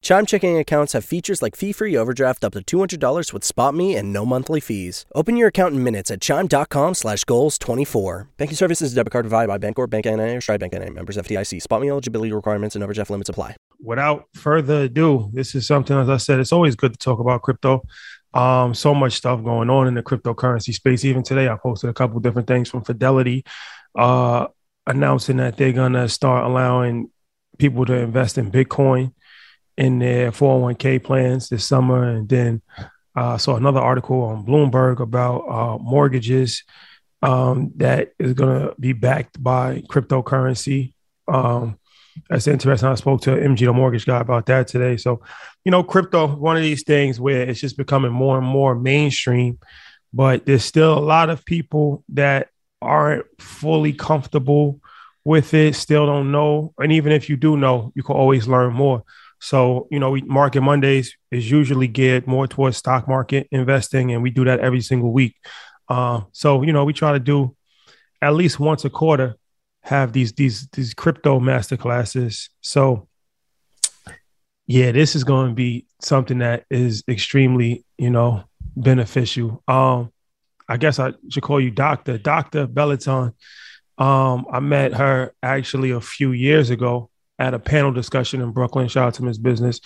Chime checking accounts have features like fee-free overdraft up to $200 with SpotMe and no monthly fees. Open your account in minutes at chime.com slash goals 24. Banking services debit card provided by Bancorp, Bank NA, or Stride Bank NA. Members FDIC. SpotMe eligibility requirements and overdraft limits apply. Without further ado, this is something, as I said, it's always good to talk about crypto. Um, so much stuff going on in the cryptocurrency space. Even today, I posted a couple different things from Fidelity. Uh, announcing that they're going to start allowing people to invest in Bitcoin in their 401k plans this summer. And then I uh, saw another article on Bloomberg about uh, mortgages um, that is going to be backed by cryptocurrency. Um, that's interesting. I spoke to MG, the mortgage guy, about that today. So, you know, crypto, one of these things where it's just becoming more and more mainstream, but there's still a lot of people that aren't fully comfortable with it, still don't know. And even if you do know, you can always learn more. So, you know, we, Market Mondays is usually geared more towards stock market investing, and we do that every single week. Uh, so, you know, we try to do at least once a quarter have these these these crypto master classes. So, yeah, this is going to be something that is extremely, you know, beneficial. Um, I guess I should call you Doctor, Doctor Bellanton. Um, I met her actually a few years ago at a panel discussion in Brooklyn. Shout out to Miss Business.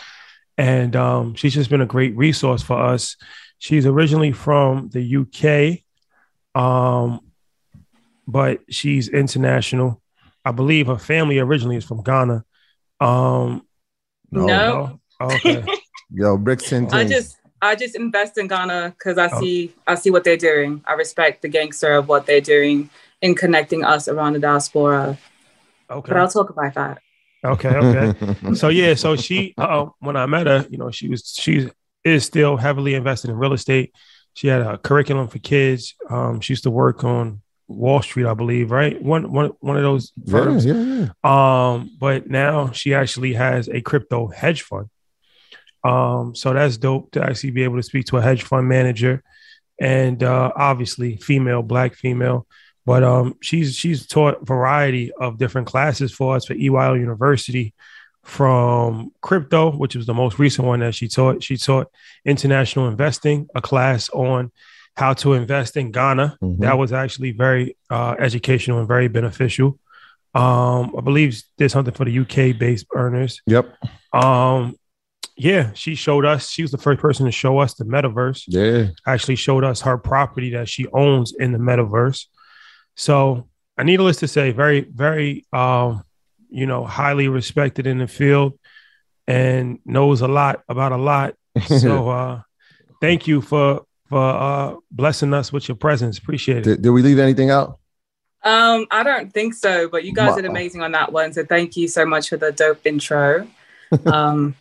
And um, she's just been a great resource for us. She's originally from the UK, um, but she's international. I believe her family originally is from Ghana. Um, no. no? okay. Yo, Brixton. I just I just invest in Ghana because I oh. see I see what they're doing. I respect the gangster of what they're doing in connecting us around the diaspora. Okay. But I'll talk about that. Okay, okay. so yeah, so she uh, when I met her, you know, she was she is still heavily invested in real estate. She had a curriculum for kids. Um, she used to work on Wall Street, I believe, right? One one one of those firms. Yeah, yeah, yeah. Um, but now she actually has a crypto hedge fund. Um, so that's dope to actually be able to speak to a hedge fund manager, and uh, obviously female, black female. But um, she's she's taught variety of different classes for us for EYL University, from crypto, which was the most recent one that she taught. She taught international investing, a class on how to invest in Ghana. Mm-hmm. That was actually very uh, educational and very beneficial. Um, I believe there's something for the UK based earners. Yep. Um, yeah, she showed us. She was the first person to show us the metaverse. Yeah, actually showed us her property that she owns in the metaverse. So, I needless to say, very, very, um, you know, highly respected in the field, and knows a lot about a lot. So, uh, thank you for for uh, blessing us with your presence. Appreciate it. Did, did we leave anything out? Um, I don't think so, but you guys wow. did amazing on that one. So thank you so much for the dope intro. um,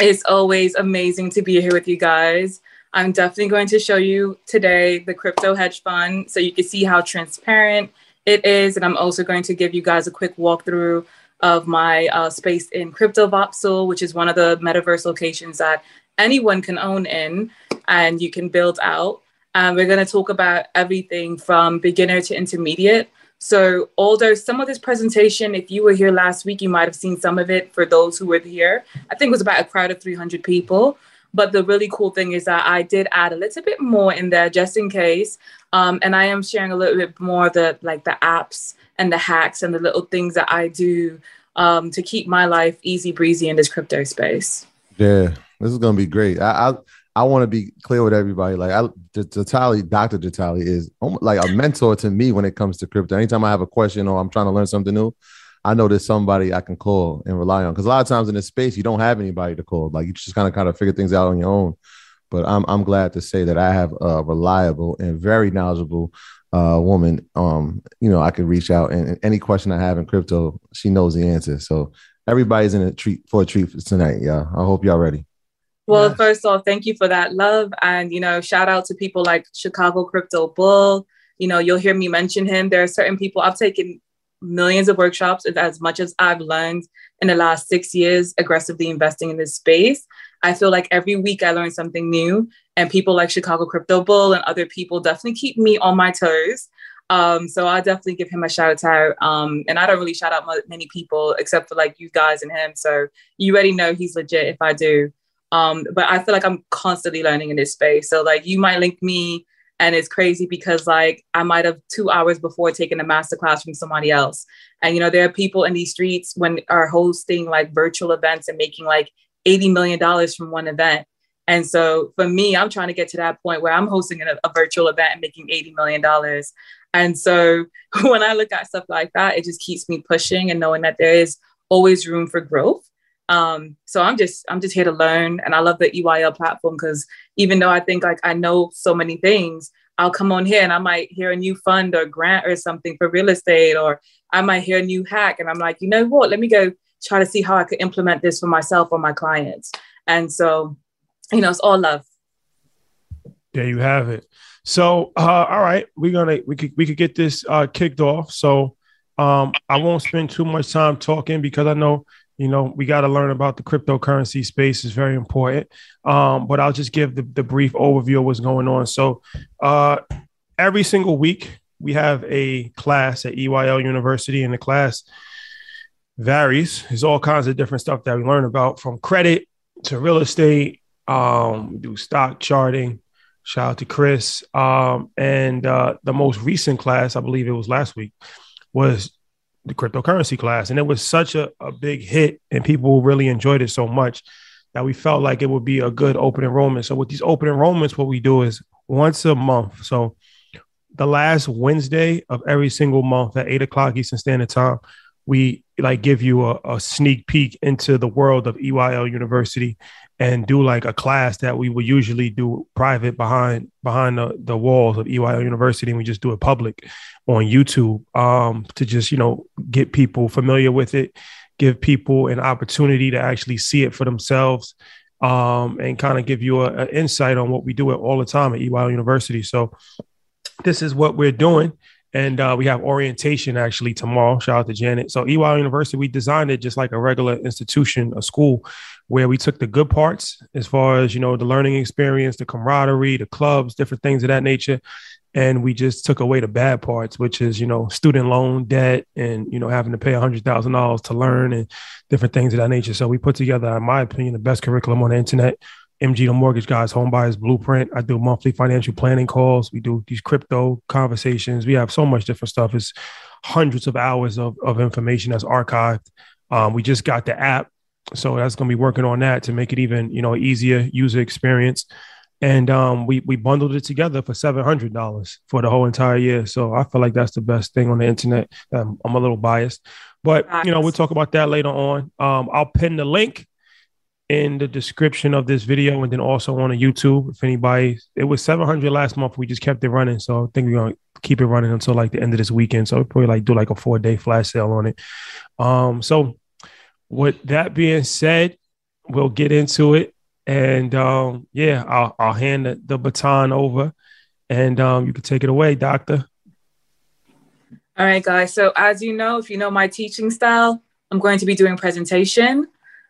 It's always amazing to be here with you guys. I'm definitely going to show you today the crypto hedge fund so you can see how transparent it is. And I'm also going to give you guys a quick walkthrough of my uh, space in Crypto Voxel, which is one of the metaverse locations that anyone can own in and you can build out. And we're going to talk about everything from beginner to intermediate. So, although some of this presentation, if you were here last week, you might have seen some of it for those who were here. I think it was about a crowd of 300 people. But the really cool thing is that I did add a little bit more in there just in case. Um, and I am sharing a little bit more the like the apps and the hacks and the little things that I do um, to keep my life easy breezy in this crypto space. Yeah, this is gonna be great. I I, I want to be clear with everybody. Like I, Jatali, Dr. Jatali is like a mentor to me when it comes to crypto. Anytime I have a question or I'm trying to learn something new, I know there's somebody I can call and rely on. Because a lot of times in this space, you don't have anybody to call. Like you just kind of kind of figure things out on your own. But I'm I'm glad to say that I have a reliable and very knowledgeable uh, woman. Um, you know, I can reach out and, and any question I have in crypto, she knows the answer. So everybody's in a treat for a treat tonight. Yeah, I hope y'all ready. Well, yes. first off, thank you for that love. And, you know, shout out to people like Chicago Crypto Bull. You know, you'll hear me mention him. There are certain people I've taken millions of workshops as much as I've learned in the last six years aggressively investing in this space. I feel like every week I learn something new, and people like Chicago Crypto Bull and other people definitely keep me on my toes. Um, so I'll definitely give him a shout out. Um, and I don't really shout out many people except for like you guys and him. So you already know he's legit if I do. Um, but I feel like I'm constantly learning in this space. So like you might link me and it's crazy because like I might have two hours before taken a masterclass from somebody else. And you know, there are people in these streets when are hosting like virtual events and making like $80 million from one event. And so for me, I'm trying to get to that point where I'm hosting a, a virtual event and making $80 million. And so when I look at stuff like that, it just keeps me pushing and knowing that there is always room for growth. Um, so I'm just I'm just here to learn, and I love the EYL platform because even though I think like I know so many things, I'll come on here and I might hear a new fund or grant or something for real estate, or I might hear a new hack, and I'm like, you know what? Let me go try to see how I could implement this for myself or my clients. And so, you know, it's all love. There you have it. So, uh, all right, we're gonna we could we could get this uh, kicked off. So, um, I won't spend too much time talking because I know you know we got to learn about the cryptocurrency space is very important. Um, but i'll just give the, the brief overview of what's going on. So uh, every single week we have a class at eyl university and the class varies. There's all kinds of different stuff that we learn about from credit to real estate. Um, we do stock charting. Shout out to chris. Um, and uh, the most recent class i believe it was last week was the cryptocurrency class. And it was such a, a big hit and people really enjoyed it so much that we felt like it would be a good open enrollment. So with these open enrollments, what we do is once a month. So the last Wednesday of every single month at eight o'clock Eastern Standard Time, we like give you a, a sneak peek into the world of EYL University and do like a class that we would usually do private behind behind the, the walls of EYL University and we just do it public on YouTube um, to just you know get people familiar with it, give people an opportunity to actually see it for themselves, um, and kind of give you an insight on what we do all the time at EYL University. So this is what we're doing. And uh, we have orientation actually tomorrow. Shout out to Janet. So EYL University, we designed it just like a regular institution, a school, where we took the good parts as far as you know the learning experience, the camaraderie, the clubs, different things of that nature, and we just took away the bad parts, which is you know student loan debt and you know having to pay a hundred thousand dollars to learn and different things of that nature. So we put together, in my opinion, the best curriculum on the internet. MG the Mortgage Guys Home Buyers Blueprint. I do monthly financial planning calls. We do these crypto conversations. We have so much different stuff. It's hundreds of hours of, of information that's archived. Um, we just got the app, so that's going to be working on that to make it even you know easier user experience and um, we we bundled it together for seven hundred dollars for the whole entire year. So I feel like that's the best thing on the internet. Um, I'm a little biased, but you know we'll talk about that later on. Um, I'll pin the link in the description of this video, and then also on a YouTube. If anybody, it was seven hundred last month. We just kept it running, so I think we're gonna keep it running until like the end of this weekend. So we probably like do like a four day flash sale on it. Um, so with that being said, we'll get into it. And um, yeah, I'll, I'll hand the, the baton over and um, you can take it away, Doctor. All right, guys. So, as you know, if you know my teaching style, I'm going to be doing presentation.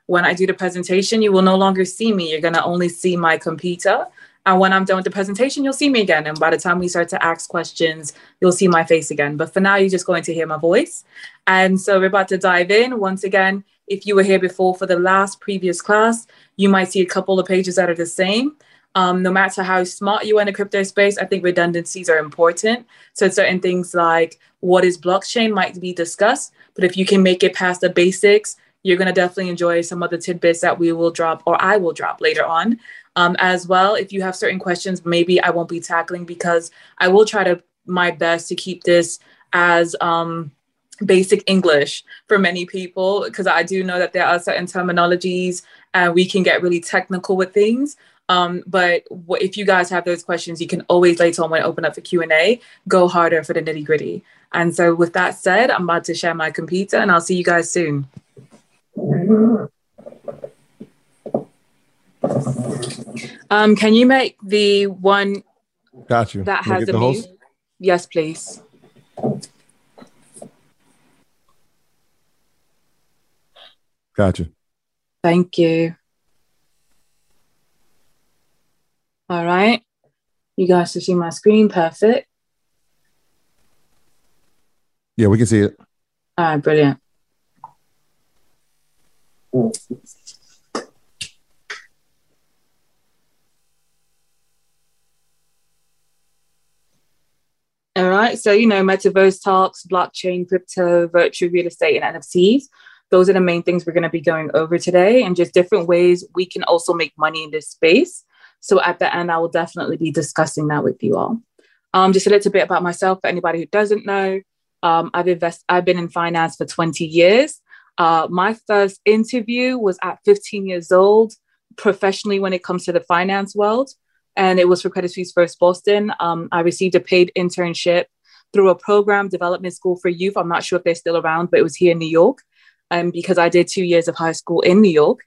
When I do the presentation, you will no longer see me. You're going to only see my computer. And when I'm done with the presentation, you'll see me again. And by the time we start to ask questions, you'll see my face again. But for now, you're just going to hear my voice. And so we're about to dive in. Once again, if you were here before for the last previous class, you might see a couple of pages that are the same. Um, no matter how smart you are in the crypto space, I think redundancies are important. So certain things like what is blockchain might be discussed, but if you can make it past the basics, you're going to definitely enjoy some of the tidbits that we will drop or I will drop later on. Um, as well, if you have certain questions, maybe I won't be tackling because I will try to my best to keep this as um, basic English for many people because I do know that there are certain terminologies and we can get really technical with things. Um, but w- if you guys have those questions, you can always later on when I open up for Q and A, go harder for the nitty gritty. And so, with that said, I'm about to share my computer, and I'll see you guys soon. Um, can you make the one Got you. that has a mute? Yes, please. Gotcha. Thank you. All right. You guys can see my screen. Perfect. Yeah, we can see it. All right, brilliant. All right. So, you know, metaverse talks, blockchain, crypto, virtual real estate, and NFTs. Those are the main things we're going to be going over today and just different ways we can also make money in this space. So, at the end, I will definitely be discussing that with you all. Um, just a little bit about myself for anybody who doesn't know. Um, I've invest- I've been in finance for 20 years. Uh, my first interview was at 15 years old, professionally when it comes to the finance world, and it was for Credit Suisse First Boston. Um, I received a paid internship through a program, Development School for Youth. I'm not sure if they're still around, but it was here in New York, um, because I did two years of high school in New York.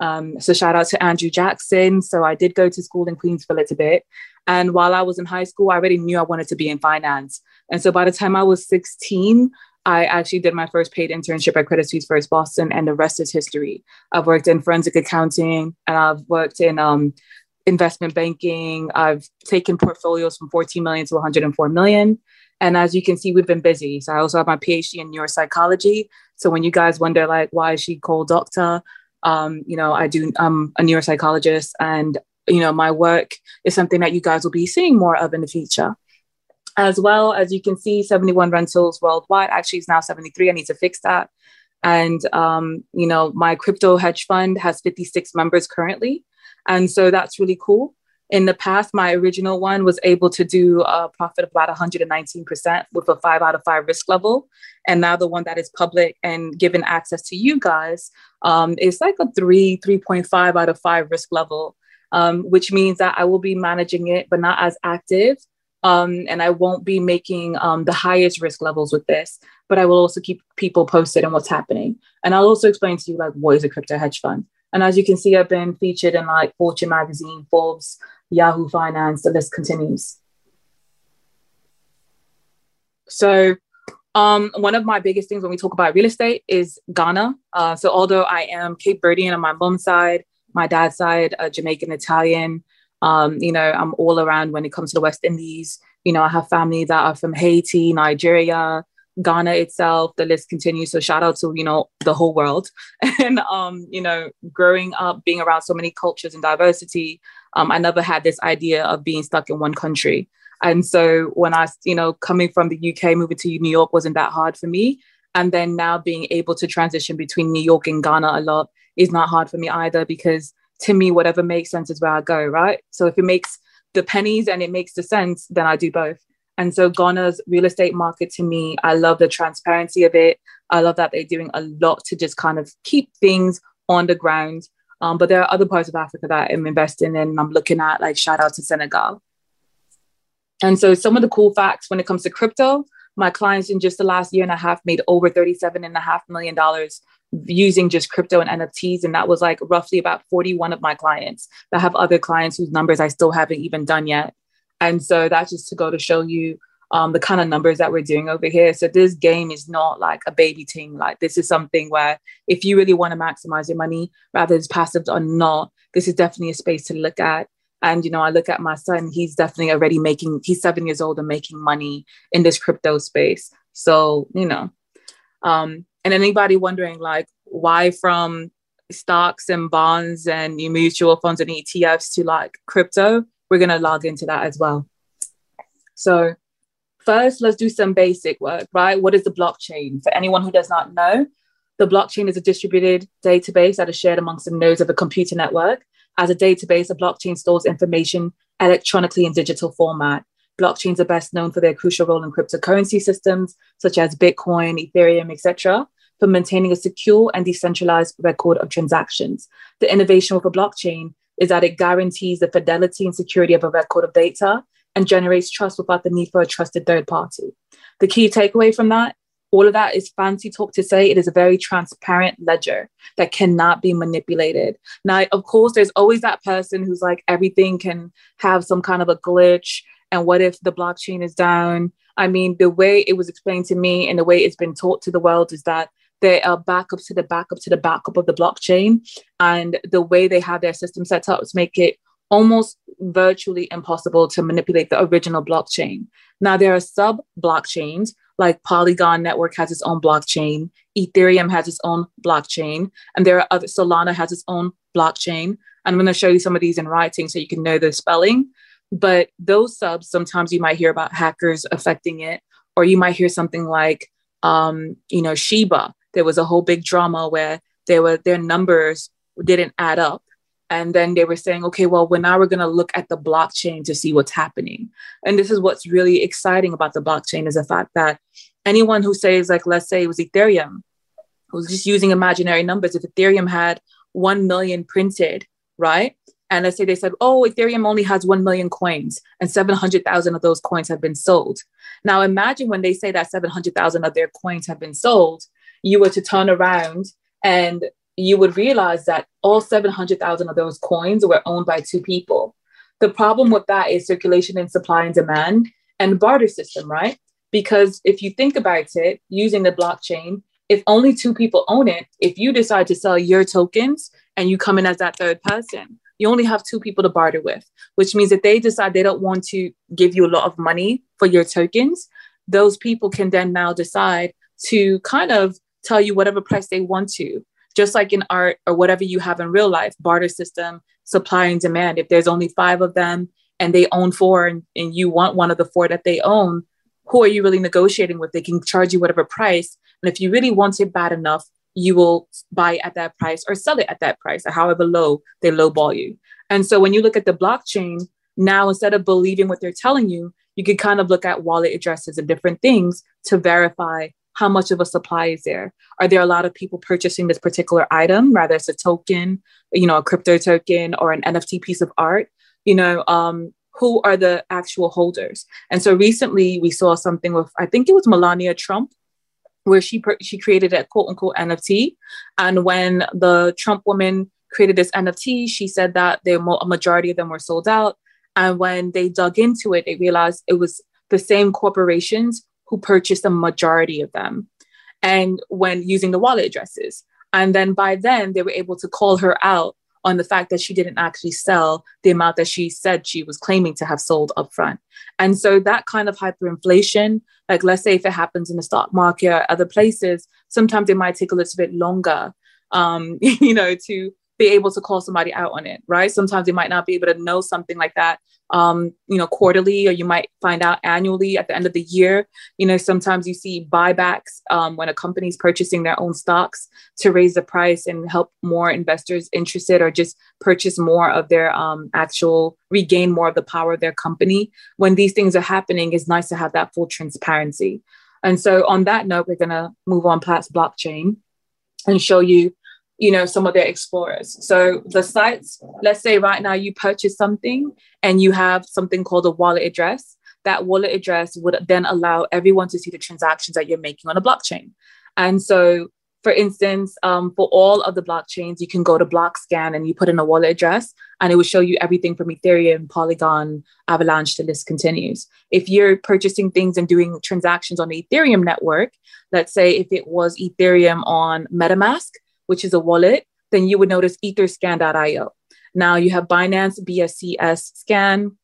Um, so shout out to Andrew Jackson. So I did go to school in Queens for a little bit. And while I was in high school, I already knew I wanted to be in finance. And so by the time I was 16, I actually did my first paid internship at Credit Suisse First Boston, and the rest is history. I've worked in forensic accounting, and I've worked in um, investment banking. I've taken portfolios from 14 million to 104 million. And as you can see, we've been busy. So I also have my PhD in neuropsychology. So when you guys wonder, like, why is she called doctor? Um, you know, I do. I'm a neuropsychologist, and you know, my work is something that you guys will be seeing more of in the future as well. As you can see 71 rentals worldwide. Actually it's now 73 i need to fix that. And um, you know my crypto hedge fund has 56 members currently. And so that's really cool. In the past my original one was able to do a profit of about 119% with a five out of five risk level. And now the one that is public and given access to you guys um, is like a three 3.5 out of five risk level um, which means that i will be managing it but not as active um, and I won't be making um, the highest risk levels with this, but I will also keep people posted on what's happening. And I'll also explain to you like what is a crypto hedge fund. And as you can see, I've been featured in like Fortune magazine, Forbes, Yahoo Finance. The list continues. So um, one of my biggest things when we talk about real estate is Ghana. Uh, so although I am Cape Verdean on my mom's side, my dad's side, uh, Jamaican Italian, um, you know, I'm all around when it comes to the West Indies. You know, I have family that are from Haiti, Nigeria, Ghana itself. The list continues. So shout out to you know the whole world. And um, you know, growing up, being around so many cultures and diversity, um, I never had this idea of being stuck in one country. And so when I, you know, coming from the UK, moving to New York wasn't that hard for me. And then now being able to transition between New York and Ghana a lot is not hard for me either because to me, whatever makes sense is where I go, right? So if it makes the pennies and it makes the sense, then I do both. And so Ghana's real estate market to me, I love the transparency of it. I love that they're doing a lot to just kind of keep things on the ground. Um, but there are other parts of Africa that I'm investing in. I'm looking at, like, shout out to Senegal. And so some of the cool facts when it comes to crypto, my clients in just the last year and a half made over $37.5 million using just crypto and NFTs. And that was like roughly about 41 of my clients that have other clients whose numbers I still haven't even done yet. And so that's just to go to show you um, the kind of numbers that we're doing over here. So this game is not like a baby thing. Like this is something where if you really want to maximize your money, rather it's passive or not, this is definitely a space to look at. And you know, I look at my son; he's definitely already making. He's seven years old and making money in this crypto space. So you know, um, and anybody wondering like why from stocks and bonds and mutual funds and ETFs to like crypto, we're gonna log into that as well. So first, let's do some basic work, right? What is the blockchain? For anyone who does not know, the blockchain is a distributed database that is shared amongst the nodes of a computer network. As a database, a blockchain stores information electronically in digital format. Blockchains are best known for their crucial role in cryptocurrency systems such as Bitcoin, Ethereum, etc., for maintaining a secure and decentralized record of transactions. The innovation with a blockchain is that it guarantees the fidelity and security of a record of data and generates trust without the need for a trusted third party. The key takeaway from that all of that is fancy talk to say it is a very transparent ledger that cannot be manipulated. Now, of course, there's always that person who's like, everything can have some kind of a glitch. And what if the blockchain is down? I mean, the way it was explained to me and the way it's been taught to the world is that there are backups to the backup to the backup of the blockchain. And the way they have their system set up is make it almost virtually impossible to manipulate the original blockchain. Now, there are sub blockchains like Polygon Network has its own blockchain, Ethereum has its own blockchain, and there are other Solana has its own blockchain. I'm going to show you some of these in writing so you can know the spelling. But those subs, sometimes you might hear about hackers affecting it, or you might hear something like, um, you know, Shiba. There was a whole big drama where there were their numbers didn't add up. And then they were saying okay well we're now we're going to look at the blockchain to see what's happening. And this is what's really exciting about the blockchain is the fact that anyone who says like let's say it was ethereum who's just using imaginary numbers if ethereum had 1 million printed right? And let's say they said oh ethereum only has 1 million coins and 700000 of those coins have been sold. Now imagine when they say that 700000 of their coins have been sold you were to turn around and you would realize that all 700,000 of those coins were owned by two people. The problem with that is circulation and supply and demand and barter system, right? Because if you think about it, using the blockchain, if only two people own it, if you decide to sell your tokens and you come in as that third person, you only have two people to barter with, which means that they decide they don't want to give you a lot of money for your tokens, those people can then now decide to kind of tell you whatever price they want to just like in art or whatever you have in real life, barter system, supply and demand. If there's only five of them and they own four and, and you want one of the four that they own, who are you really negotiating with? They can charge you whatever price. And if you really want it bad enough, you will buy at that price or sell it at that price, or however low they lowball you. And so when you look at the blockchain, now instead of believing what they're telling you, you can kind of look at wallet addresses and different things to verify how much of a supply is there? Are there a lot of people purchasing this particular item, rather it's a token, you know, a crypto token or an NFT piece of art? You know, um, who are the actual holders? And so recently we saw something with, I think it was Melania Trump, where she she created a quote unquote NFT, and when the Trump woman created this NFT, she said that they a majority of them were sold out. And when they dug into it, they realized it was the same corporations who purchased a majority of them and when using the wallet addresses. And then by then, they were able to call her out on the fact that she didn't actually sell the amount that she said she was claiming to have sold upfront. And so that kind of hyperinflation, like let's say if it happens in the stock market or other places, sometimes it might take a little bit longer, um, you know, to be able to call somebody out on it, right? Sometimes you might not be able to know something like that, um, you know, quarterly, or you might find out annually at the end of the year. You know, sometimes you see buybacks um, when a company's purchasing their own stocks to raise the price and help more investors interested or just purchase more of their um, actual, regain more of the power of their company. When these things are happening, it's nice to have that full transparency. And so, on that note, we're going to move on past blockchain and show you you know some of their explorers. So the sites let's say right now you purchase something and you have something called a wallet address. That wallet address would then allow everyone to see the transactions that you're making on a blockchain. And so For instance, um, for all of the blockchains, you can go to Blockscan and you put in a wallet address, and it will show you everything from Ethereum, Polygon, Avalanche, the list continues. If you're purchasing things and doing transactions on the Ethereum network, let's say if it was Ethereum on MetaMask, which is a wallet, then you would notice etherscan.io. Now you have Binance, BSCS scan,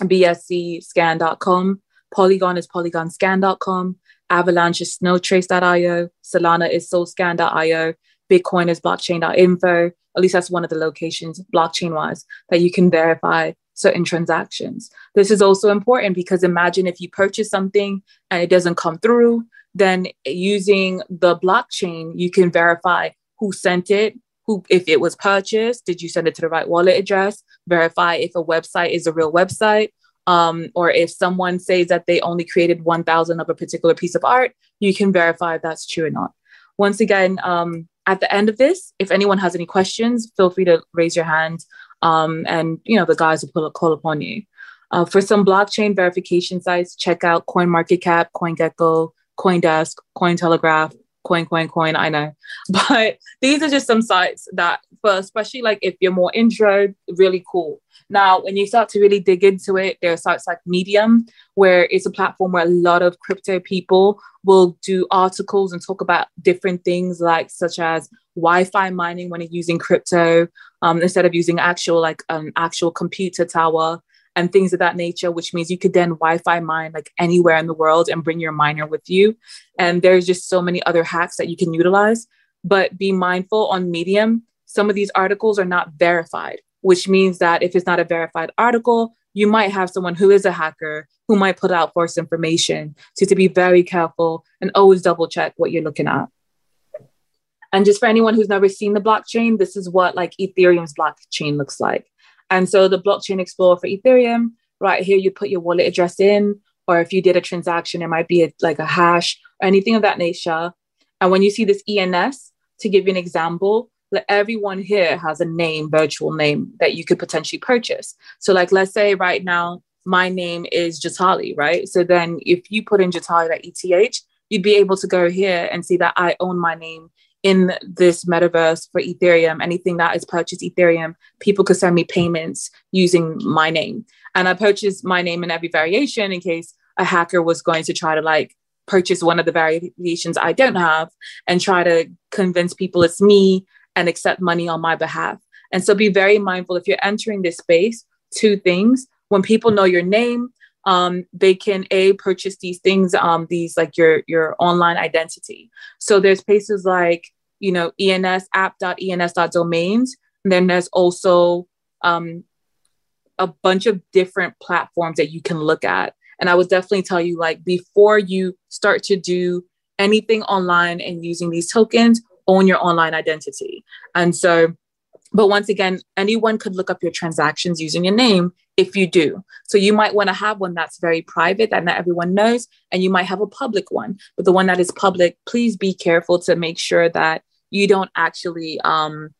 BSCscan.com, Polygon is polygonscan.com, Avalanche is snowtrace.io, Solana is solscan.io, Bitcoin is blockchain.info. At least that's one of the locations, blockchain wise, that you can verify certain transactions. This is also important because imagine if you purchase something and it doesn't come through, then using the blockchain, you can verify who sent it, who if it was purchased, did you send it to the right wallet address, verify if a website is a real website, um, or if someone says that they only created 1000 of a particular piece of art you can verify if that's true or not. Once again um, at the end of this if anyone has any questions feel free to raise your hand um, and you know the guys will pull call upon you. Uh, for some blockchain verification sites check out coinmarketcap coingecko coindesk cointelegraph coin coin coin i know. But these are just some sites that for especially like if you're more intro really cool. Now, when you start to really dig into it, there are sites like Medium, where it's a platform where a lot of crypto people will do articles and talk about different things, like such as Wi-Fi mining when you're using crypto, um, instead of using actual like an actual computer tower and things of that nature, which means you could then Wi-Fi mine like anywhere in the world and bring your miner with you. And there's just so many other hacks that you can utilize. But be mindful on Medium. Some of these articles are not verified which means that if it's not a verified article, you might have someone who is a hacker who might put out false information. So to be very careful and always double check what you're looking at. And just for anyone who's never seen the blockchain, this is what like Ethereum's blockchain looks like. And so the blockchain explorer for Ethereum, right here, you put your wallet address in, or if you did a transaction, it might be a, like a hash or anything of that nature. And when you see this ENS, to give you an example, like everyone here has a name, virtual name that you could potentially purchase. So, like, let's say right now my name is Jatali, right? So then if you put in Jatali.eth, you'd be able to go here and see that I own my name in this metaverse for Ethereum. Anything that is purchased Ethereum, people could send me payments using my name. And I purchased my name in every variation in case a hacker was going to try to like purchase one of the variations I don't have and try to convince people it's me and accept money on my behalf. And so be very mindful if you're entering this space, two things. When people know your name, um, they can a purchase these things, um, these like your your online identity. So there's places like you know ens app.ens.domains. And then there's also um, a bunch of different platforms that you can look at. And I would definitely tell you like before you start to do anything online and using these tokens, own your online identity. And so, but once again, anyone could look up your transactions using your name if you do. So you might want to have one that's very private that not everyone knows, and you might have a public one. But the one that is public, please be careful to make sure that you don't actually um,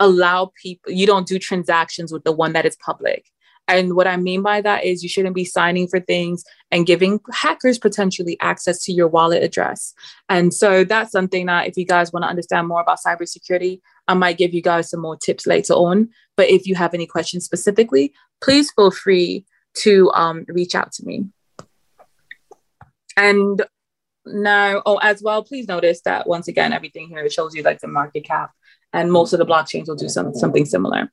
allow people, you don't do transactions with the one that is public. And what I mean by that is you shouldn't be signing for things and giving hackers potentially access to your wallet address. And so that's something that if you guys want to understand more about cybersecurity, I might give you guys some more tips later on. But if you have any questions specifically, please feel free to um, reach out to me. And now, oh, as well, please notice that once again, everything here shows you like the market cap, and most of the blockchains will do some, something similar.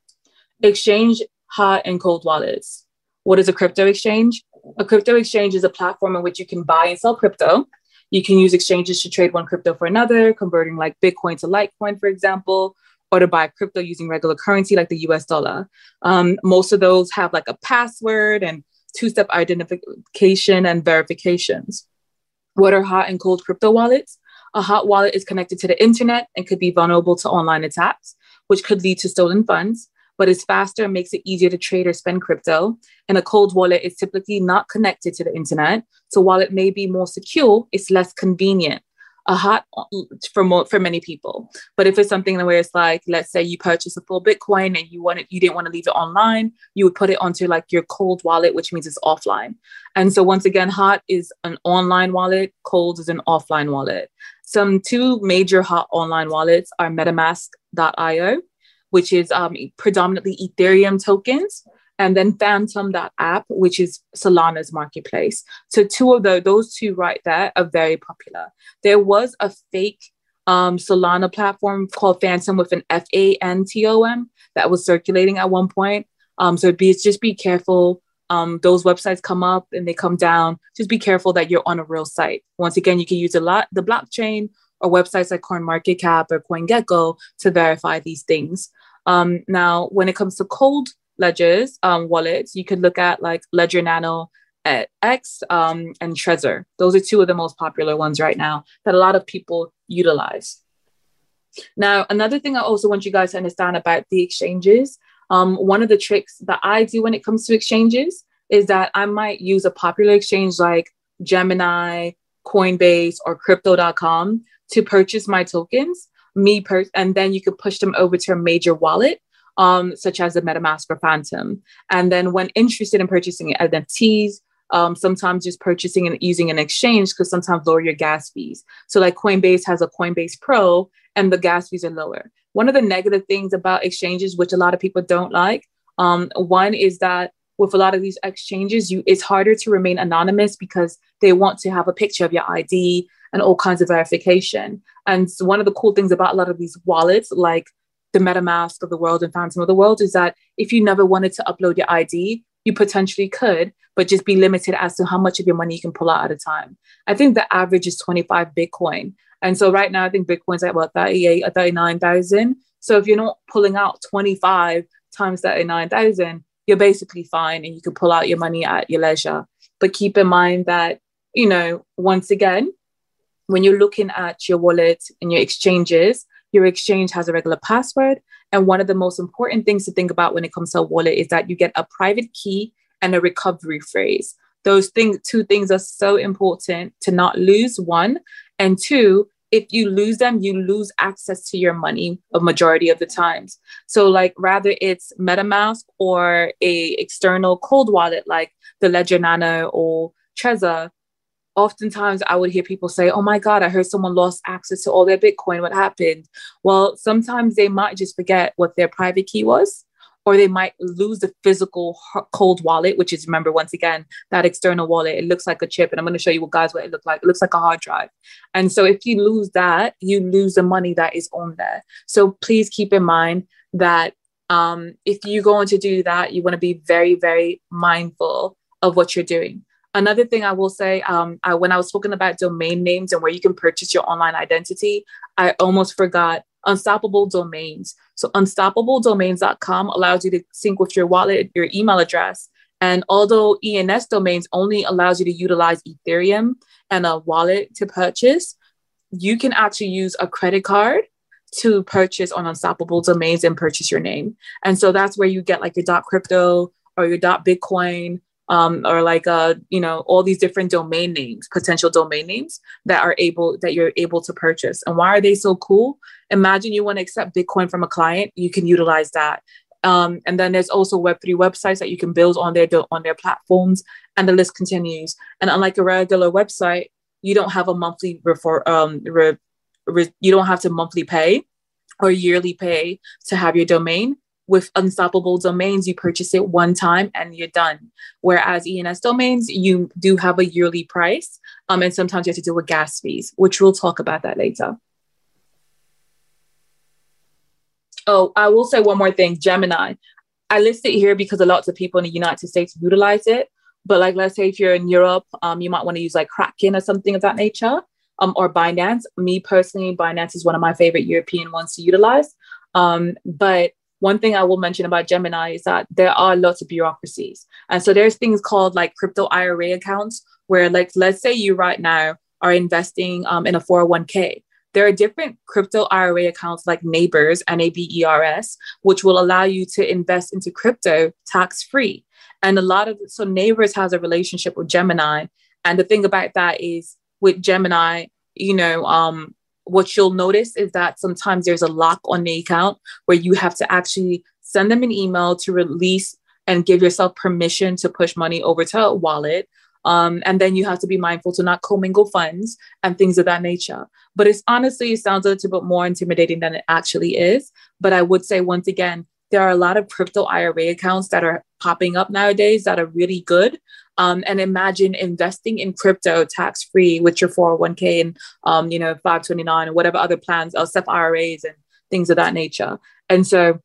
Exchange hot and cold wallets. What is a crypto exchange? A crypto exchange is a platform in which you can buy and sell crypto. You can use exchanges to trade one crypto for another, converting like Bitcoin to Litecoin, for example, or to buy crypto using regular currency like the US dollar. Um, most of those have like a password and two step identification and verifications. What are hot and cold crypto wallets? A hot wallet is connected to the internet and could be vulnerable to online attacks, which could lead to stolen funds but it's faster and makes it easier to trade or spend crypto. And a cold wallet is typically not connected to the internet. So while it may be more secure, it's less convenient. A hot for more, for many people. But if it's something where it's like, let's say you purchase a full Bitcoin and you wanted you didn't want to leave it online, you would put it onto like your cold wallet, which means it's offline. And so once again, hot is an online wallet, cold is an offline wallet. some two major hot online wallets are MetaMask.io, which is um, predominantly Ethereum tokens, and then Phantom.app, which is Solana's marketplace. So two of the, those two right there are very popular. There was a fake um, Solana platform called Phantom with an F A N T O M that was circulating at one point. Um, so be just be careful. Um, those websites come up and they come down. Just be careful that you're on a real site. Once again, you can use a lot the blockchain or websites like CoinMarketCap or CoinGecko to verify these things. Um, now, when it comes to cold ledgers um, wallets, you could look at like Ledger Nano X um, and Trezor. Those are two of the most popular ones right now that a lot of people utilize. Now, another thing I also want you guys to understand about the exchanges, um, one of the tricks that I do when it comes to exchanges is that I might use a popular exchange like Gemini, Coinbase, or Crypto.com to purchase my tokens. Me per- and then you could push them over to a major wallet, um, such as the MetaMask or Phantom. And then when interested in purchasing NFTs, um, sometimes just purchasing and using an exchange because sometimes lower your gas fees. So like Coinbase has a Coinbase Pro and the gas fees are lower. One of the negative things about exchanges, which a lot of people don't like, um, one is that with a lot of these exchanges, you it's harder to remain anonymous because they want to have a picture of your ID and all kinds of verification. And so one of the cool things about a lot of these wallets, like the MetaMask of the world and Phantom of the world, is that if you never wanted to upload your ID, you potentially could, but just be limited as to how much of your money you can pull out at a time. I think the average is 25 Bitcoin. And so right now, I think Bitcoin's at about 38 or 39,000. So if you're not pulling out 25 times 39,000, you're basically fine and you can pull out your money at your leisure. But keep in mind that, you know, once again, when you're looking at your wallet and your exchanges, your exchange has a regular password. And one of the most important things to think about when it comes to a wallet is that you get a private key and a recovery phrase. Those things, two things are so important to not lose one. And two, if you lose them, you lose access to your money a majority of the times. So like rather it's MetaMask or a external cold wallet like the Ledger Nano or Trezor, oftentimes I would hear people say, Oh my God, I heard someone lost access to all their Bitcoin. What happened? Well, sometimes they might just forget what their private key was or they might lose the physical cold wallet, which is remember once again that external wallet. It looks like a chip, and I'm going to show you what guys what it looks like. It looks like a hard drive, and so if you lose that, you lose the money that is on there. So please keep in mind that um, if you're going to do that, you want to be very very mindful of what you're doing. Another thing I will say, um, I, when I was talking about domain names and where you can purchase your online identity, I almost forgot unstoppable domains. So unstoppabledomains.com allows you to sync with your wallet, your email address. And although ENS domains only allows you to utilize Ethereum and a wallet to purchase, you can actually use a credit card to purchase on unstoppable domains and purchase your name. And so that's where you get like your dot crypto or your dot Bitcoin um, or like uh, you know all these different domain names potential domain names that are able that you're able to purchase. And why are they so cool? Imagine you want to accept bitcoin from a client you can utilize that. Um, and then there's also web3 websites that you can build on their on their platforms and the list continues. And unlike a regular website you don't have a monthly refer um, re, re, you don't have to monthly pay or yearly pay to have your domain with unstoppable domains you purchase it one time and you're done. Whereas ens domains you do have a yearly price um, and sometimes you have to deal with gas fees which we'll talk about that later. Oh i will say one more thing gemini. I list it here because a lot of people in the united states utilize it but like let's say if you're in europe um, you might want to use like kraken or something of that nature um, or binance. Me personally binance is one of my favorite european ones to utilize um, but one thing I will mention about Gemini is that there are lots of bureaucracies. And so there's things called like crypto IRA accounts, where, like, let's say you right now are investing um, in a 401k. There are different crypto IRA accounts like Nabers, N A B E R S, which will allow you to invest into crypto tax free. And a lot of so Nabers has a relationship with Gemini. And the thing about that is with Gemini, you know, um, what you'll notice is that sometimes there's a lock on the account where you have to actually send them an email to release and give yourself permission to push money over to a wallet. Um, and then you have to be mindful to not commingle funds and things of that nature. But it's honestly, it sounds a little bit more intimidating than it actually is. But I would say, once again, there are a lot of crypto IRA accounts that are popping up nowadays that are really good. Um, and imagine investing in crypto tax free with your 401k and um, you know 529 or whatever other plans, or SEP IRAs and things of that nature. And so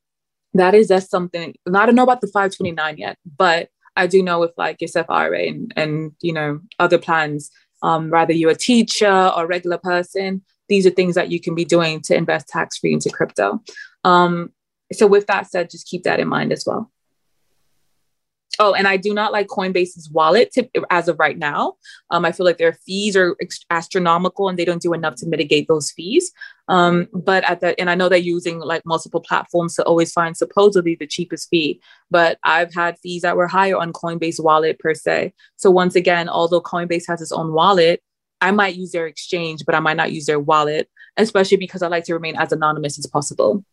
that is just something. I don't know about the 529 yet, but I do know with like your SEP IRA and, and you know other plans, um, whether you're a teacher or regular person, these are things that you can be doing to invest tax free into crypto. Um, so with that said, just keep that in mind as well. Oh, and I do not like Coinbase's wallet as of right now. Um, I feel like their fees are astronomical and they don't do enough to mitigate those fees. Um, but at the and I know they're using like multiple platforms to always find supposedly the cheapest fee. But I've had fees that were higher on Coinbase wallet per se. So once again, although Coinbase has its own wallet, I might use their exchange, but I might not use their wallet, especially because I like to remain as anonymous as possible.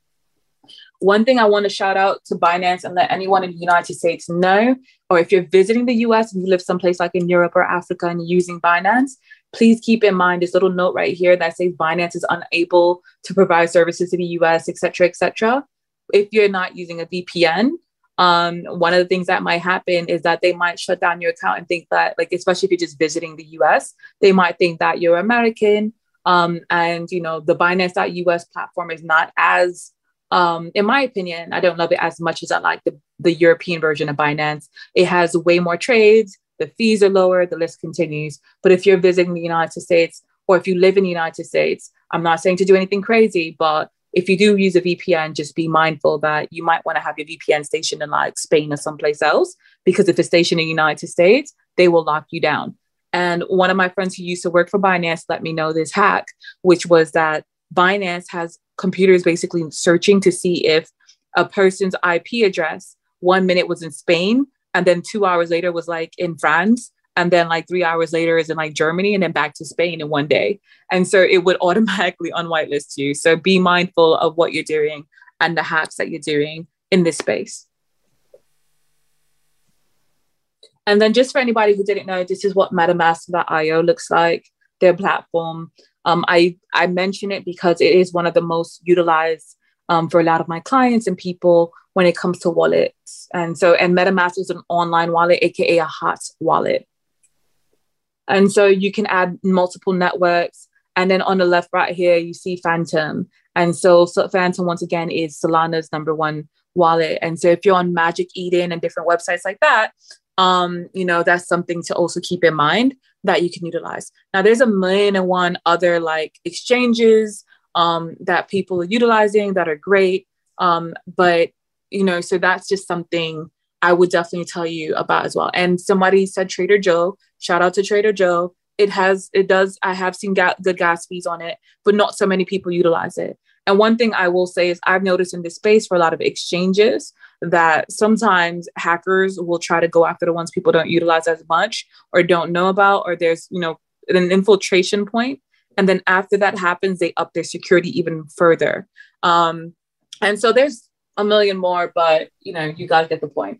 One thing I want to shout out to Binance and let anyone in the United States know, or if you're visiting the US and you live someplace like in Europe or Africa and you're using Binance, please keep in mind this little note right here that says Binance is unable to provide services to the US, et cetera, et cetera. If you're not using a VPN, um, one of the things that might happen is that they might shut down your account and think that, like, especially if you're just visiting the US, they might think that you're American. Um, and, you know, the Binance.us platform is not as um, in my opinion, I don't love it as much as I like the, the European version of Binance. It has way more trades, the fees are lower, the list continues. But if you're visiting the United States or if you live in the United States, I'm not saying to do anything crazy, but if you do use a VPN, just be mindful that you might want to have your VPN stationed in like Spain or someplace else, because if it's stationed in the United States, they will lock you down. And one of my friends who used to work for Binance let me know this hack, which was that Binance has computers basically searching to see if a person's IP address one minute was in Spain and then two hours later was like in France and then like three hours later is in like Germany and then back to Spain in one day. And so it would automatically unwhitelist you. So be mindful of what you're doing and the hacks that you're doing in this space. And then just for anybody who didn't know, this is what MetaMask.io looks like, their platform. Um, I, I mention it because it is one of the most utilized um, for a lot of my clients and people when it comes to wallets. And so, and MetaMask is an online wallet, AKA a hot wallet. And so you can add multiple networks. And then on the left right here, you see Phantom. And so, so Phantom, once again, is Solana's number one wallet. And so if you're on Magic Eden and different websites like that, um, you know, that's something to also keep in mind that you can utilize. Now, there's a million and one other like exchanges um, that people are utilizing that are great. Um, but, you know, so that's just something I would definitely tell you about as well. And somebody said Trader Joe, shout out to Trader Joe. It has, it does, I have seen ga- good gas fees on it, but not so many people utilize it. And one thing I will say is I've noticed in this space for a lot of exchanges that sometimes hackers will try to go after the ones people don't utilize as much or don't know about, or there's, you know, an infiltration point. And then after that happens, they up their security even further. Um, and so there's a million more, but you know, you gotta get the point.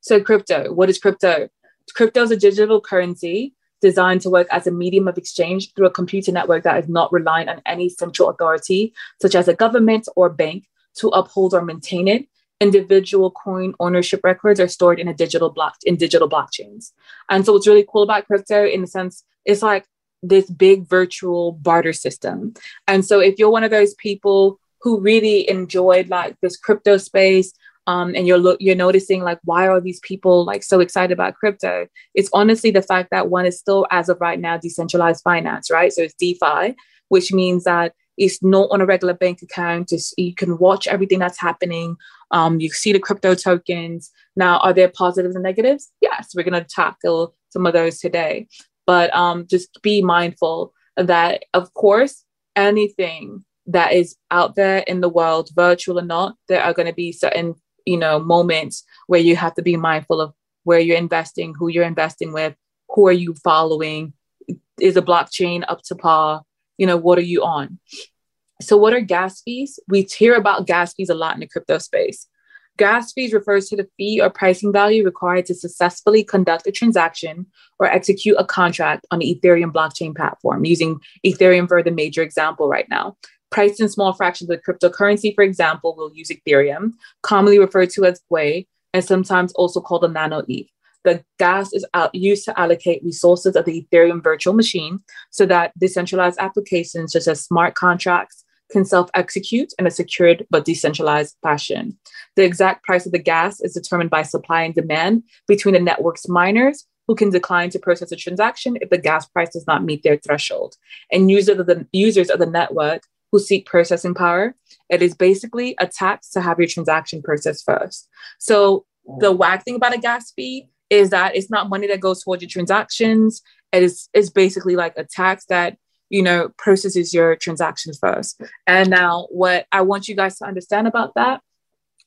So crypto, what is crypto? Crypto is a digital currency designed to work as a medium of exchange through a computer network that is not reliant on any central authority, such as a government or bank, to uphold or maintain it. Individual coin ownership records are stored in a digital block in digital blockchains. And so what's really cool about crypto in the sense it's like this big virtual barter system. And so if you're one of those people who really enjoyed like this crypto space, um, and you're lo- you're noticing like why are these people like so excited about crypto? It's honestly the fact that one is still as of right now decentralized finance right? So it's defi which means that it's not on a regular bank account. It's, you can watch everything that's happening. Um, you see the crypto tokens. Now are there positives and negatives? Yes we're going to tackle some of those today. But um, just be mindful that of course anything that is out there in the world virtual or not there are going to be certain you know moments where you have to be mindful of where you're investing who you're investing with who are you following? Is a blockchain up to par? You know what are you on? So what are gas fees? We hear about gas fees a lot in the crypto space. Gas fees refers to the fee or pricing value required to successfully conduct a transaction or execute a contract on the Ethereum blockchain platform, using Ethereum for the major example right now. Priced in small fractions of cryptocurrency, for example, we'll use Ethereum, commonly referred to as Gwei, and sometimes also called a nano ETH. The gas is used to allocate resources of the Ethereum virtual machine so that decentralized applications such as smart contracts can self execute in a secured but decentralized fashion. The exact price of the gas is determined by supply and demand between the network's miners who can decline to process a transaction if the gas price does not meet their threshold, and users of the, users of the network who seek processing power. It is basically a tax to have your transaction processed first. So the mm. whack thing about a gas fee is that it's not money that goes towards your transactions. It is it's basically like a tax that you know processes your transactions first. And now what I want you guys to understand about that,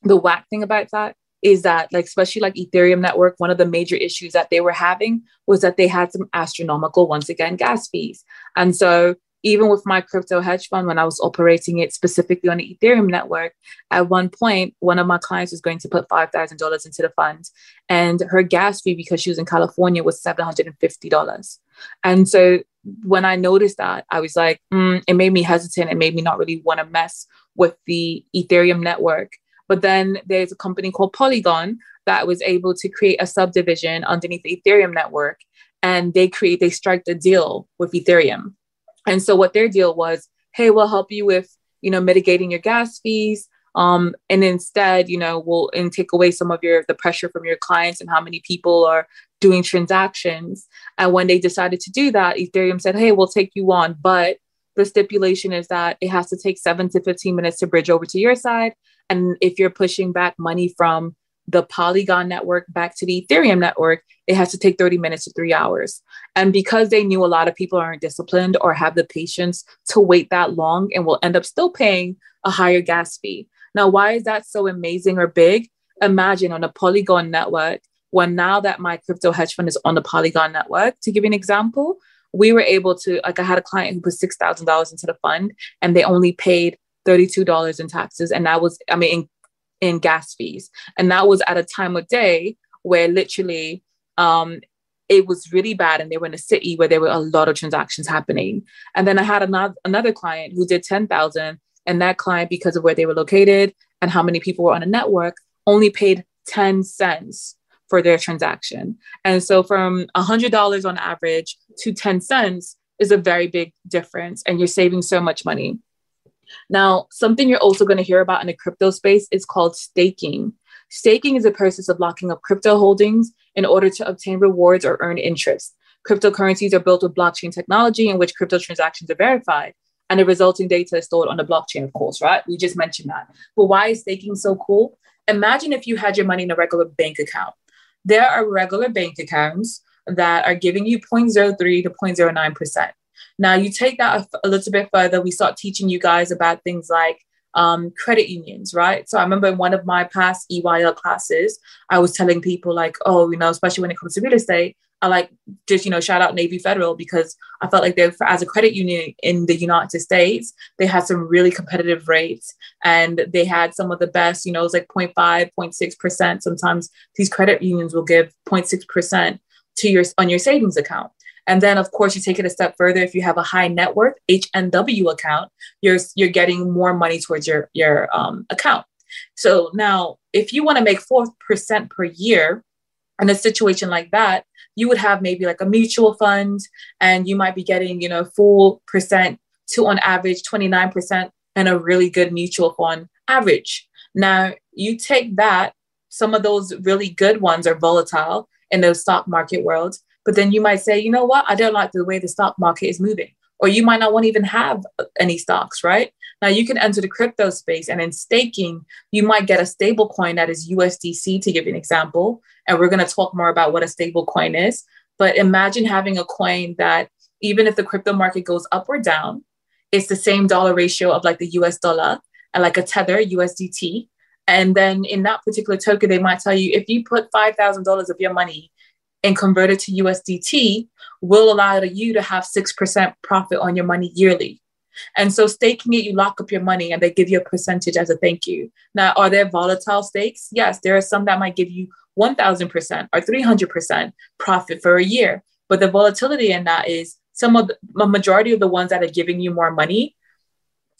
the whack thing about that is that like especially like Ethereum network, one of the major issues that they were having was that they had some astronomical once again gas fees. And so even with my crypto hedge fund, when I was operating it specifically on the Ethereum network, at one point, one of my clients was going to put $5,000 into the fund. And her gas fee, because she was in California, was $750. And so when I noticed that, I was like, mm, it made me hesitant. It made me not really want to mess with the Ethereum network. But then there's a company called Polygon that was able to create a subdivision underneath the Ethereum network. And they create, they strike a deal with Ethereum and so what their deal was, hey, we'll help you with, you know, mitigating your gas fees. Um, and instead, you know, we'll and take away some of your the pressure from your clients and how many people are doing transactions. And when they decided to do that, Ethereum said, hey, we'll take you on, but the stipulation is that it has to take seven to 15 minutes to bridge over to your side. And if you're pushing back money from the Polygon network back to the Ethereum network, it has to take 30 minutes to three hours. And because they knew a lot of people aren't disciplined or have the patience to wait that long and will end up still paying a higher gas fee. Now, why is that so amazing or big? Imagine on a Polygon network, when now that my crypto hedge fund is on the Polygon network, to give you an example, we were able to, like, I had a client who put $6,000 into the fund and they only paid $32 in taxes. And that was, I mean, in gas fees. And that was at a time of day where literally um, it was really bad and they were in a city where there were a lot of transactions happening. And then I had another, another client who did 10,000 and that client, because of where they were located and how many people were on a network, only paid 10 cents for their transaction. And so from $100 on average to 10 cents is a very big difference and you're saving so much money. Now, something you're also going to hear about in the crypto space is called staking. Staking is a process of locking up crypto holdings in order to obtain rewards or earn interest. Cryptocurrencies are built with blockchain technology in which crypto transactions are verified, and the resulting data is stored on the blockchain, of course, right? We just mentioned that. But why is staking so cool? Imagine if you had your money in a regular bank account. There are regular bank accounts that are giving you 0.03 to 0.09%. Now, you take that a, a little bit further, we start teaching you guys about things like um, credit unions, right? So I remember in one of my past EYL classes, I was telling people, like, oh, you know, especially when it comes to real estate, I like just, you know, shout out Navy Federal because I felt like they, as a credit union in the United States, they had some really competitive rates and they had some of the best, you know, it was like 0.5, 0.6%. Sometimes these credit unions will give 0.6% to your on your savings account. And then, of course, you take it a step further. If you have a high net worth HNW account, you're you're getting more money towards your your um, account. So now, if you want to make four percent per year, in a situation like that, you would have maybe like a mutual fund, and you might be getting you know full percent to on average twenty nine percent, and a really good mutual fund average. Now you take that. Some of those really good ones are volatile in the stock market world but then you might say, you know what? I don't like the way the stock market is moving. Or you might not want to even have any stocks, right? Now you can enter the crypto space and in staking, you might get a stable coin that is USDC to give you an example. And we're going to talk more about what a stable coin is. But imagine having a coin that even if the crypto market goes up or down, it's the same dollar ratio of like the US dollar and like a tether USDT. And then in that particular token, they might tell you if you put $5,000 of your money and convert it to USDT will allow you to have 6% profit on your money yearly. And so staking it, you lock up your money and they give you a percentage as a thank you. Now, are there volatile stakes? Yes, there are some that might give you 1000% or 300% profit for a year. But the volatility in that is some of the majority of the ones that are giving you more money,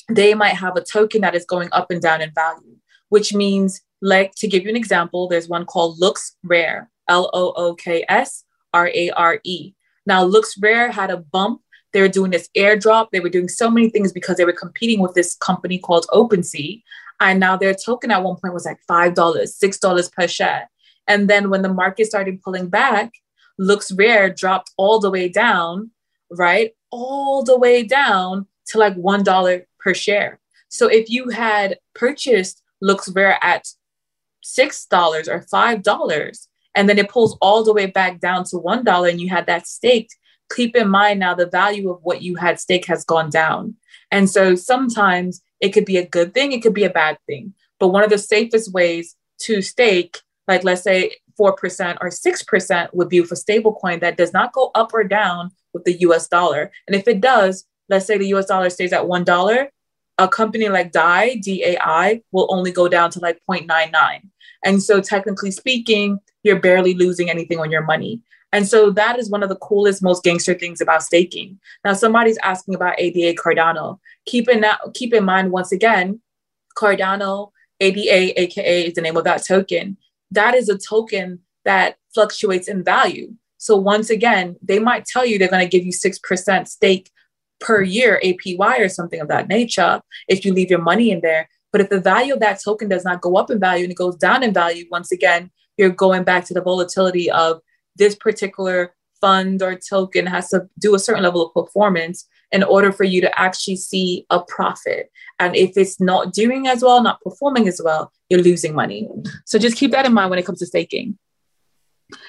they might have a token that is going up and down in value, which means, like to give you an example, there's one called Looks Rare, L O O K S R A R E. Now, Looks Rare had a bump. They were doing this airdrop. They were doing so many things because they were competing with this company called OpenSea. And now their token at one point was like $5, $6 per share. And then when the market started pulling back, Looks Rare dropped all the way down, right? All the way down to like $1 per share. So if you had purchased Looks Rare at $6 or $5, and then it pulls all the way back down to $1 and you had that staked, keep in mind now the value of what you had staked has gone down. And so sometimes it could be a good thing, it could be a bad thing. But one of the safest ways to stake, like let's say 4% or 6% would be for stablecoin that does not go up or down with the US dollar. And if it does, let's say the US dollar stays at $1, a company like DAI, DAI, will only go down to like 0.99. And so, technically speaking, you're barely losing anything on your money. And so that is one of the coolest, most gangster things about staking. Now, somebody's asking about ADA Cardano. Keep in, that, keep in mind, once again, Cardano, ADA, AKA, is the name of that token. That is a token that fluctuates in value. So once again, they might tell you they're going to give you 6% stake per year APY or something of that nature if you leave your money in there. But if the value of that token does not go up in value and it goes down in value, once again, you're going back to the volatility of this particular fund or token has to do a certain level of performance in order for you to actually see a profit. And if it's not doing as well, not performing as well, you're losing money. So just keep that in mind when it comes to staking.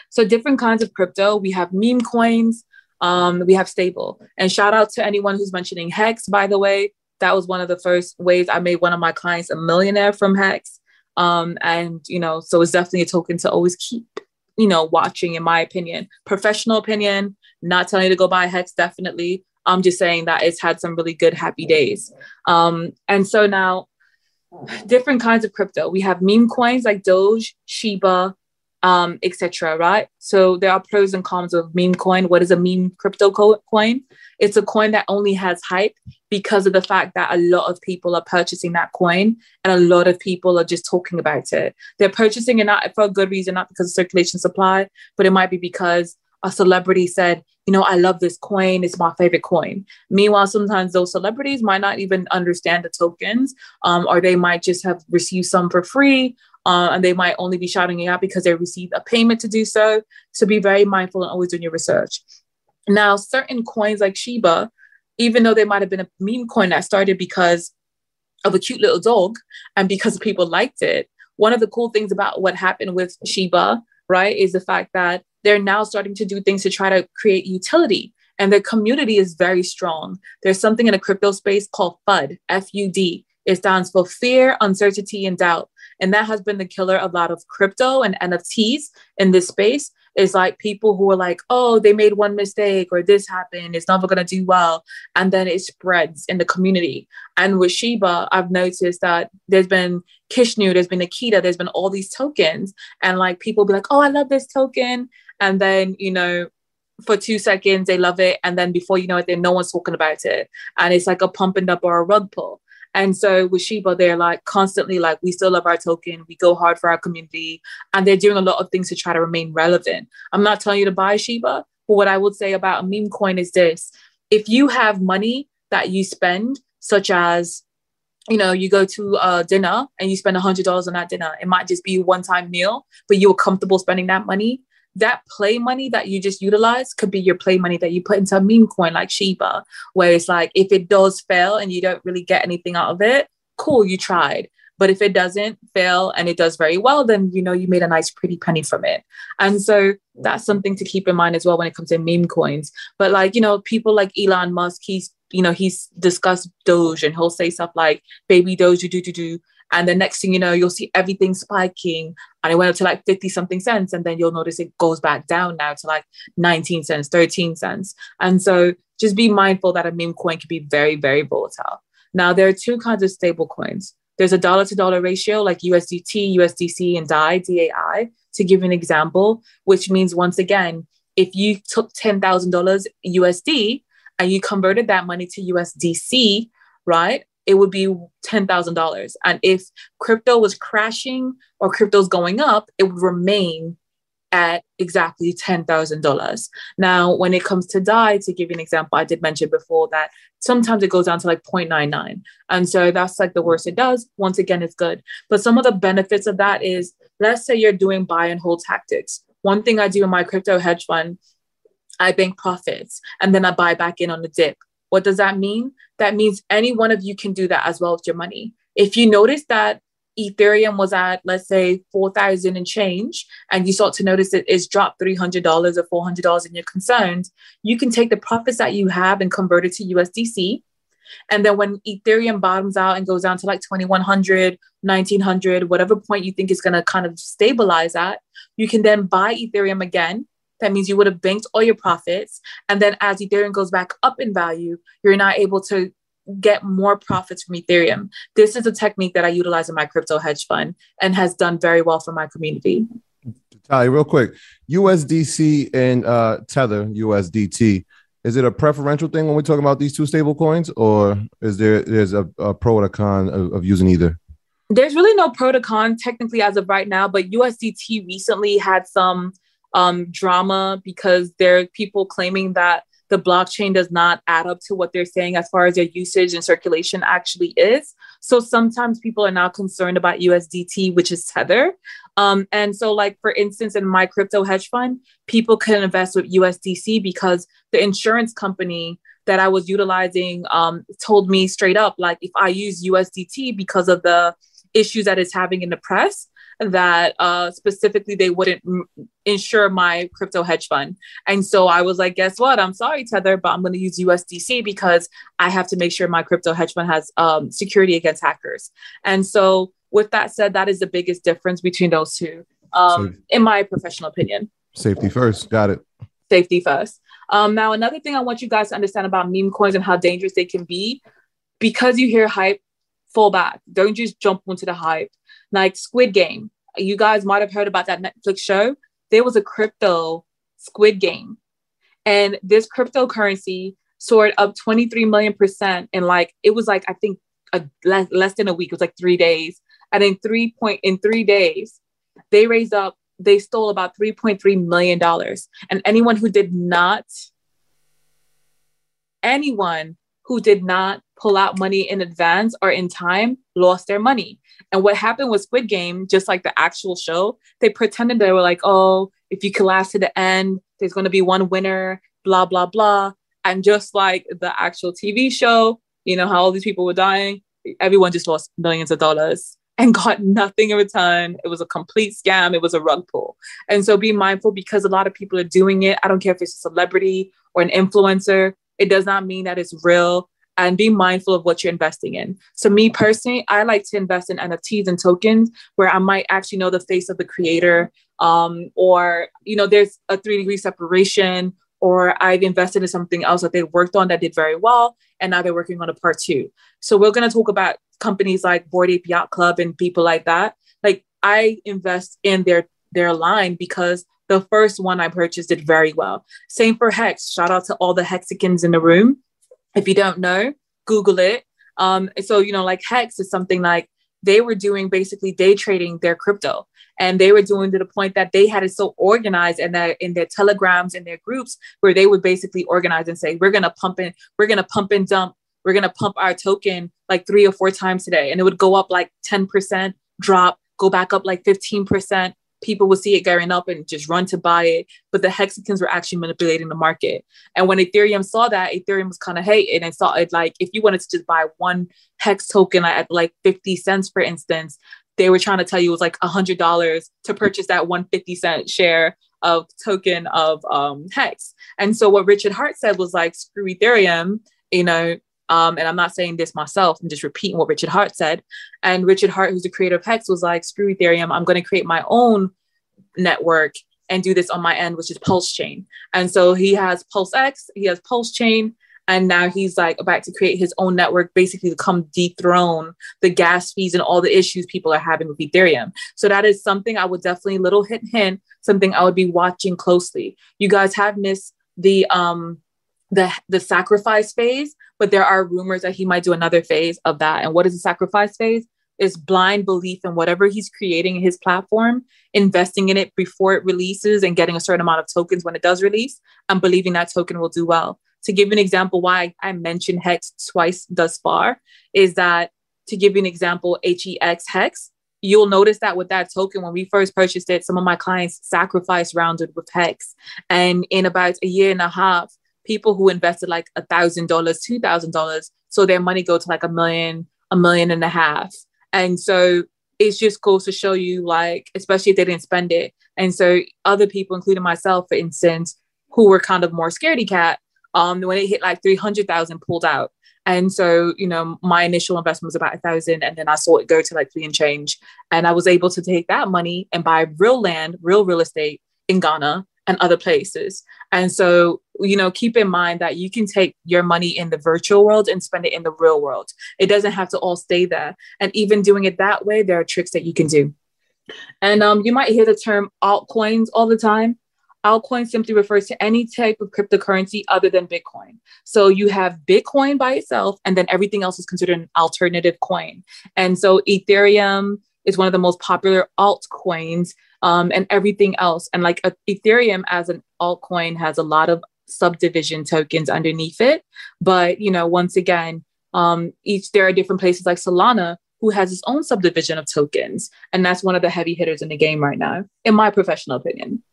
So different kinds of crypto. We have meme coins. Um, we have stable. And shout out to anyone who's mentioning Hex, by the way. That was one of the first ways I made one of my clients a millionaire from Hex. Um, and you know, so it's definitely a token to always keep, you know, watching, in my opinion. Professional opinion, not telling you to go buy Hex, definitely. I'm just saying that it's had some really good happy days. Um, and so now different kinds of crypto. We have meme coins like Doge, Shiba, um, etc. Right? So there are pros and cons of meme coin. What is a meme crypto coin? It's a coin that only has hype because of the fact that a lot of people are purchasing that coin and a lot of people are just talking about it. They're purchasing it not for a good reason, not because of circulation supply, but it might be because a celebrity said, you know, I love this coin. It's my favorite coin. Meanwhile, sometimes those celebrities might not even understand the tokens, um, or they might just have received some for free, uh, and they might only be shouting it out because they received a payment to do so. So be very mindful and always doing your research. Now, certain coins like Shiba, even though they might have been a meme coin that started because of a cute little dog and because people liked it, one of the cool things about what happened with Shiba, right, is the fact that they're now starting to do things to try to create utility. And their community is very strong. There's something in the crypto space called FUD, F U D. It stands for fear, uncertainty, and doubt. And that has been the killer of a lot of crypto and NFTs in this space. Is like people who are like, oh, they made one mistake or this happened, it's never gonna do well. And then it spreads in the community. And with Shiba, I've noticed that there's been Kishnu, there's been Akita, there's been all these tokens. And like people be like, oh, I love this token. And then, you know, for two seconds they love it and then before you know it then no one's talking about it and it's like a pump and up or a rug pull and so with Shiba, they're like constantly like, we still love our token, we go hard for our community, and they're doing a lot of things to try to remain relevant. I'm not telling you to buy Shiba, but what I would say about a meme coin is this if you have money that you spend, such as you know, you go to a dinner and you spend a hundred dollars on that dinner. It might just be a one-time meal, but you were comfortable spending that money that play money that you just utilize could be your play money that you put into a meme coin like Shiba, where it's like if it does fail and you don't really get anything out of it, cool, you tried. But if it doesn't fail and it does very well, then you know you made a nice pretty penny from it. And so that's something to keep in mind as well when it comes to meme coins. But like, you know, people like Elon Musk, he's you know, he's discussed Doge and he'll say stuff like baby Doge, do do do do. And the next thing you know, you'll see everything spiking and it went up to like 50 something cents. And then you'll notice it goes back down now to like 19 cents, 13 cents. And so just be mindful that a meme coin can be very, very volatile. Now, there are two kinds of stable coins. There's a dollar to dollar ratio like USDT, USDC, and DAI, DAI, to give an example, which means once again, if you took $10,000 USD and you converted that money to USDC, right? It would be $10,000. And if crypto was crashing or crypto's going up, it would remain at exactly $10,000. Now, when it comes to DAI, to give you an example, I did mention before that sometimes it goes down to like 0.99. And so that's like the worst it does. Once again, it's good. But some of the benefits of that is let's say you're doing buy and hold tactics. One thing I do in my crypto hedge fund, I bank profits and then I buy back in on the dip. What does that mean? That means any one of you can do that as well with your money. If you notice that Ethereum was at, let's say, 4,000 and change, and you start to notice it is dropped $300 or $400 and you're concerned, you can take the profits that you have and convert it to USDC. And then when Ethereum bottoms out and goes down to like 2100, 1900, whatever point you think is going to kind of stabilize at, you can then buy Ethereum again. That means you would have banked all your profits. And then as Ethereum goes back up in value, you're now able to get more profits from Ethereum. This is a technique that I utilize in my crypto hedge fund and has done very well for my community. Tally, real quick, USDC and uh, Tether USDT. Is it a preferential thing when we talk about these two stable coins, or is there there's a, a pro or a con of, of using either? There's really no pro to con technically as of right now, but USDT recently had some um, drama because there are people claiming that the blockchain does not add up to what they're saying as far as their usage and circulation actually is. So sometimes people are now concerned about USDT, which is Tether. Um, and so, like for instance, in my crypto hedge fund, people can invest with USDC because the insurance company that I was utilizing um, told me straight up, like if I use USDT because of the issues that it's having in the press, that uh, specifically they wouldn't m- insure my crypto hedge fund. And so I was like, guess what? I'm sorry, Tether, but I'm going to use USDC because I have to make sure my crypto hedge fund has um, security against hackers. And so, with that said, that is the biggest difference between those two, um, in my professional opinion. Safety first. Got it. Safety first. Um, now, another thing I want you guys to understand about meme coins and how dangerous they can be, because you hear hype, fall back. Don't just jump onto the hype like Squid Game. You guys might have heard about that Netflix show. There was a crypto Squid Game, and this cryptocurrency soared up 23 million percent in like it was like I think a, less, less than a week. It was like three days, and in three point in three days, they raised up. They stole about 3.3 million dollars, and anyone who did not, anyone who did not pull out money in advance or in time lost their money. And what happened with Squid Game, just like the actual show, they pretended they were like, oh, if you collapse to the end, there's going to be one winner, blah, blah, blah. And just like the actual TV show, you know, how all these people were dying, everyone just lost millions of dollars and got nothing in return. It was a complete scam. It was a rug pull. And so be mindful because a lot of people are doing it. I don't care if it's a celebrity or an influencer, it does not mean that it's real and be mindful of what you're investing in. So, me personally, I like to invest in NFTs and tokens where I might actually know the face of the creator, um, or you know, there's a three degree separation, or I've invested in something else that they worked on that did very well, and now they're working on a part two. So, we're going to talk about companies like Bored Ape Yacht Club and people like that. Like, I invest in their their line because the first one I purchased did very well. Same for Hex. Shout out to all the Hexicans in the room. If you don't know, Google it. Um, so, you know, like Hex is something like they were doing basically day trading their crypto. And they were doing to the point that they had it so organized and that in their telegrams and their groups where they would basically organize and say, we're gonna pump in, we're gonna pump and dump, we're gonna pump our token like three or four times today. And it would go up like 10%, drop, go back up like 15%, people would see it going up and just run to buy it. But the Hexicans were actually manipulating the market. And when Ethereum saw that, Ethereum was kind of hating and saw it like if you wanted to just buy one Hex token at like 50 cents, for instance, they were trying to tell you it was like $100 to purchase that 150 cent share of token of um, Hex. And so what Richard Heart said was like, screw Ethereum, you know, um, and I'm not saying this myself, I'm just repeating what Richard Heart said. And Richard Heart, who's the creator of Hex, was like, screw Ethereum, I'm going to create my own network and do this on my end, which is Pulse Chain. And so he has Pulse X, he has Pulse Chain, And now he's like about to create his own network, basically to come dethrone the gas fees and all the issues people are having with Ethereum. So that is something I would definitely little hint hint, something I would be watching closely. You guys have missed the um the the sacrifice phase, but there are rumors that he might do another phase of that. And what is the sacrifice phase? Is blind belief in whatever he's creating in his platform, investing in it before it releases and getting a certain amount of tokens when it does release, and believing that token will do well. To give you an example, why I mentioned Hex twice thus far is that to give you an example, HEX Hex, you'll notice that with that token, when we first purchased it, some of my clients sacrificed rounded with Hex. And in about a year and a half, people who invested like a thousand dollars, two thousand dollars, so their money go to like a million, a million and a half. And so it just goes to show you, like, especially if they didn't spend it. And so other people, including myself, for instance, who were kind of more scaredy cat, um, when it hit like 300,000 pulled out. And so, you know, my initial investment was about a thousand, and then I saw it go to like three and change. And I was able to take that money and buy real land, real real estate in Ghana and other places. And so, you know, keep in mind that you can take your money in the virtual world and spend it in the real world. It doesn't have to all stay there. And even doing it that way, there are tricks that you can do. And um, you might hear the term altcoins all the time. Altcoin simply refers to any type of cryptocurrency other than Bitcoin. So you have Bitcoin by itself, and then everything else is considered an alternative coin. And so Ethereum is one of the most popular altcoins um, and everything else. And like Ethereum as an altcoin has a lot of subdivision tokens underneath it. But, you know, once again, um, each there are different places like Solana who has its own subdivision of tokens. And that's one of the heavy hitters in the game right now, in my professional opinion.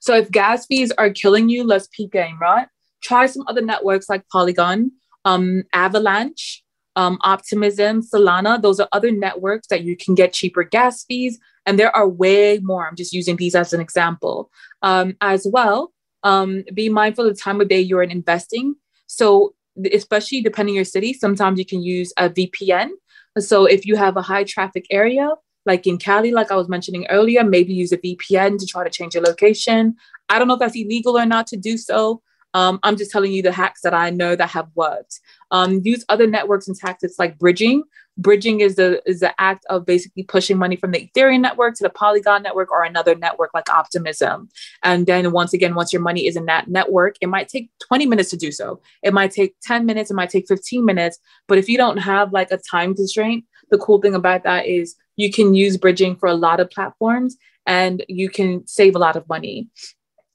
So if gas fees are killing you, let's peak game, right? Try some other networks like Polygon, um, Avalanche, um, Optimism, Solana. Those are other networks that you can get cheaper gas fees. And there are way more. I'm just using these as an example. Um, as well, um, be mindful of the time of day you're investing. So, especially depending your city, sometimes you can use a VPN. So, if you have a high traffic area, like in Cali, like I was mentioning earlier, maybe use a VPN to try to change your location. I don't know if that's illegal or not to do so. Um, I'm just telling you the hacks that I know that have worked. Um, use other networks and tactics like bridging. Bridging is the is the act of basically pushing money from the Ethereum network to the Polygon network or another network like Optimism. And then once again, once your money is in that network, it might take 20 minutes to do so. It might take 10 minutes. It might take 15 minutes. But if you don't have like a time constraint, the cool thing about that is you can use bridging for a lot of platforms and you can save a lot of money.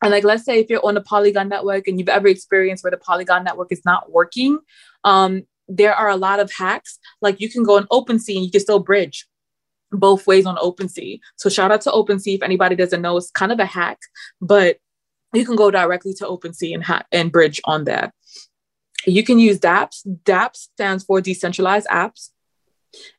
And like, let's say if you're on the Polygon network and you've ever experienced where the Polygon network is not working, um, there are a lot of hacks. Like you can go on OpenSea and you can still bridge both ways on OpenSea. So shout out to OpenSea. If anybody doesn't know, it's kind of a hack, but you can go directly to OpenSea and hack and bridge on there. You can use DApps. DApps stands for decentralized apps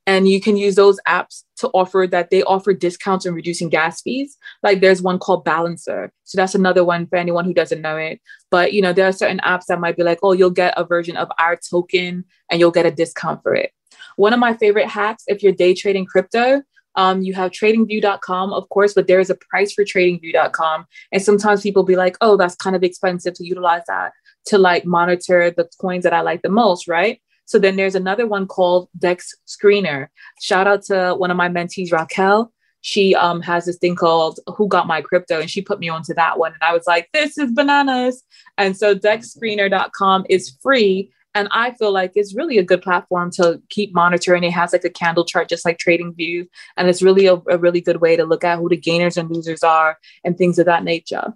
and you can use those apps to offer that they offer discounts and reducing gas fees like there's one called balancer so that's another one for anyone who doesn't know it but you know there are certain apps that might be like oh you'll get a version of our token and you'll get a discount for it one of my favorite hacks if you're day trading crypto um, you have tradingview.com, of course, but there is a price for tradingview.com. And sometimes people be like, oh, that's kind of expensive to utilize that to like monitor the coins that I like the most, right? So then there's another one called Dex Screener. Shout out to one of my mentees, Raquel. She um, has this thing called Who Got My Crypto, and she put me onto that one. And I was like, this is bananas. And so dexscreener.com is free. And I feel like it's really a good platform to keep monitoring. It has like a candle chart, just like TradingView. And it's really a, a really good way to look at who the gainers and losers are and things of that nature.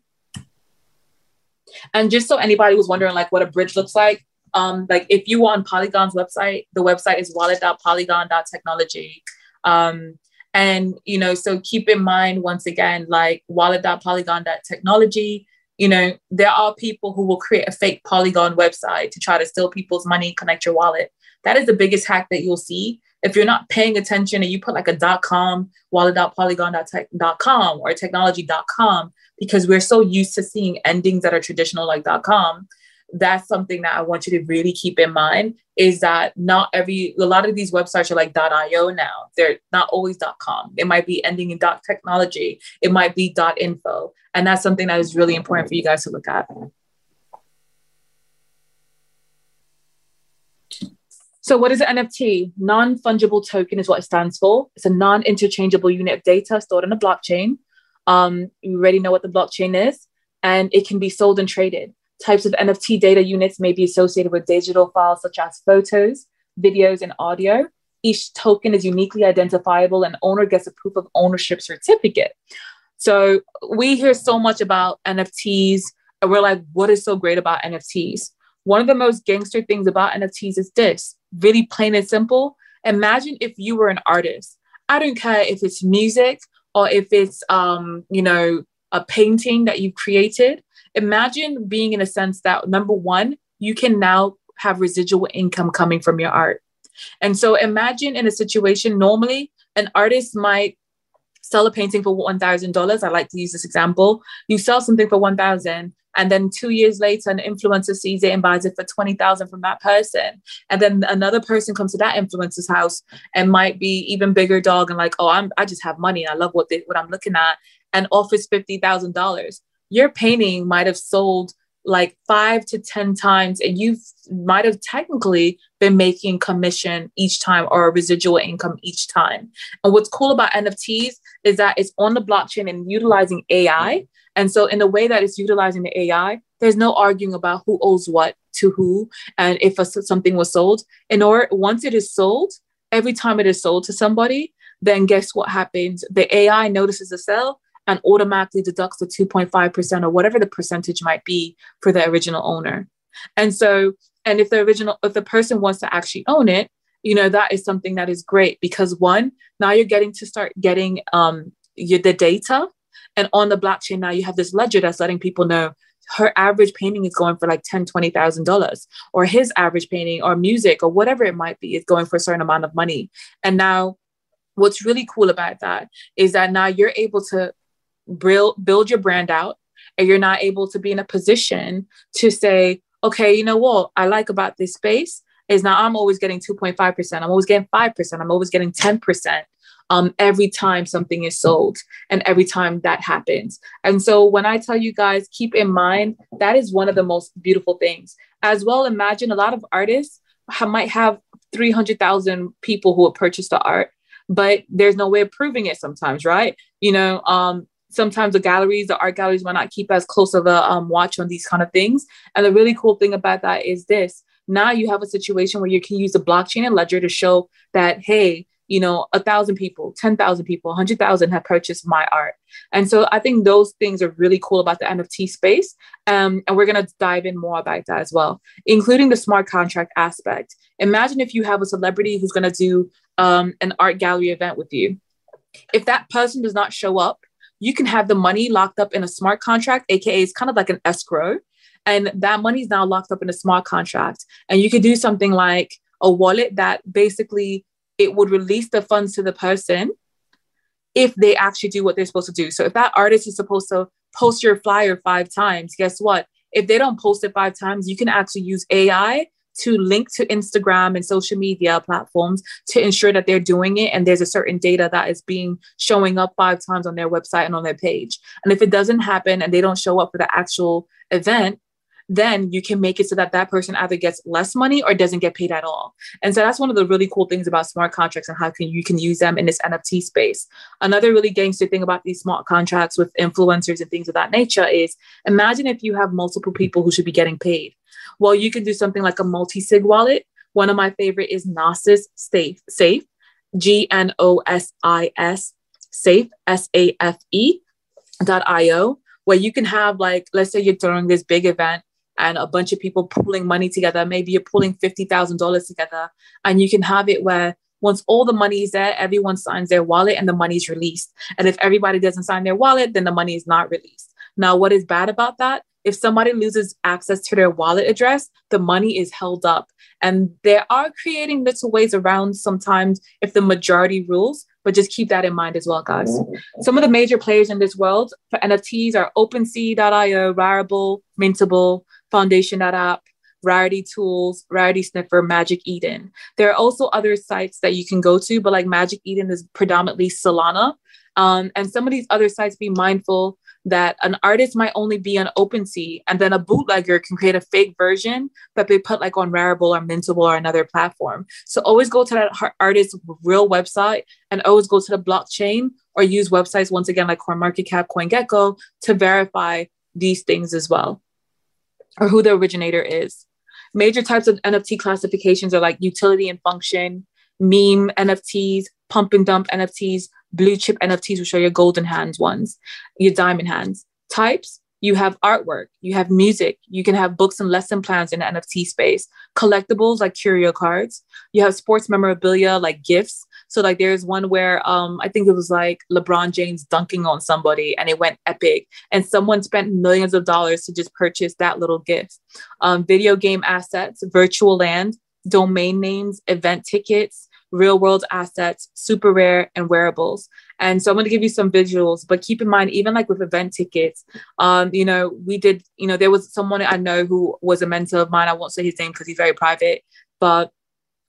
And just so anybody was wondering like what a bridge looks like, um, like if you on Polygon's website, the website is wallet.polygon.technology. Um, and you know, so keep in mind once again, like wallet.polygon.technology, you know, there are people who will create a fake Polygon website to try to steal people's money, connect your wallet. That is the biggest hack that you'll see. If you're not paying attention and you put like a dot com, wallet.polygon.com or technology.com, because we're so used to seeing endings that are traditional like dot com, that's something that I want you to really keep in mind is that not every a lot of these websites are like .io now. They're not always .com. It might be ending in .technology. It might be .info, and that's something that is really important for you guys to look at. So, what is an NFT? Non fungible token is what it stands for. It's a non interchangeable unit of data stored on a blockchain. Um, you already know what the blockchain is, and it can be sold and traded. Types of NFT data units may be associated with digital files such as photos, videos, and audio. Each token is uniquely identifiable, and owner gets a proof of ownership certificate. So, we hear so much about NFTs, and we're like, what is so great about NFTs? One of the most gangster things about NFTs is this really plain and simple. Imagine if you were an artist. I don't care if it's music or if it's, um, you know, a painting that you've created. Imagine being in a sense that number one, you can now have residual income coming from your art. And so imagine in a situation, normally an artist might sell a painting for $1,000. I like to use this example. You sell something for 1000 and then two years later an influencer sees it and buys it for 20000 from that person and then another person comes to that influencer's house and might be even bigger dog and like oh i'm i just have money and i love what they, what i'm looking at and offers $50000 your painting might have sold like five to ten times and you might have technically been making commission each time or a residual income each time and what's cool about nfts is that it's on the blockchain and utilizing ai and so, in the way that it's utilizing the AI, there's no arguing about who owes what to who and if a, something was sold. In order, once it is sold, every time it is sold to somebody, then guess what happens? The AI notices the sale and automatically deducts the 2.5% or whatever the percentage might be for the original owner. And so, and if the original, if the person wants to actually own it, you know, that is something that is great because one, now you're getting to start getting um, your, the data and on the blockchain now, you have this ledger that's letting people know her average painting is going for like ten, twenty thousand dollars, or his average painting or music or whatever it might be is going for a certain amount of money. And now, what's really cool about that is that now you're able to build build your brand out, and you're not able to be in a position to say, okay, you know what I like about this space is now I'm always getting 2.5%. I'm always getting 5%. I'm always getting 10% um, every time something is sold and every time that happens. And so when I tell you guys, keep in mind that is one of the most beautiful things. As well, imagine a lot of artists ha- might have 300,000 people who have purchased the art, but there's no way of proving it sometimes, right? You know, um, sometimes the galleries, the art galleries might not keep as close of a um, watch on these kind of things. And the really cool thing about that is this now you have a situation where you can use the blockchain and ledger to show that, hey, you know, a thousand people, 10,000 people, 100,000 have purchased my art. And so I think those things are really cool about the NFT space. Um, and we're going to dive in more about that as well, including the smart contract aspect. Imagine if you have a celebrity who's going to do um, an art gallery event with you. If that person does not show up, you can have the money locked up in a smart contract, AKA it's kind of like an escrow. And that money is now locked up in a smart contract. And you could do something like a wallet that basically it would release the funds to the person if they actually do what they're supposed to do. So if that artist is supposed to post your flyer five times, guess what? If they don't post it five times, you can actually use AI to link to Instagram and social media platforms to ensure that they're doing it and there's a certain data that is being showing up five times on their website and on their page. And if it doesn't happen and they don't show up for the actual event, then you can make it so that that person either gets less money or doesn't get paid at all. And so that's one of the really cool things about smart contracts and how can you can use them in this NFT space. Another really gangster thing about these smart contracts with influencers and things of that nature is imagine if you have multiple people who should be getting paid. Well, you can do something like a multi-sig wallet. One of my favorite is Gnosis Safe, Safe, G N O S I S Safe, S A F E dot io, where you can have like, let's say you're throwing this big event and a bunch of people pulling money together. Maybe you're pulling $50,000 together and you can have it where once all the money is there, everyone signs their wallet and the money is released. And if everybody doesn't sign their wallet, then the money is not released. Now, what is bad about that? If somebody loses access to their wallet address, the money is held up. And they are creating little ways around sometimes if the majority rules, but just keep that in mind as well, guys. Some of the major players in this world for NFTs are OpenSea.io, Rarible, Mintable, Foundation.app, Rarity Tools, Rarity Sniffer, Magic Eden. There are also other sites that you can go to, but like Magic Eden is predominantly Solana. Um, and some of these other sites, be mindful that an artist might only be on OpenSea and then a bootlegger can create a fake version that they put like on Rarible or Mintable or another platform. So always go to that artist's real website and always go to the blockchain or use websites once again like CoinMarketCap, CoinGecko to verify these things as well or who the originator is. Major types of NFT classifications are like utility and function, meme NFTs, pump and dump NFTs, blue chip NFTs, which are your golden hands ones, your diamond hands. Types, you have artwork, you have music, you can have books and lesson plans in the NFT space, collectibles like curio cards, you have sports memorabilia like gifts. So like there's one where um I think it was like LeBron James dunking on somebody and it went epic and someone spent millions of dollars to just purchase that little gift. Um, video game assets, virtual land, domain names, event tickets, real world assets, super rare, and wearables. And so I'm going to give you some visuals, but keep in mind, even like with event tickets, um, you know, we did, you know, there was someone I know who was a mentor of mine. I won't say his name because he's very private, but,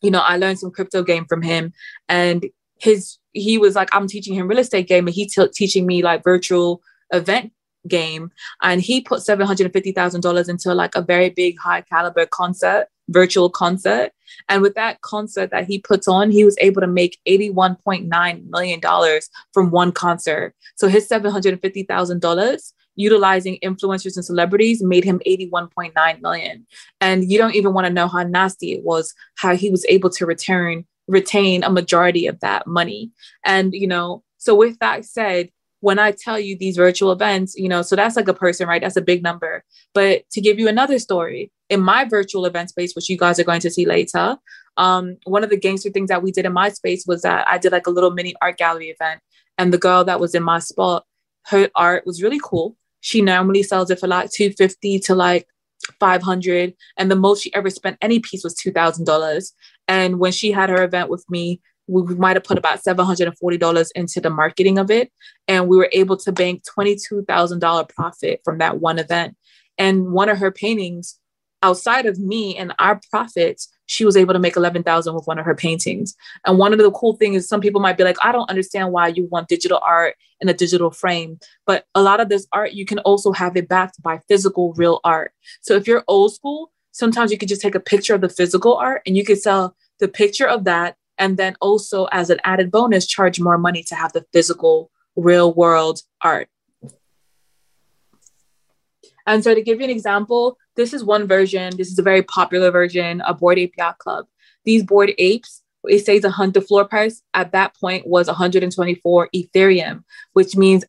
you know, I learned some crypto game from him and his, he was like, I'm teaching him real estate game and he's t- teaching me like virtual event game and he put $750,000 into like a very big high caliber concert virtual concert. And with that concert that he puts on, he was able to make $81.9 million from one concert. So his $750,000 utilizing influencers and celebrities made him 81.9 million. And you don't even want to know how nasty it was, how he was able to return, retain a majority of that money. And, you know, so with that said, when I tell you these virtual events, you know, so that's like a person, right? That's a big number. But to give you another story, in my virtual event space, which you guys are going to see later, um, one of the gangster things that we did in my space was that I did like a little mini art gallery event. And the girl that was in my spot, her art was really cool. She normally sells it for like 250 to like 500 and the most she ever spent any piece was $2000 and when she had her event with me we might have put about $740 into the marketing of it. And we were able to bank $22,000 profit from that one event. And one of her paintings, outside of me and our profits, she was able to make 11,000 with one of her paintings. And one of the cool things is some people might be like, I don't understand why you want digital art in a digital frame. But a lot of this art, you can also have it backed by physical, real art. So if you're old school, sometimes you could just take a picture of the physical art and you could sell the picture of that and then also as an added bonus charge more money to have the physical real world art. And so to give you an example this is one version. This is a very popular version a Bored Ape Yacht Club. These Bored Apes it says a hundred floor price at that point was 124 ethereum which means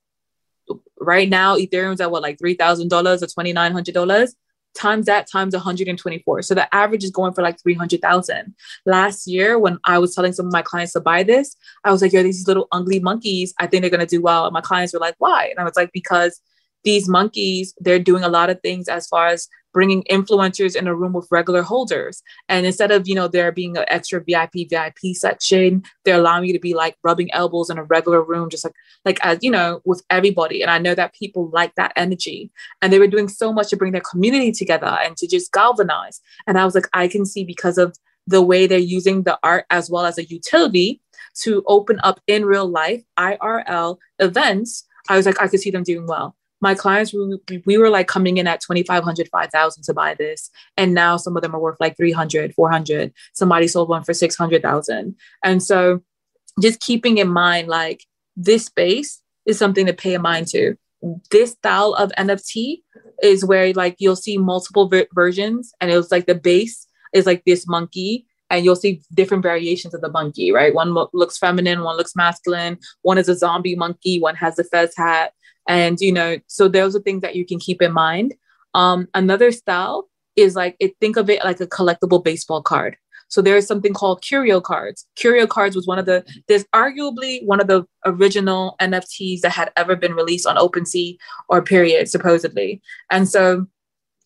right now ethereum's at what like $3000 or $2900 times that times 124. So the average is going for like 300,000. Last year, when I was telling some of my clients to buy this, I was like, yo, these little ugly monkeys, I think they're going to do well. And my clients were like, why? And I was like, because these monkeys, they're doing a lot of things as far as bringing influencers in a room with regular holders. And instead of, you know, there being an extra VIP, VIP section, they're allowing you to be like rubbing elbows in a regular room, just like, like as, you know, with everybody. And I know that people like that energy. And they were doing so much to bring their community together and to just galvanize. And I was like, I can see because of the way they're using the art as well as a utility to open up in real life IRL events. I was like, I could see them doing well my clients we, we were like coming in at 2500 5000 to buy this. And now some of them are worth like 300 400 somebody sold one for 600000 and so just keeping in mind like this space is something to pay a mind to this style of nft is where like you'll see multiple ver- versions. And it was like the base is like this monkey. And you'll see different variations of the monkey, right? One lo- looks feminine, one looks masculine, one is a zombie monkey, one has the fez hat, and, you know, so those are things that you can keep in mind. Um, another style is like, it, think of it like a collectible baseball card. So there's something called curio cards. Curio cards was one of the, there's arguably one of the original NFTs that had ever been released on OpenSea or period, supposedly. And so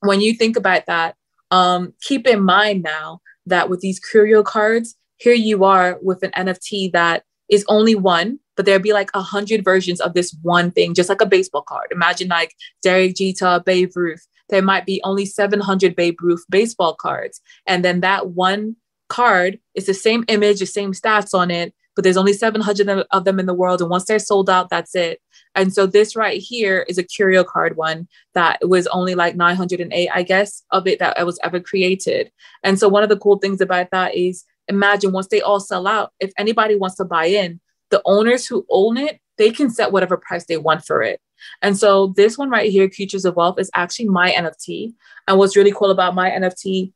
when you think about that, um, keep in mind now that with these curio cards, here you are with an NFT that is only one, but there'd be like a hundred versions of this one thing, just like a baseball card. Imagine like Derek Jeter, Babe Ruth. There might be only 700 Babe Ruth baseball cards. And then that one card is the same image, the same stats on it, but there's only 700 of them in the world. And once they're sold out, that's it. And so this right here is a curio card one that was only like 908, I guess, of it that was ever created. And so one of the cool things about that is imagine once they all sell out, if anybody wants to buy in, the owners who own it, they can set whatever price they want for it. And so this one right here, Creatures of Wealth, is actually my NFT. And what's really cool about my NFT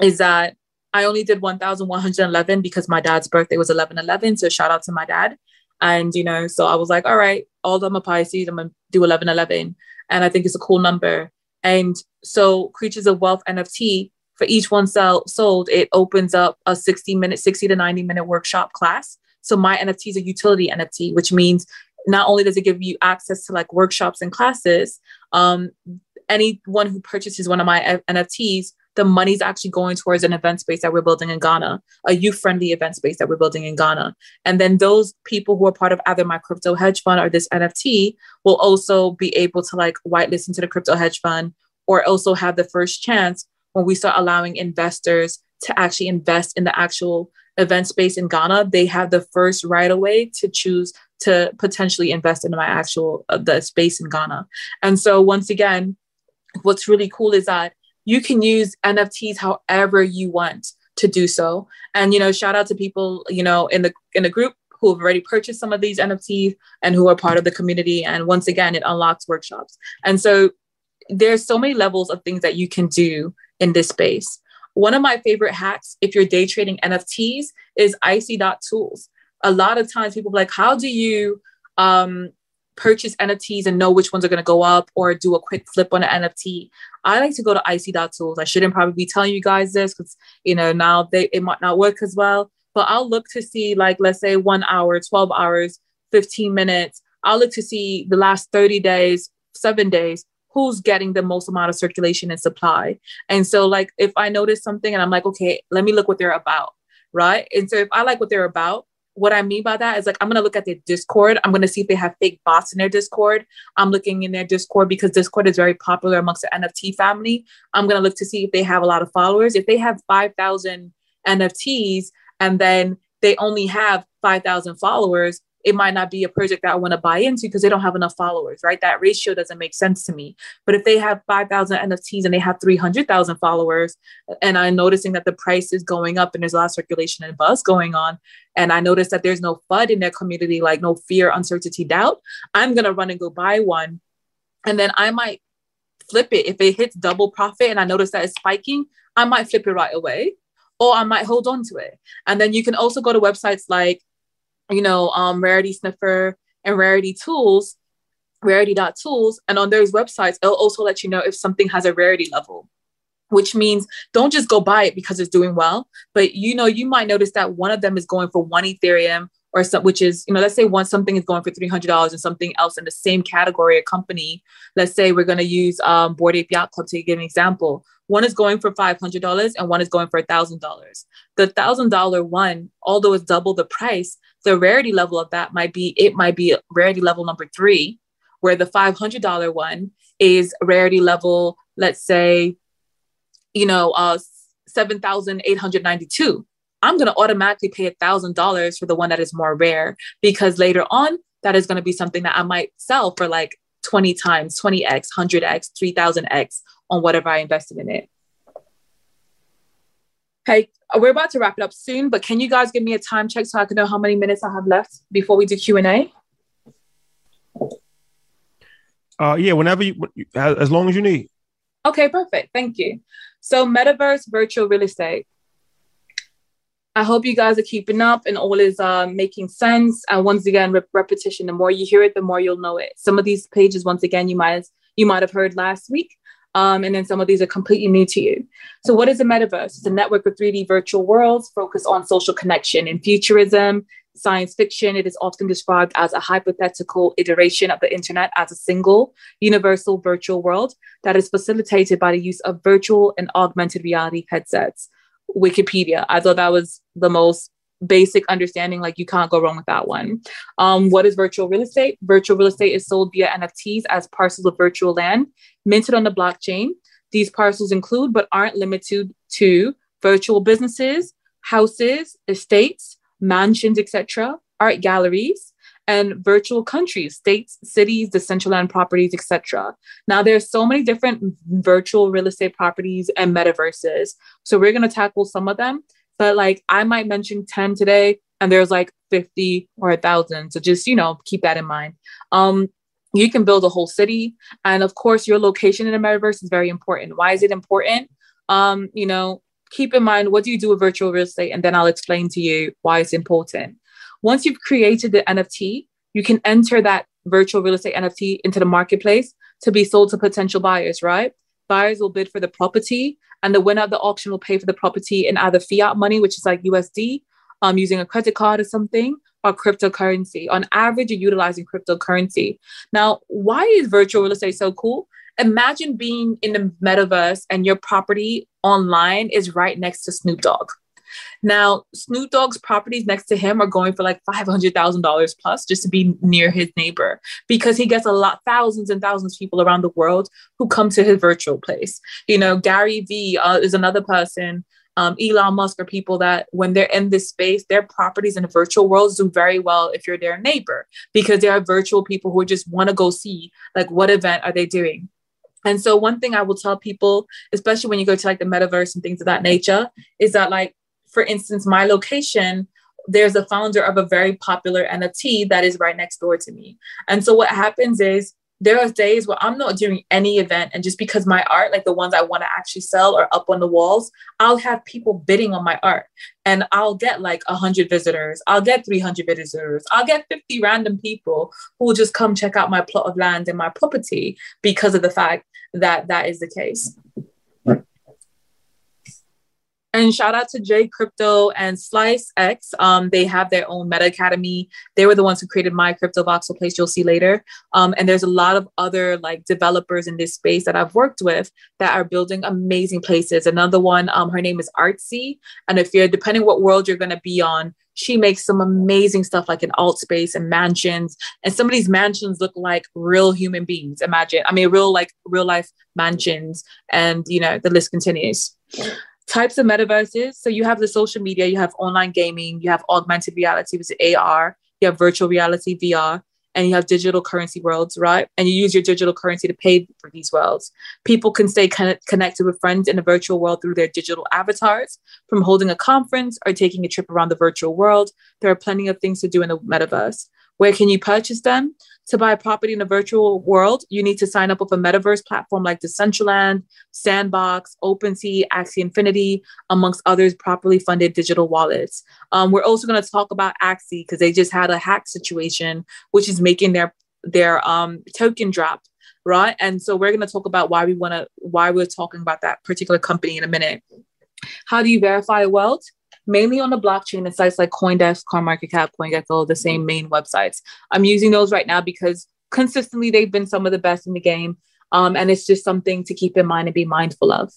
is that I only did 1,111 because my dad's birthday was 1111. So shout out to my dad. And, you know, so I was like, all right, all them are Pisces. I'm going to do 1111. And I think it's a cool number. And so Creatures of Wealth NFT, for each one sell, sold, it opens up a 60 minute, 60 to 90 minute workshop class. So my NFT is a utility NFT, which means not only does it give you access to like workshops and classes, um, anyone who purchases one of my NFTs the money's actually going towards an event space that we're building in Ghana, a youth friendly event space that we're building in Ghana. And then those people who are part of either my crypto hedge fund or this NFT will also be able to like whitelist into the crypto hedge fund or also have the first chance when we start allowing investors to actually invest in the actual event space in Ghana, they have the first right away to choose to potentially invest in my actual uh, the space in Ghana. And so once again, what's really cool is that you can use NFTs however you want to do so. And you know, shout out to people, you know, in the in the group who have already purchased some of these NFTs and who are part of the community. And once again, it unlocks workshops. And so there's so many levels of things that you can do in this space. One of my favorite hacks, if you're day trading NFTs, is icy.tools. A lot of times people like, how do you um, purchase NFTs and know which ones are going to go up or do a quick flip on an NFT. I like to go to icy.tools. I shouldn't probably be telling you guys this because, you know, now they, it might not work as well, but I'll look to see like, let's say one hour, 12 hours, 15 minutes. I'll look to see the last 30 days, seven days, who's getting the most amount of circulation and supply. And so like, if I notice something and I'm like, okay, let me look what they're about. Right. And so if I like what they're about, what I mean by that is like I'm gonna look at their Discord. I'm gonna see if they have fake bots in their Discord. I'm looking in their Discord because Discord is very popular amongst the NFT family. I'm gonna look to see if they have a lot of followers. If they have 5,000 NFTs and then they only have 5,000 followers, it might not be a project that I want to buy into because they don't have enough followers, right? That ratio doesn't make sense to me. But if they have 5,000 NFTs and they have 300,000 followers, and I'm noticing that the price is going up and there's a lot of circulation and buzz going on, and I notice that there's no FUD in their community, like no fear, uncertainty, doubt, I'm going to run and go buy one. And then I might flip it. If it hits double profit and I notice that it's spiking, I might flip it right away or I might hold on to it. And then you can also go to websites like you know, um, Rarity Sniper and Rarity Tools, Rarity.tools. And on those websites, it'll also let you know if something has a rarity level, which means don't just go buy it because it's doing well. But you know, you might notice that one of them is going for one Ethereum or some, which is, you know, let's say one something is going for $300 and something else in the same category or company. Let's say we're going to use um, Bored Ape Yacht Club to give an example. One is going for $500 and one is going for $1,000. The $1,000 one, although it's double the price, the rarity level of that might be it might be rarity level number three where the $500 one is rarity level let's say you know uh 7892 i'm going to automatically pay $1000 for the one that is more rare because later on that is going to be something that i might sell for like 20 times 20x 100x 3000x on whatever i invested in it Hey, we're about to wrap it up soon, but can you guys give me a time check so I can know how many minutes I have left before we do Q and A? Uh, yeah, whenever you, as long as you need. Okay, perfect. Thank you. So, metaverse virtual real estate. I hope you guys are keeping up and all is uh, making sense. And once again, rep- repetition. The more you hear it, the more you'll know it. Some of these pages, once again, you might you might have heard last week. Um, and then some of these are completely new to you. So, what is a metaverse? It's a network of 3D virtual worlds focused on social connection. In futurism, science fiction, it is often described as a hypothetical iteration of the internet as a single, universal virtual world that is facilitated by the use of virtual and augmented reality headsets. Wikipedia. I thought that was the most basic understanding like you can't go wrong with that one um, what is virtual real estate virtual real estate is sold via nfts as parcels of virtual land minted on the blockchain these parcels include but aren't limited to virtual businesses houses estates mansions, etc., art galleries, and virtual countries, states, cities, Decentraland properties, etc. Now, there's so many different virtual real estate properties and metaverses. So we're going to tackle some of them, but like I might mention 10 today, and there's like 50 or a thousand. So just, you know, keep that in mind. Um, you can build a whole city. And of course, your location in the metaverse is very important. Why is it important? Um, you know, keep in mind what do you do with virtual real estate? And then I'll explain to you why it's important. Once you've created the NFT, you can enter that virtual real estate NFT into the marketplace to be sold to potential buyers, right? Buyers will bid for the property, and the winner of the auction will pay for the property in either fiat money, which is like USD, um, using a credit card or something, or cryptocurrency. On average, you're utilizing cryptocurrency. Now, why is virtual real estate so cool? Imagine being in the metaverse and your property online is right next to Snoop Dogg. Now, Snoop Dogg's properties next to him are going for like $500,000 plus just to be near his neighbor because he gets a lot, thousands and thousands of people around the world who come to his virtual place. You know, Gary Vee uh, is another person. Um, Elon Musk are people that when they're in this space, their properties in virtual world do very well if you're their neighbor because there are virtual people who just want to go see like what event are they doing and so one thing I will tell people, especially when you go to like the metaverse and things of that nature, is that like for instance, my location, there's a founder of a very popular NFT that is right next door to me. And so what happens is there are days where I'm not doing any event, and just because my art, like the ones I want to actually sell, are up on the walls, I'll have people bidding on my art, and I'll get like 100 visitors, I'll get 300 visitors, I'll get 50 random people who will just come check out my plot of land and my property because of the fact that that is the case. And shout out to Jay Crypto and Slice X. Um, they have their own Meta Academy. They were the ones who created my Crypto Voxel place. You'll see later. Um, and there's a lot of other like developers in this space that I've worked with that are building amazing places. Another one, um, her name is Artsy. And if you're depending what world you're gonna be on, she makes some amazing stuff like in Altspace and mansions. And some of these mansions look like real human beings. Imagine, I mean, real like real life mansions. And you know, the list continues types of metaverses. So you have the social media, you have online gaming, you have augmented reality, which is AR, you have virtual reality, VR, and you have digital currency worlds, right? And you use your digital currency to pay for these worlds. People can stay connect- connected with friends in a virtual world through their digital avatars, from holding a conference or taking a trip around the virtual world. There are plenty of things to do in the metaverse. Where can you purchase them? To buy a property in a virtual world, you need to sign up with a metaverse platform like Decentraland, Sandbox, OpenSea, Axie Infinity, amongst others properly funded digital wallets. Um, we're also going to talk about Axie because they just had a hack situation, which is making their their um, token drop, right? And so we're going to talk about why we want to why we're talking about that particular company in a minute. How do you verify a wealth? Mainly on the blockchain and sites like Coindesk, CoinMarketCap, CoinGecko, the same main websites. I'm using those right now because consistently they've been some of the best in the game. Um, and it's just something to keep in mind and be mindful of.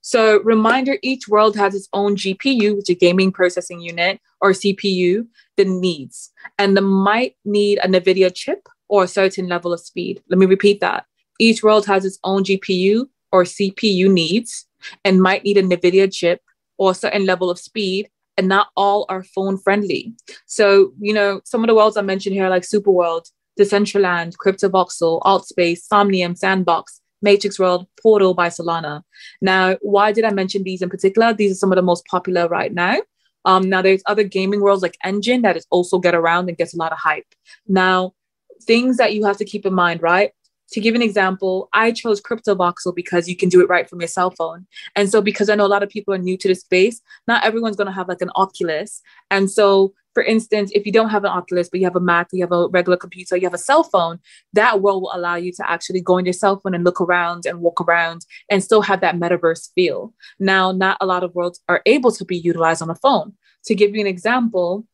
So, reminder each world has its own GPU, which is a gaming processing unit, or CPU, that needs. And the might need a NVIDIA chip or a certain level of speed. Let me repeat that. Each world has its own GPU or CPU needs and might need a NVIDIA chip or a certain level of speed, and not all are phone friendly. So, you know, some of the worlds I mentioned here, like Superworld, Decentraland, CryptoVoxel, Altspace, Somnium, Sandbox, Matrix World, Portal by Solana. Now, why did I mention these in particular? These are some of the most popular right now. Um, now, there's other gaming worlds like Enjin that is also get around and gets a lot of hype. Now, things that you have to keep in mind, right? To give an example, I chose CryptoVoxel because you can do it right from your cell phone. And so, because I know a lot of people are new to the space, not everyone's going to have like an Oculus. And so, for instance, if you don't have an Oculus, but you have a Mac, you have a regular computer, you have a cell phone, that world will allow you to actually go on your cell phone and look around and walk around and still have that metaverse feel. Now, not a lot of worlds are able to be utilized on a phone. To give you an example,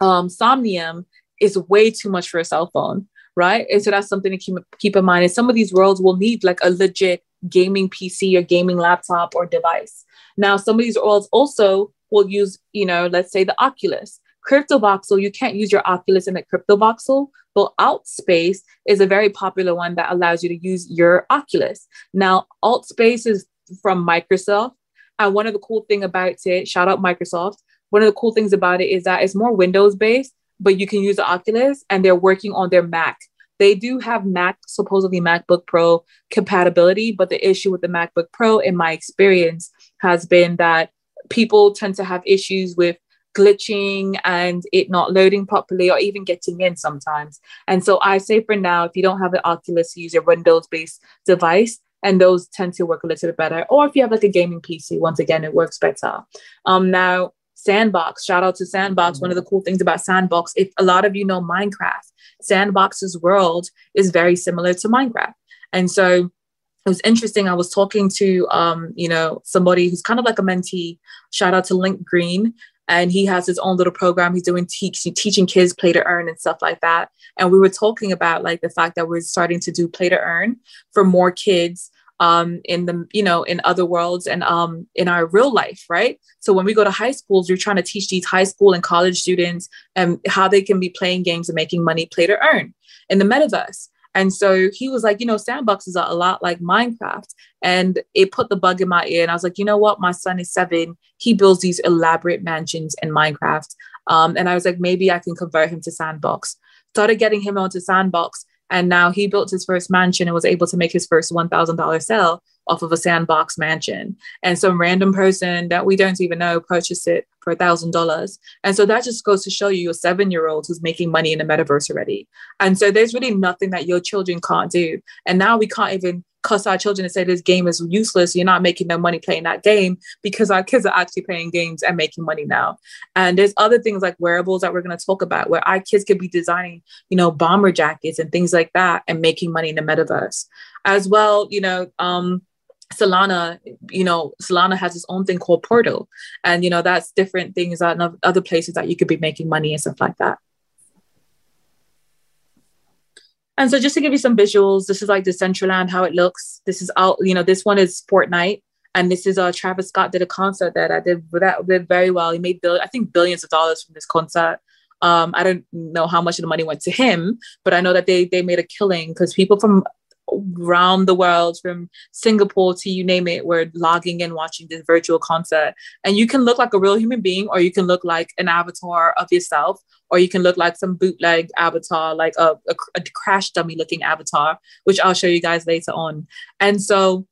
um, Somnium is way too much for a cell phone right? And so that's something to keep, keep in mind. And some of these worlds will need like a legit gaming PC or gaming laptop or device. Now, some of these worlds also will use, you know, let's say the Oculus. CryptoVoxel, you can't use your Oculus in a CryptoVoxel, but Altspace is a very popular one that allows you to use your Oculus. Now, Altspace is from Microsoft. And one of the cool thing about it, shout out Microsoft. One of the cool things about it is that it's more Windows based, but you can use the Oculus, and they're working on their Mac. They do have Mac, supposedly MacBook Pro compatibility, but the issue with the MacBook Pro, in my experience, has been that people tend to have issues with glitching and it not loading properly or even getting in sometimes. And so I say for now, if you don't have an Oculus, use a Windows based device. And those tend to work a little bit better. Or if you have like a gaming PC, once again, it works better. Um, now, Sandbox, shout out to Sandbox. Mm-hmm. One of the cool things about Sandbox, if a lot of you know Minecraft, Sandbox's world is very similar to Minecraft. And so it was interesting. I was talking to, um, you know, somebody who's kind of like a mentee. Shout out to Link Green and he has his own little program he's doing teach, teaching kids play to earn and stuff like that and we were talking about like the fact that we're starting to do play to earn for more kids um, in the you know in other worlds and um, in our real life right so when we go to high schools you're trying to teach these high school and college students and um, how they can be playing games and making money play to earn in the metaverse and so he was like, you know, sandboxes are a lot like Minecraft. And it put the bug in my ear. And I was like, you know what? My son is seven. He builds these elaborate mansions in Minecraft. Um, and I was like, maybe I can convert him to sandbox. Started getting him onto sandbox. And now he built his first mansion and was able to make his first $1,000 sale off of a sandbox mansion. And some random person that we don't even know purchased it for a thousand dollars. And so that just goes to show you a seven year old who's making money in the metaverse already. And so there's really nothing that your children can't do. And now we can't even cuss our children and say this game is useless. You're not making no money playing that game because our kids are actually playing games and making money now. And there's other things like wearables that we're going to talk about where our kids could be designing, you know, bomber jackets and things like that and making money in the metaverse. As well, you know, um, Solana, you know, Solana has its own thing called Portal. And, you know, that's different things that other places that you could be making money and stuff like that. And so just to give you some visuals, this is like the Central Decentraland, how it looks. This is out, you know, this one is Fortnite. And this is uh Travis Scott did a concert that I did that did very well. He made bill- I think billions of dollars from this concert. Um, I don't know how much of the money went to him, but I know that they they made a killing because people from around the world from Singapore to you name it, we're logging in watching this virtual concert. And you can look like a real human being, or you can look like an avatar of yourself, or you can look like some bootleg avatar, like a, a, a crash dummy looking avatar, which I'll show you guys later on. And so,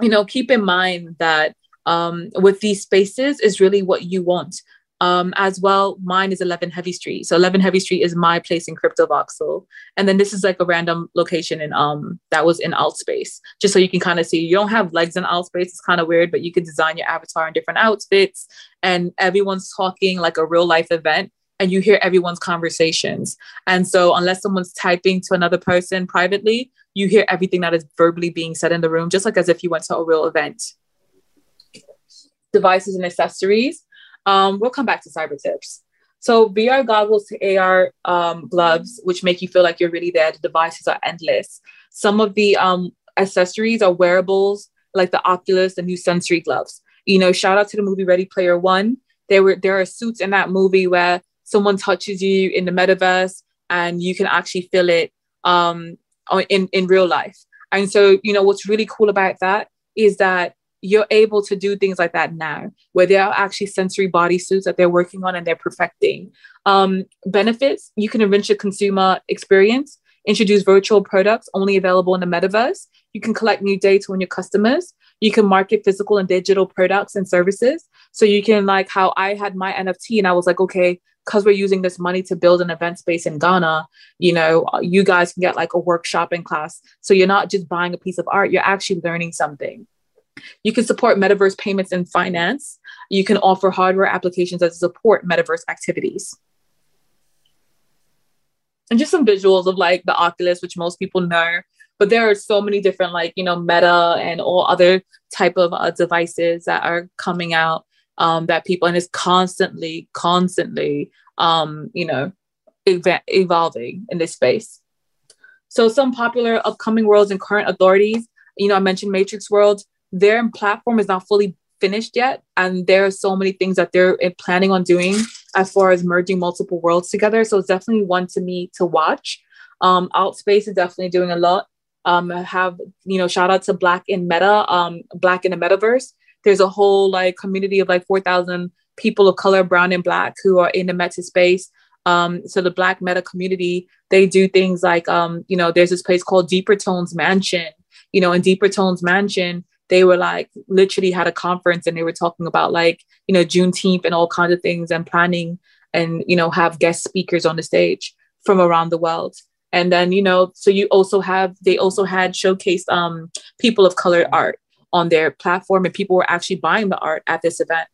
you know, keep in mind that um, with these spaces is really what you want. Um, as well, mine is 11 Heavy Street. So 11 Heavy Street is my place in Crypto Voxel. And then this is like a random location in um that was in Altspace, just so you can kind of see. You don't have legs in Altspace. It's kind of weird, but you can design your avatar in different outfits, and everyone's talking like a real life event. And you hear everyone's conversations. And so, unless someone's typing to another person privately, you hear everything that is verbally being said in the room, just like as if you went to a real event. Devices and accessories um, we'll come back to cyber tips. So VR goggles to AR um, gloves, which make you feel like you're really there. The devices are endless. Some of the um, accessories are wearables, like the Oculus, the new sensory gloves. You know, shout out to the movie Ready Player One. There were there are suits in that movie where someone touches you in the metaverse and you can actually feel it um, in in real life. And so, you know, what's really cool about that is that you're able to do things like that now, where there are actually sensory bodysuits that they're working on and they're perfecting. Um, benefits you can enrich your consumer experience, introduce virtual products only available in the metaverse. You can collect new data on your customers. You can market physical and digital products and services. So you can, like, how I had my NFT and I was like, okay, because we're using this money to build an event space in Ghana, you know, you guys can get like a workshop in class. So you're not just buying a piece of art, you're actually learning something. You can support metaverse payments and finance. You can offer hardware applications that support metaverse activities. And just some visuals of like the Oculus, which most people know, but there are so many different like you know Meta and all other type of uh, devices that are coming out um, that people and it's constantly, constantly, um, you know, ev- evolving in this space. So some popular upcoming worlds and current authorities. You know, I mentioned Matrix World their platform is not fully finished yet and there are so many things that they're planning on doing as far as merging multiple worlds together so it's definitely one to me to watch um Altspace is definitely doing a lot um have you know shout out to black in meta um black in the metaverse There's a whole like community of like 4,000 people of color, brown and black, who are in the meta space. Um, so the black meta community, they do things like, um, you know, there's this place called Deeper Tones Mansion. You know, in Deeper Tones Mansion, they were like literally had a conference and they were talking about like, you know, Juneteenth and all kinds of things and planning and, you know, have guest speakers on the stage from around the world. And then, you know, so you also have, they also had showcased um, people of color art on their platform and people were actually buying the art at this event.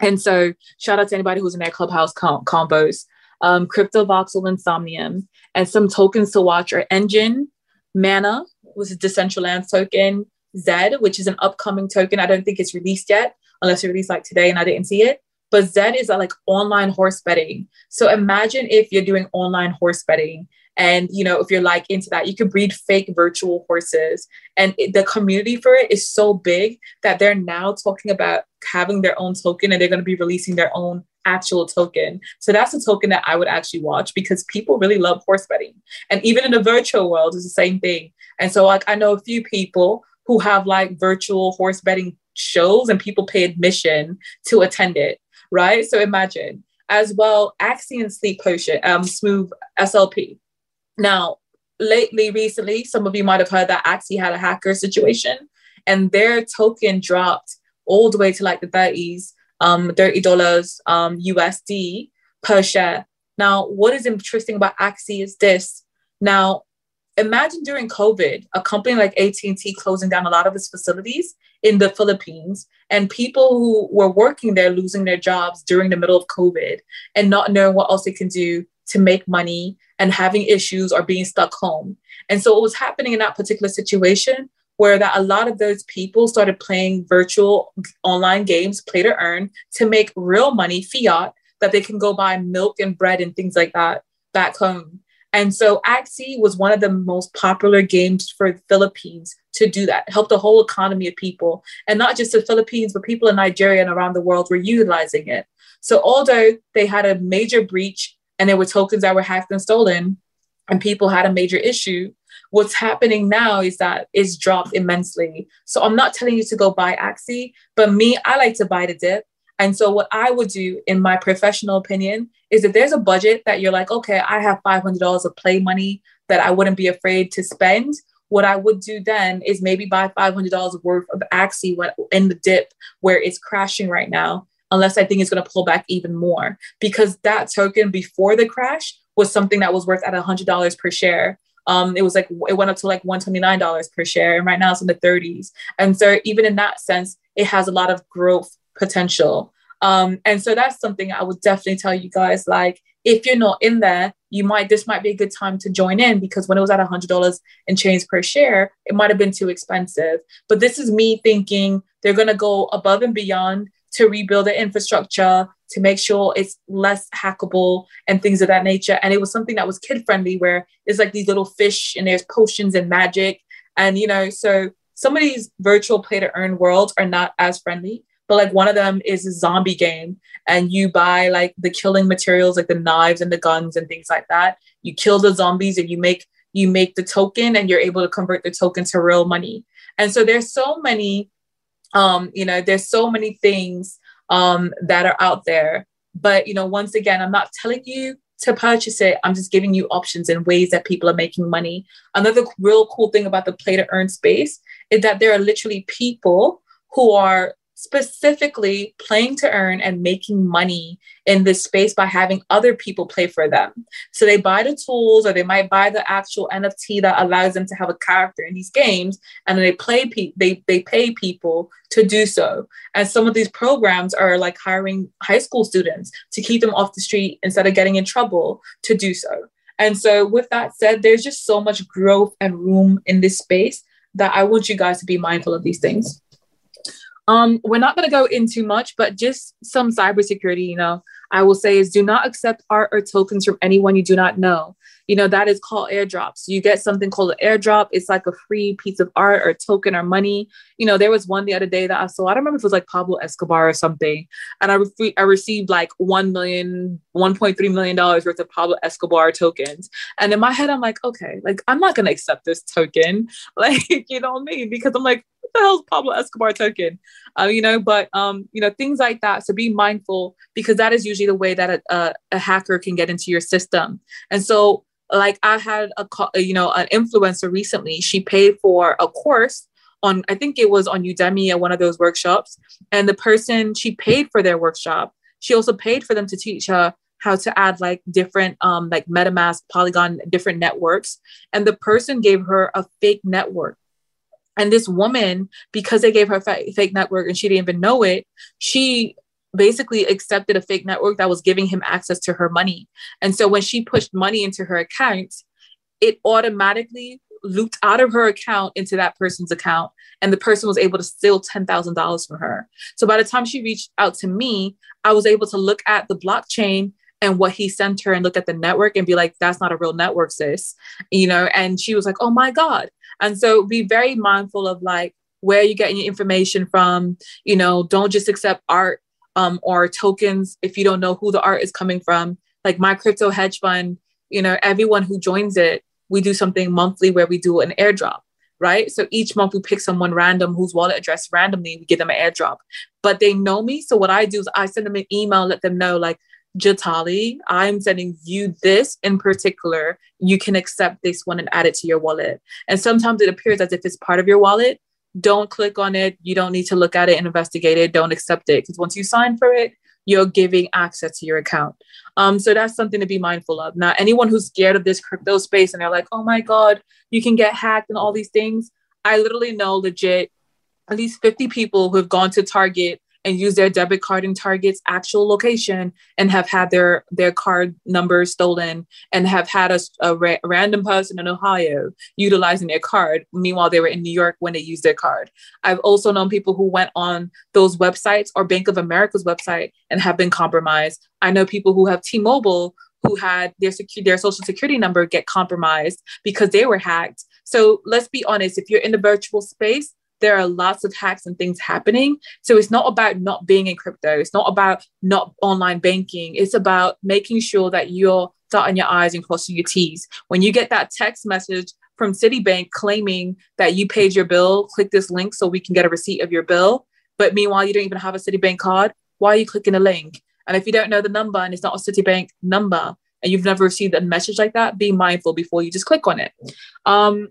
And so shout out to anybody who's in their clubhouse com- combos. Um, Crypto Voxel Insomnium and some tokens to watch are Enjin, Mana was a Decentraland token, Zed, which is an upcoming token. I don't think it's released yet, unless it released like today and I didn't see it. But Zed is a, like online horse betting. So imagine if you're doing online horse betting and you know if you're like into that you can breed fake virtual horses and it, the community for it is so big that they're now talking about having their own token and they're going to be releasing their own actual token so that's a token that i would actually watch because people really love horse betting and even in the virtual world it's the same thing and so like i know a few people who have like virtual horse betting shows and people pay admission to attend it right so imagine as well Axie and Sleep Potion, um, Smooth SLP. Now, lately, recently, some of you might have heard that Axie had a hacker situation and their token dropped all the way to like the 30s, um, $30 um, USD per share. Now, what is interesting about Axie is this. Now, imagine during COVID, a company like AT&T closing down a lot of its facilities in the Philippines and people who were working there losing their jobs during the middle of COVID and not knowing what else they can do to make money and having issues or being stuck home. And so what was happening in that particular situation where that a lot of those people started playing virtual online games, play to earn, to make real money, fiat, that they can go buy milk and bread and things like that back home. And so Axie was one of the most popular games for Philippines to do that, help the whole economy of people. And not just the Philippines, but people in Nigeria and around the world were utilizing it. So although they had a major breach and there were tokens that were hacked and stolen and people had a major issue what's happening now is that it's dropped immensely so i'm not telling you to go buy axie but me i like to buy the dip and so what i would do in my professional opinion is if there's a budget that you're like okay i have $500 of play money that i wouldn't be afraid to spend what I would do then is maybe buy $500 worth of Axie in the dip where it's crashing right now unless I think it's going to pull back even more. Because that token before the crash was something that was worth at $100 per share. Um, it was like, it went up to like $129 per share. And right now it's in the 30s. And so, even in that sense, it has a lot of growth potential. Um, and so, that's something I would definitely tell you guys like, if you're not in there, you might this might be a good time to join in because when it was at $100 and change per share, it might have been too expensive. But this is me thinking they're going to go above and beyond to rebuild the infrastructure to make sure it's less hackable and things of that nature. And it was something that was kid friendly, where it's like these little fish and there's potions and magic. And, you know, so some of these virtual play to earn worlds are not as friendly. But like one of them is a zombie game, and you buy like the killing materials, like the knives and the guns and things like that. You kill the zombies and you make you make the token, and you're able to convert the token to real money. And so there's so many um, you know, there's so many things um, that are out there. But, you know, once again, I'm not telling you to purchase it. I'm just giving you options and ways that people are making money. Another real cool thing about the play to earn space is that there are literally people who are specifically playing to earn and making money in this space by having other people play for them. So they buy the tools or they might buy the actual NFT that allows them to have a character in these games and they play pe- they they pay people to do so. And some of these programs are like hiring high school students to keep them off the street instead of getting in trouble to do so. And so with that said, there's just so much growth and room in this space that I want you guys to be mindful of these things. Um, we're not going to go into much, but just some cybersecurity, you know, I will say is do not accept art or tokens from anyone you do not know. You know, that is called airdrops. You get something called an airdrop. It's like a free piece of art or token or money. You know, there was one the other day that I saw, I don't remember if it was like Pablo Escobar or something. And I, re- I received like 1 million, $1.3 million worth of Pablo Escobar tokens. And in my head, I'm like, okay, like I'm not going to accept this token. Like, you know I mean? Because I'm like, the hell's Pablo Escobar token? Uh, you know, but um, you know, things like that. So be mindful because that is usually the way that a, a, a hacker can get into your system. And so, like, I had a you know an influencer recently. She paid for a course on I think it was on Udemy at one of those workshops, and the person she paid for their workshop. She also paid for them to teach her how to add like different um like MetaMask, Polygon, different networks, and the person gave her a fake network and this woman, because they gave her fake network and she didn't even know it, she basically accepted a fake network that was giving him access to her money. And so when she pushed money into her account, it automatically looped out of her account into that person's account. And the person was able to steal $10,000 from her. So by the time she reached out to me, I was able to look at the blockchain and what he sent her and look at the network and be like, that's not a real network, sis. You know, and she was like, oh my God. And so be very mindful of like where you're getting your information from. You know, don't just accept art um, or tokens if you don't know who the art is coming from. Like my crypto hedge fund, you know, everyone who joins it, we do something monthly where we do an airdrop right? So each month we pick someone random whose wallet address randomly, we give them an airdrop. But they know me. So what I do is I send them an email, let them know like Jatali, I'm sending you this in particular. You can accept this one and add it to your wallet. And sometimes it appears as if it's part of your wallet. Don't click on it. You don't need to look at it and investigate it. Don't accept it because once you sign for it, you're giving access to your account. Um, so that's something to be mindful of. Now, anyone who's scared of this crypto space and they're like, oh my God, you can get hacked and all these things. I literally know legit at least 50 people who have gone to Target and use their debit card in Target's actual location and have had their their card number stolen and have had a, a ra- random person in Ohio utilizing their card. Meanwhile, they were in New York when they used their card. I've also known people who went on those websites or Bank of America's website and have been compromised. I know people who have T-Mobile who had their secu- their social security number get compromised because they were hacked. So let's be honest, if you're in the virtual space, there are lots of hacks and things happening. So it's not about not being in crypto. It's not about not online banking. It's about making sure that you're dotting your I's and crossing your T's. When you get that text message from Citibank claiming that you paid your bill, click this link so we can get a receipt of your bill. But meanwhile, you don't even have a Citibank card. Why are you clicking a link? And if you don't know the number and it's not a Citibank number and you've never received a message like that, be mindful before you just click on it. Um,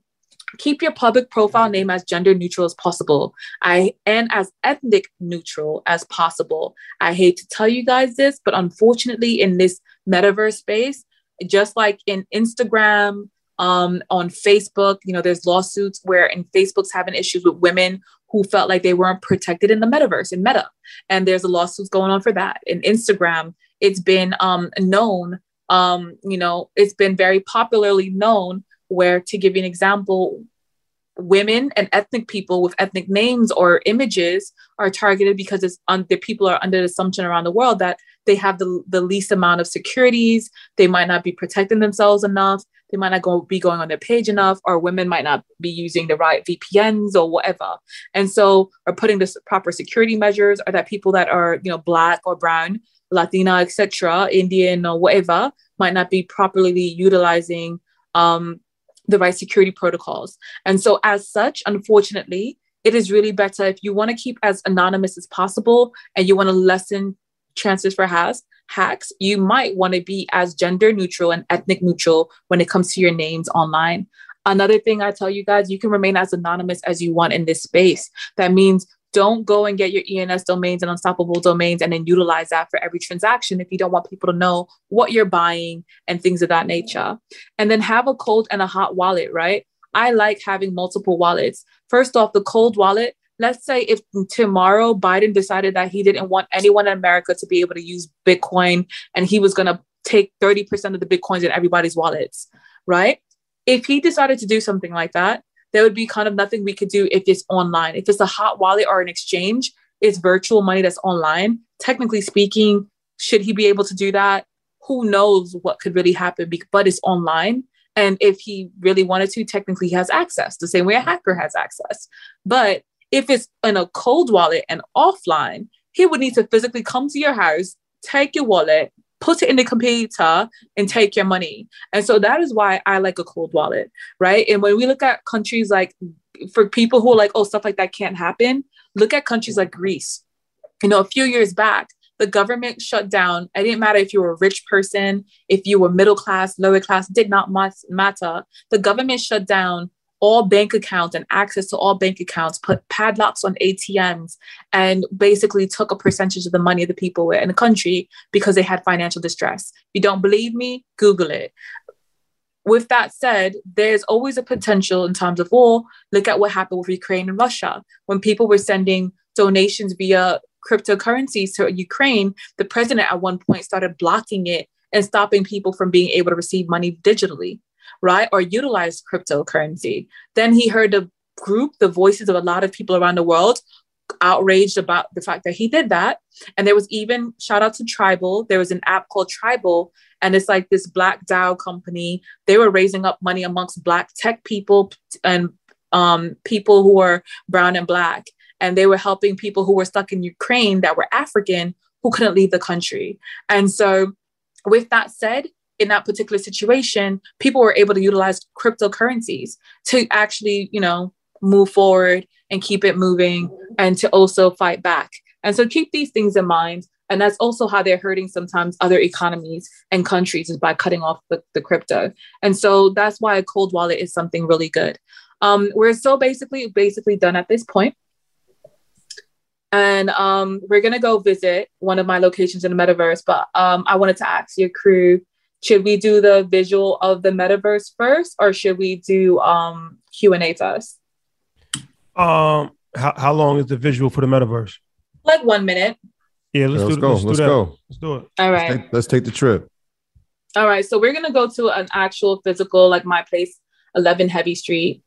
keep your public profile name as gender neutral as possible I, and as ethnic neutral as possible. I hate to tell you guys this, but unfortunately, in this metaverse space, just like in Instagram, um, on Facebook, you know, there's lawsuits where in Facebook's having issues with women who felt like they weren't protected in the metaverse in Meta, and there's a lawsuits going on for that. In Instagram, it's been um, known, um, you know, it's been very popularly known where to give you an example women and ethnic people with ethnic names or images are targeted because it's on the people are under the assumption around the world that they have the, the least amount of securities they might not be protecting themselves enough they might not go, be going on their page enough or women might not be using the right vpns or whatever. And so are putting the proper security measures or that people that are you know black or brown latina etc indian or whatever might not be properly utilizing um, the right security protocols. And so, as such, unfortunately, it is really better if you want to keep as anonymous as possible and you want to lessen chances for has, hacks, you might want to be as gender neutral and ethnic neutral when it comes to your names online. Another thing I tell you guys, you can remain as anonymous as you want in this space. That means don't go and get your ENS domains and unstoppable domains and then utilize that for every transaction if you don't want people to know what you're buying and things of that nature. And then have a cold and a hot wallet, right? I like having multiple wallets. First off, the cold wallet, let's say if tomorrow Biden decided that he didn't want anyone in America to be able to use Bitcoin and he was going to take 30% of the Bitcoins in everybody's wallets, right? If he decided to do something like that, there would be kind of nothing we could do if it's online. If it's a hot wallet or an exchange, it's virtual money that's online. Technically speaking, should he be able to do that? Who knows what could really happen, but it's online. And if he really wanted to, technically he has access, the same way a hacker has access. But if it's in a cold wallet and offline, he would need to physically come to your house, take your wallet, put it in the computer and take your money. And so that is why I like a cold wallet, right? And when we look at countries like for people who are like, oh, stuff like that can't happen, look at countries like Greece. You know, a few years back, the government shut down. It didn't matter if you were a rich person, if you were middle class, lower class, did not matter. The government shut down all bank accounts and access to all bank accounts, put padlocks on ATMs, and basically took a percentage of the money of the people in the country because they had financial distress. If you don't believe me, Google it. With that said, there's always a potential in times of war. Look at what happened with Ukraine and Russia. When people were sending donations via cryptocurrencies to Ukraine, the president at one point started blocking it and stopping people from being able to receive money digitally right? Or utilize cryptocurrency. Then he heard the group, the voices of a lot of people around the world outraged about the fact that he did that. And there was even shout out to Tribal. There was an app called Tribal, and it's like this black DAO company. They were raising up money amongst black tech people and um, people who were brown and black. And they were helping people who were stuck in Ukraine that were African who couldn't leave the country. And so, with that said, in that particular situation, people were able to utilize cryptocurrencies to actually, you know, move forward and keep it moving and to also fight back. And so keep these things in mind. And that's also how they're hurting sometimes other economies and countries is by cutting off the, the crypto. And so that's why a cold wallet is something really good. Um, we're so basically basically done at this point. And um, we're gonna go visit one of my locations in the metaverse. But um, I wanted to ask your crew should we do the visual of the metaverse first or should we do um q&a first? Um how, how long is the visual for the metaverse? Like one minute. Yeah let's, let's do, go let's, let's go. Let's do it. All right. let's take, let's take the trip. All right so we're gonna go to an actual physical like my place 11 heavy street.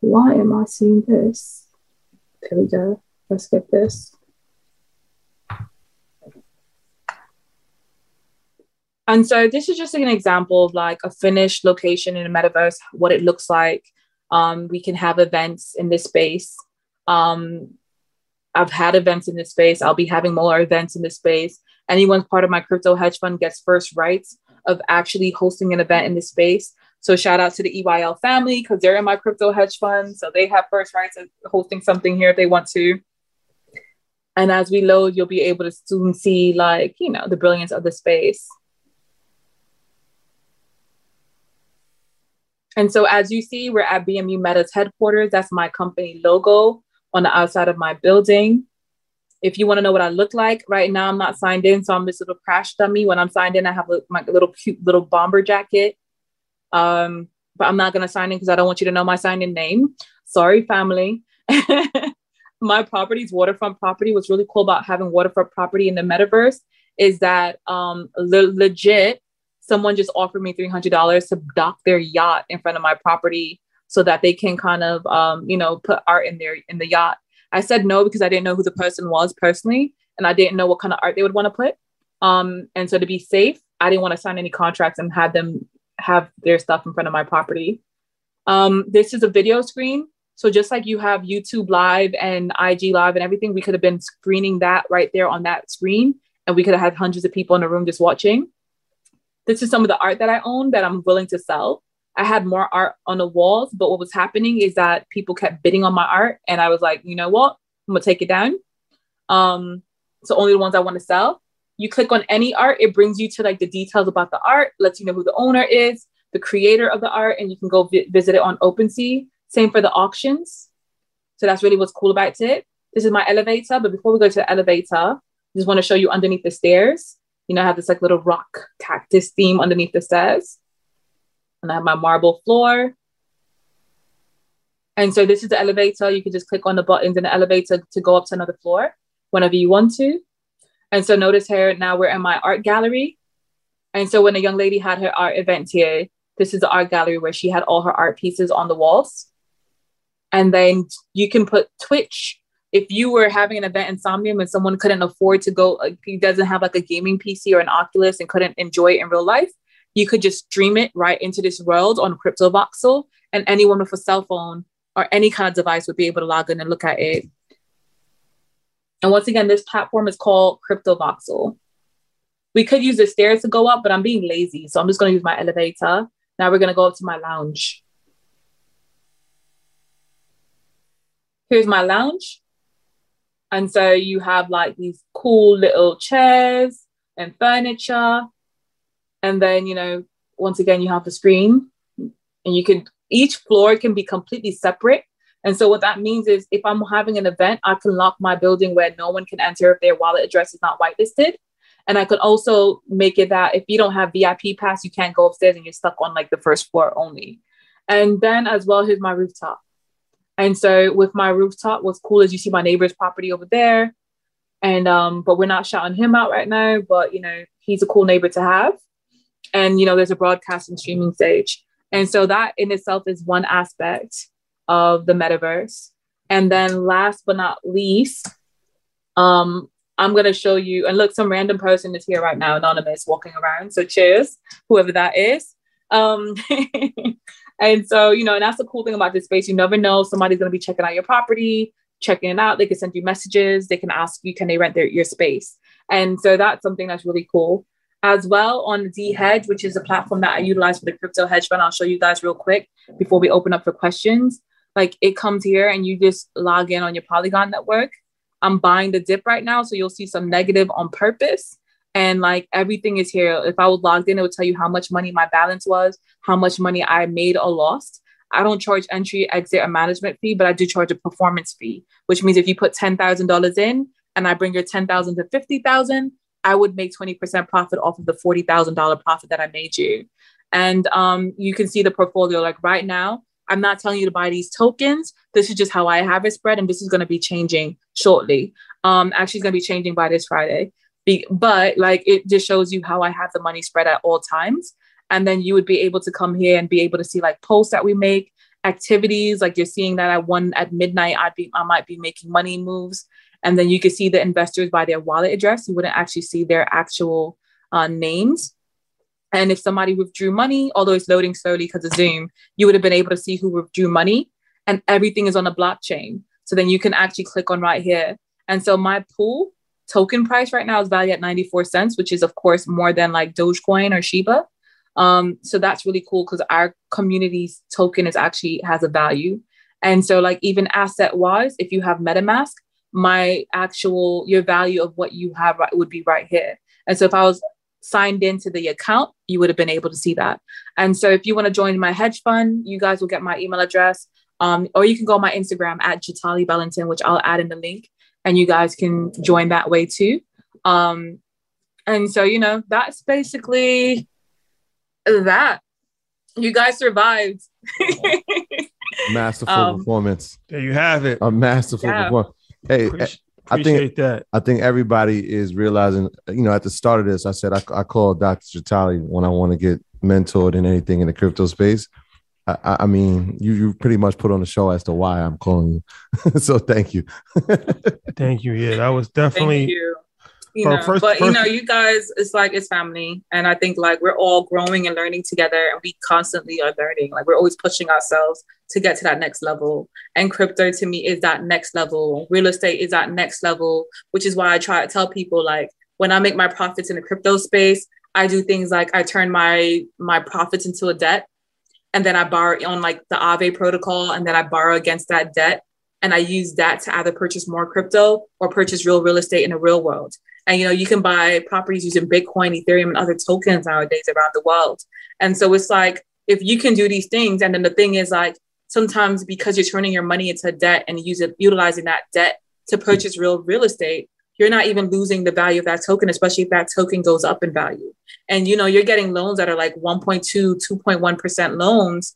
Why am i seeing this? There we go. Let's get this And so this is just an example of like a finished location in a metaverse, what it looks like. Um, we can have events in this space. Um, I've had events in this space. I'll be having more events in this space. Anyone part of my crypto hedge fund gets first rights of actually hosting an event in this space. So shout out to the EYL family because they're in my crypto hedge fund. So they have first rights of hosting something here if they want to. And as we load, you'll be able to soon see like, you know, the brilliance of the space. And so as you see, we're at BMU Meta's headquarters. That's my company logo on the outside of my building. If you want to know what I look like, right now I'm not signed in, so I'm this little crash dummy. When I'm signed in, I have my little cute little bomber jacket. Um, but I'm not gonna sign in because I don't want you to know my sign in name. Sorry, family. my property is waterfront property. What's really cool about having waterfront property in the metaverse is that um, le- legit someone just offered me $300 to dock their yacht in front of my property so that they can kind of um, you know put art in there in the yacht. I said no because i didn't know who the person was personally and i didn't know what kind of art they would want to put. Um, and so to be safe i didn't want to sign any contracts and have them have their stuff in front of my property. Um, this is a video screen. So just like you have youtube live and ig live and everything we could have been screening that right there on that screen and we could have had hundreds of people in the room just watching this is some of the art that I own that I'm willing to sell. I had more art on the walls, but what was happening is that people kept bidding on my art, and I was like, you know what, I'm gonna take it down. Um, so only the ones I want to sell. You click on any art, it brings you to like the details about the art, lets you know who the owner is, the creator of the art, and you can go vi- visit it on OpenSea. Same for the auctions. So that's really what's cool about it. This is my elevator, but before we go to the elevator, I just want to show you underneath the stairs you know, I have this like little rock cactus theme underneath the stairs. And I have my marble floor. And so this is the elevator. You can just click on the buttons in the elevator to go up to another floor whenever you want to. And so notice here, now we're in my art gallery. And so when a young lady had her art event here, this is the art gallery where she had all her art pieces on the walls. And then you can put Twitch if you were having an event in Somnium and someone couldn't afford to go, like, he doesn't have like a gaming PC or an Oculus and couldn't enjoy it in real life, you could just stream it right into this world on CryptoVoxel, and anyone with a cell phone or any kind of device would be able to log in and look at it. And once again, this platform is called CryptoVoxel. We could use the stairs to go up, but I'm being lazy, so I'm just going to use my elevator. Now we're going to go up to my lounge. Here's my lounge. And so you have like these cool little chairs and furniture. And then, you know, once again, you have the screen and you can, each floor can be completely separate. And so what that means is if I'm having an event, I can lock my building where no one can enter if their wallet address is not whitelisted. And I could also make it that if you don't have VIP pass, you can't go upstairs and you're stuck on like the first floor only. And then as well, here's my rooftop. And so with my rooftop, what's cool is you see my neighbor's property over there. And um, but we're not shouting him out right now, but you know, he's a cool neighbor to have. And you know, there's a broadcasting streaming stage. And so that in itself is one aspect of the metaverse. And then last but not least, um, I'm gonna show you, and look, some random person is here right now, anonymous, walking around. So cheers, whoever that is. Um, and so, you know, and that's the cool thing about this space. You never know somebody's gonna be checking out your property, checking it out. They can send you messages. They can ask you, can they rent their, your space? And so that's something that's really cool. As well on dHEDGE, which is a platform that I utilize for the crypto hedge fund. I'll show you guys real quick before we open up for questions. Like it comes here and you just log in on your Polygon network I'm buying the dip right now. So you'll see some negative on purpose. And like everything is here. If I was logged in, it would tell you how much money my balance was, how much money I made or lost. I don't charge entry, exit, or management fee, but I do charge a performance fee, which means if you put $10,000 in and I bring your 10,000 to 50,000, I would make 20% profit off of the $40,000 profit that I made you. And um, you can see the portfolio like right now, I'm not telling you to buy these tokens. This is just how I have it spread, and this is going to be changing shortly. Um, actually, it's going to be changing by this Friday. Be- but like, it just shows you how I have the money spread at all times, and then you would be able to come here and be able to see like posts that we make, activities. Like you're seeing that at one at midnight, I'd be I might be making money moves, and then you can see the investors by their wallet address. You wouldn't actually see their actual uh, names and if somebody withdrew money, although it's loading slowly because of Zoom, you would have been able to see who withdrew money and everything is on a blockchain. So then you can actually click on right here. And so my pool token price right now is valued at 94 cents, which is of course more than like Dogecoin or Shiba. Um, so that's really cool because our community's token is actually has a value. And so like even asset wise, if you have MetaMask, my actual your value of what you have would be right here. And so if I was signed into the account, you would have been able to see that. And so if you want to join my hedge fund, you guys will get my email address. Um, or you can go on my Instagram at Jatali Bellanton, which I'll add in the link, and you guys can join that way too. Um, and so, you know, that's basically that. You guys survived. masterful um, performance. There you have it. A masterful yeah. performance. Hey, Appreciate- I think that. I think everybody is realizing. You know, at the start of this, I said I, I call Dr. Jatali when I want to get mentored in anything in the crypto space. I, I, mean, you you pretty much put on the show as to why I'm calling you. so thank you. thank you. Yeah, that was definitely you know, first, but first, you know, you guys, it's like it's family, and I think like we're all growing and learning together, and we constantly are learning. Like we're always pushing ourselves to get to that next level. And crypto to me is that next level. Real estate is that next level, which is why I try to tell people like when I make my profits in the crypto space, I do things like I turn my my profits into a debt, and then I borrow on like the Aave protocol, and then I borrow against that debt and I use that to either purchase more crypto or purchase real real estate in the real world. And you know, you can buy properties using Bitcoin, Ethereum, and other tokens nowadays around the world. And so it's like if you can do these things, and then the thing is like sometimes because you're turning your money into debt and using utilizing that debt to purchase real real estate, you're not even losing the value of that token, especially if that token goes up in value. And you know, you're getting loans that are like 1.2, 2.1% loans,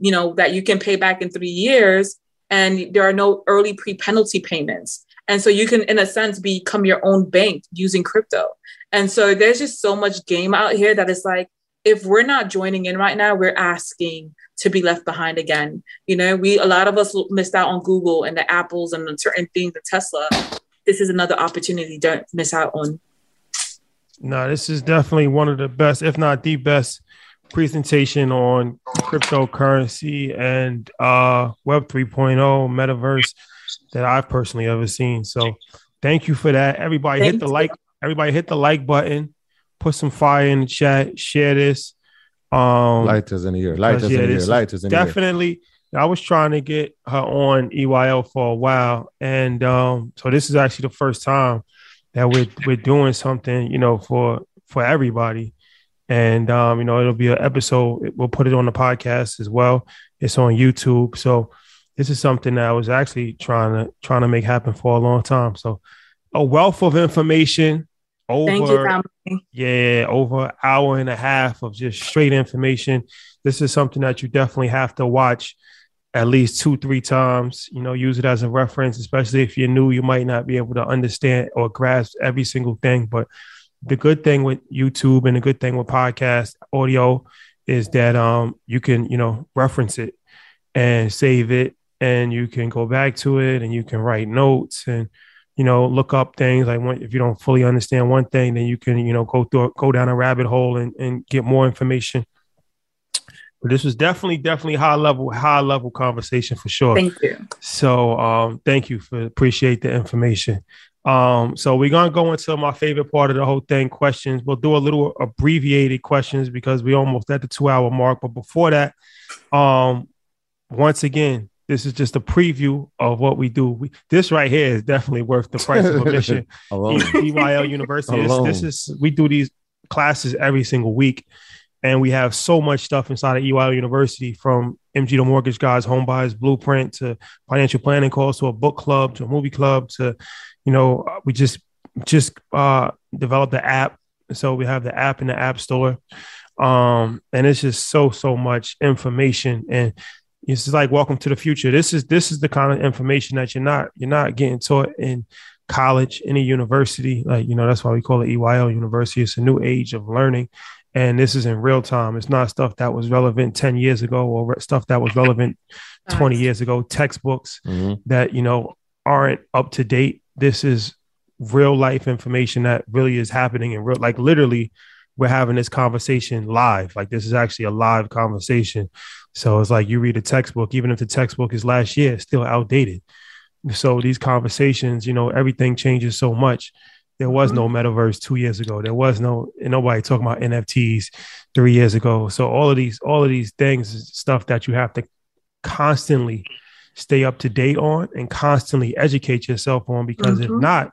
you know, that you can pay back in three years. And there are no early pre-penalty payments. And so you can, in a sense, become your own bank using crypto. And so there's just so much game out here that it's like, if we're not joining in right now, we're asking to be left behind again. You know, we, a lot of us missed out on Google and the Apples and the certain things, the Tesla. This is another opportunity. Don't miss out on. No, this is definitely one of the best, if not the best presentation on cryptocurrency and uh, Web 3.0, metaverse that I've personally ever seen. So thank you for that. Everybody thank hit the you. like, everybody hit the like button, put some fire in the chat, share this. Um, Lighters in the ear. Lighters yeah, in the this ear. is Lighters in the ear. definitely. I was trying to get her on EYL for a while, and um, so this is actually the first time that we're we're doing something, you know, for for everybody. And um, you know, it'll be an episode. We'll put it on the podcast as well. It's on YouTube. So this is something that I was actually trying to trying to make happen for a long time. So a wealth of information over Thank you, yeah, over an hour and a half of just straight information. This is something that you definitely have to watch at least two, three times. You know, use it as a reference, especially if you're new. You might not be able to understand or grasp every single thing. But the good thing with YouTube and the good thing with podcast audio is that um you can, you know, reference it and save it and you can go back to it and you can write notes and you know look up things like when, if you don't fully understand one thing then you can you know go through go down a rabbit hole and, and get more information but this was definitely definitely high level high level conversation for sure Thank you. so um thank you for appreciate the information um so we're gonna go into my favorite part of the whole thing questions we'll do a little abbreviated questions because we almost at the two hour mark but before that um once again this is just a preview of what we do. We, this right here is definitely worth the price of admission. Alone. EYL University. This, this is we do these classes every single week, and we have so much stuff inside of EYL University from MG the Mortgage Guys Home Buyers Blueprint to financial planning calls to a book club to a movie club to, you know, we just just uh, developed the app. So we have the app in the app store, um, and it's just so so much information and it's like welcome to the future. This is this is the kind of information that you're not you're not getting taught in college, in a university. Like you know, that's why we call it EYL University. It's a new age of learning, and this is in real time. It's not stuff that was relevant ten years ago or re- stuff that was relevant twenty years ago. Textbooks Mhm. that you know aren't up to date. This is real life information that really is happening in real, like literally. We're having this conversation live. Like this is actually a live conversation. So it's like you read a textbook, even if the textbook is last year, it's still outdated. So these conversations, you know, everything changes so much. There was no metaverse two years ago. There was no nobody talking about NFTs three years ago. So all of these, all of these things stuff that you have to constantly stay up to date on and constantly educate yourself on because if Mhm. not,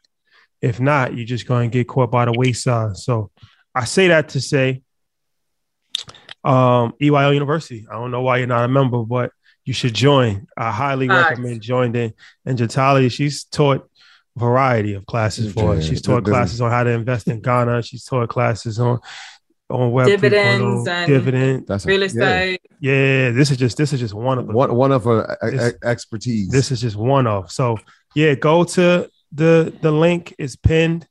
if not, you're just going to get caught by the wayside. So I say that to say um, EYL University. I don't know why you're not a member, but you should join. I highly recommend joining. And Jatali, she's taught variety of classes for us. She's taught classes on how to invest in Ghana. She's taught classes on on web Dividends and- dividend. That's Real estate. Yeah, this is just this is just one of them. One one of her This- expertise. This is just one of. So yeah, go to the the link is pinned.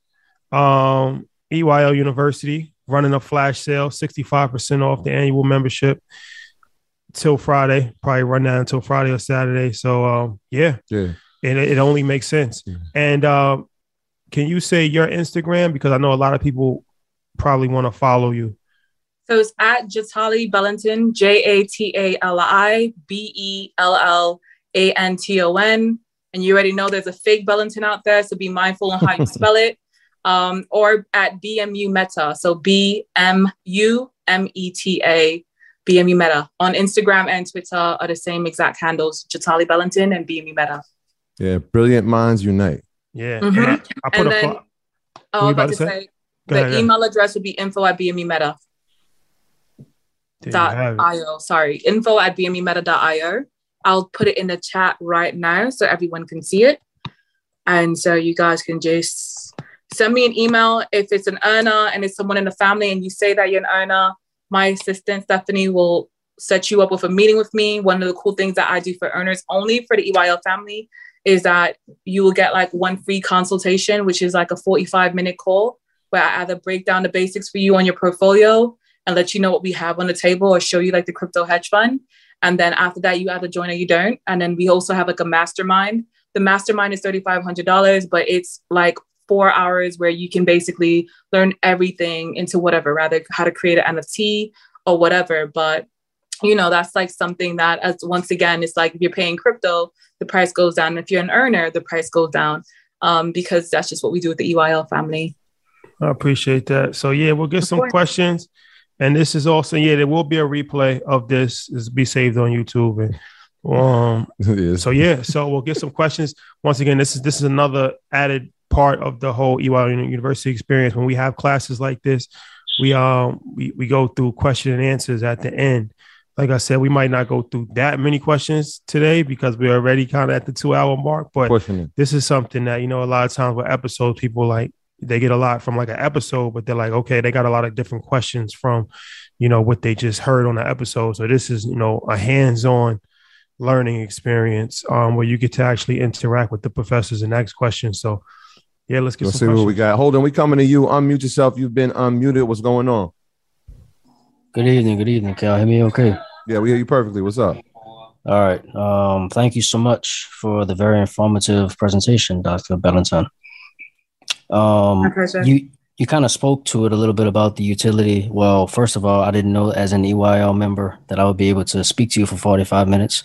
Um, EYL University running a flash sale, 65% off the annual membership till Friday. Probably run that until Friday or Saturday. So um, yeah, yeah. And it, it only makes sense. Yeah. And um, can you say your Instagram? Because I know a lot of people probably want to follow you. So it's at Jatali Bellanton, J A T A L I B E L L A N T O N. And you already know there's a fake Bellanton out there, so be mindful on how you spell it. Um, or at BMU Meta, so B M U M E T A, BMU Meta. On Instagram and Twitter are the same exact handles, Jatali Bellanton and BMU Meta. Yeah. Brilliant minds unite. Yeah, Mhm. and I, I put And a then- fo- Oh, I was about about to to say? say, the ahead, yeah. email address would be info at BMU Meta. Dot io. Sorry, info at bmemeta.io. I'll put it in the chat right now so everyone can see it. And so you guys can just send me an email if it's an earner and it's someone in the family and you say that you're an earner. My assistant Stephanie will set you up with a meeting with me. One of the cool things that I do for earners only for the EYL family is that you will get like one free consultation, which is like a 45 minute call where I either break down the basics for you on your portfolio and let you know what we have on the table or show you like the crypto hedge fund. And then after that, you either join or you don't. And then we also have like a mastermind. The mastermind is $3,500, but it's like four hours where you can basically learn everything into whatever, rather how to create an NFT or whatever. But you know, that's like something that as once again, it's like if you're paying crypto, the price goes down. If you're an earner, the price goes down. Um, because that's just what we do with the EYL family. I appreciate that. So yeah, we'll get Of some course. questions. And this is also yeah, there will be a replay of this. is be saved on YouTube and um so yeah, so we'll get some questions. Once again, this is this is another added part of the whole EY University experience. When we have classes like this, we um we, we go through question and answers at the end. Like I said, we might not go through that many questions today because we're already kind of at the two hour mark. But this is something that you know a lot of times with episodes, people like they get a lot from like an episode, but they're like, okay, they got a lot of different questions from, you know, what they just heard on the episode. So this is, you know, a hands-on learning experience um, where you get to actually interact with the professors and ask questions. So yeah, let's get let's see questions. what we got. Hold on, we coming to you. Unmute yourself. You've been unmuted. What's going on? Good evening. Good evening. Can you hear me okay? Yeah, we hear you perfectly. What's up? All right. Um, thank you so much for the very informative presentation, Dr. Bellanton. Um, you you kind of spoke to it a little bit about the utility. Well, first of all, I didn't know as an EYL member that I would be able to speak to you for 45 minutes.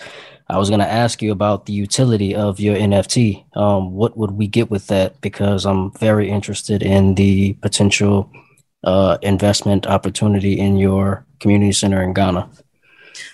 I was going to ask you about the utility of your NFT. Um, what would we get with that? Because I'm very interested in the potential uh, investment opportunity in your community center in Ghana.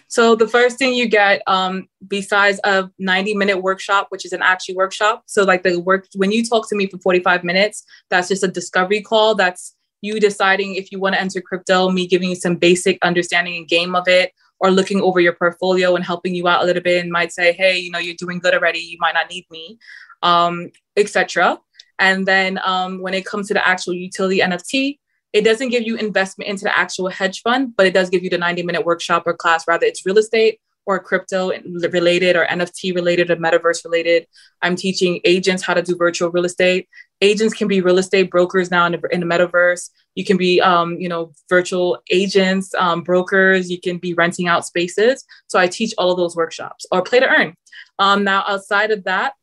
So the first thing you get, um, besides a 90 minute workshop, which is an actual workshop. So like the work, when you talk to me for 45 minutes, that's just a discovery call. That's you deciding if you want to enter crypto, me giving you some basic understanding and game of it, or looking over your portfolio and helping you out a little bit and might say, hey, you know, you're doing good already. You might not need me, um, etc. And then um, when it comes to the actual utility NFT, it doesn't give you investment into the actual hedge fund, but it does give you the 90 minute workshop or class. Rather, it's real estate or crypto related or NFT related or metaverse related. I'm teaching agents how to do virtual real estate. Agents can be real estate brokers now in the, in the metaverse. You can be, um, you know, virtual agents, um, brokers. You can be renting out spaces. So I teach all of those workshops or play to earn. Um, now, outside of that,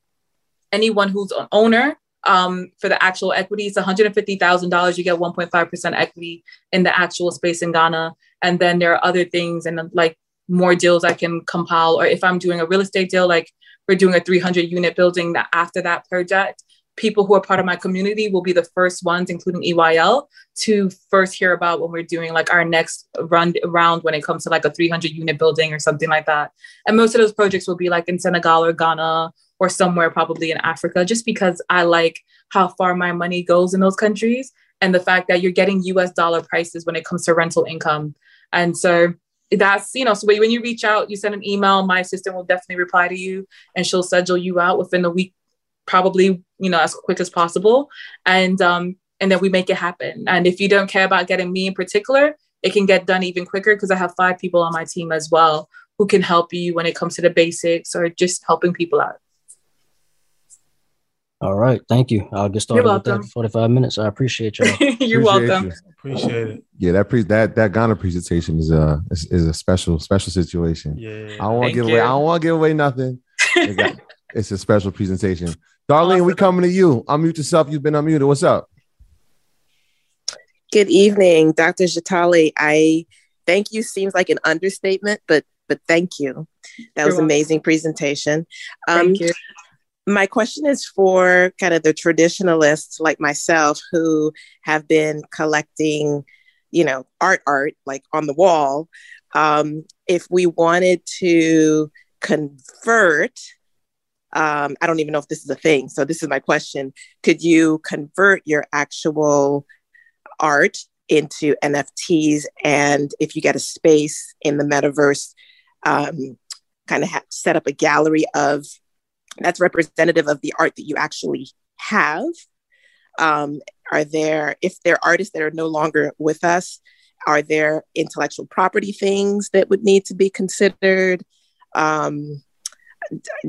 anyone who's an owner um, for the actual equity, it's $150,000. You get 1.5% equity in the actual space in Ghana. And then there are other things and like more deals I can compile. Or if I'm doing a real estate deal, like we're doing a 300 unit building that after that project, people who are part of my community will be the first ones, including EYL, to first hear about when we're doing like our next run round when it comes to like a 300 unit building or something like that. And most of those projects will be like in Senegal or Ghana or somewhere probably in Africa, just because I like how far my money goes in those countries and the fact that you're getting US dollar prices when it comes to rental income. And so that's, you know, so when you reach out, you send an email, my assistant will definitely reply to you and she'll schedule you out within a week, probably, you know, as quick as possible. And, um, and then we make it happen. And if you don't care about getting me in particular, it can get done even quicker because I have five people on my team as well who can help you when it comes to the basics or just helping people out. All right. Thank you. I'll get started with that 45 minutes. I appreciate you. You're appreciate welcome. You. Appreciate it. Yeah, that pre- that that Ghana presentation is a is, is a special special situation. Yeah. I don't want to give you. away. I don't want to give away nothing. it's a special presentation. Darlene, awesome. we coming to you. Unmute yourself. You've been unmuted. What's up? Good evening, Dr. Jatali. I thank you seems like an understatement, but but thank you. That You're was welcome. amazing presentation. Um, thank you my question is for kind of the traditionalists like myself who have been collecting, you know, art, art like on the wall. Um, if we wanted to convert, um, I don't even know if this is a thing. So this is my question: Could you convert your actual art into NFTs? And if you get a space in the metaverse, um, kind of ha- set up a gallery of that's representative of the art that you actually have? Um, are there, if there are artists that are no longer with us, are there intellectual property things that would need to be considered? Um,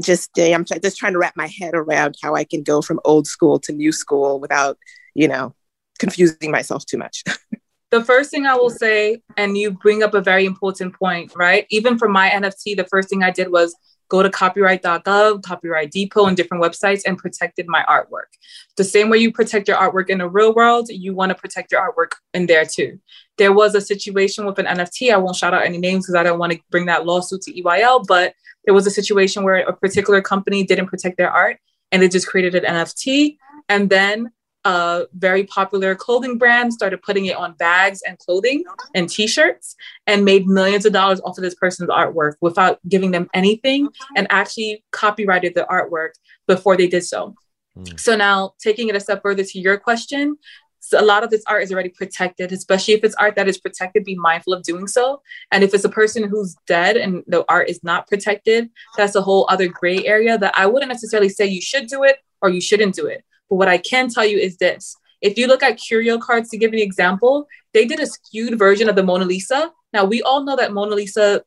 just I'm just trying to wrap my head around how I can go from old school to new school without, you know, confusing myself too much. the first thing I will say, and you bring up a very important point, right? Even for my NFT, the first thing I did was go to copyright.gov, Copyright Depot, and different websites and protected my artwork. The same way you protect your artwork in the real world, you want to protect your artwork in there too. There was a situation with an NFT. I won't shout out any names because I don't want to bring that lawsuit to EYL, but there was a situation where a particular company didn't protect their art and they just created an NFT. And then a very popular clothing brand started putting it on bags and clothing and t-shirts and made millions of dollars off of this person's artwork without giving them anything and actually copyrighted the artwork before they did so. Mm. So now taking it a step further to your question, so a lot of this art is already protected, especially if it's art that is protected, be mindful of doing so. And if it's a person who's dead and the art is not protected, that's a whole other gray area that I wouldn't necessarily say you should do it or you shouldn't do it. But what I can tell you is this. If you look at curio cards, to give an example, they did a skewed version of the Mona Lisa. Now, we all know that Mona Lisa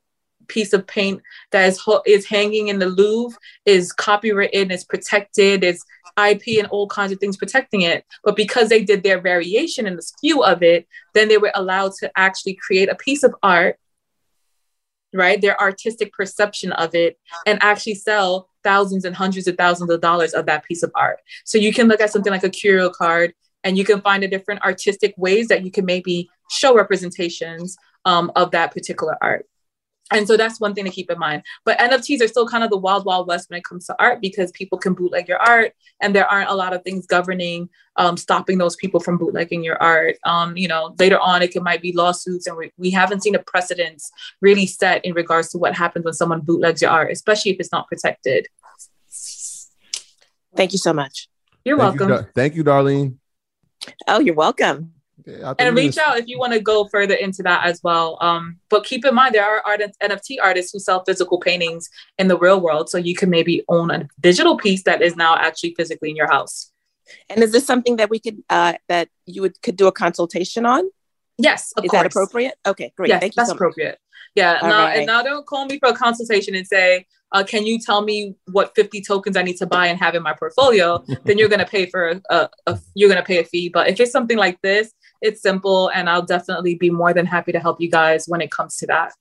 piece of paint that is, is hanging in the Louvre is copywritten, is protected, is IP and all kinds of things protecting it. But because they did their variation and the skew of it, then they were allowed to actually create a piece of art, right? Their artistic perception of it and actually sell thousands and hundreds of thousands of dollars of that piece of art. So you can look at something like a curio card and you can find a different artistic ways that you can maybe show representations um, of that particular art. And so that's one thing to keep in mind. But NFTs are still kind of the wild, wild west when it comes to art because people can bootleg your art, and there aren't a lot of things governing um, stopping those people from bootlegging your art. Um, you know, later on, it, can might be lawsuits, and we, we haven't seen a precedence really set in regards to what happens when someone bootlegs your art, especially if it's not protected. Thank you so much. You're thank welcome. You, thank you, Darlene. Oh, you're welcome. Yeah, and reach out if you want to go further into that as well. Um, but keep in mind there are art NFT artists who sell physical paintings in the real world, so you can maybe own a digital piece that is now actually physically in your house. And is this something that we could uh, that you would could do a consultation on? Yes, is course. that appropriate? Okay, great. Yes, Thank that's so appropriate. Yeah. now, right. and now don't call me for a consultation and say, uh, "Can you tell me what 50 tokens I need to buy and have in my portfolio?" then you're going to pay for a, a, a you're going to pay a fee. But if it's something like this, it's simple and I'll definitely be more than happy to help you guys when it comes to that.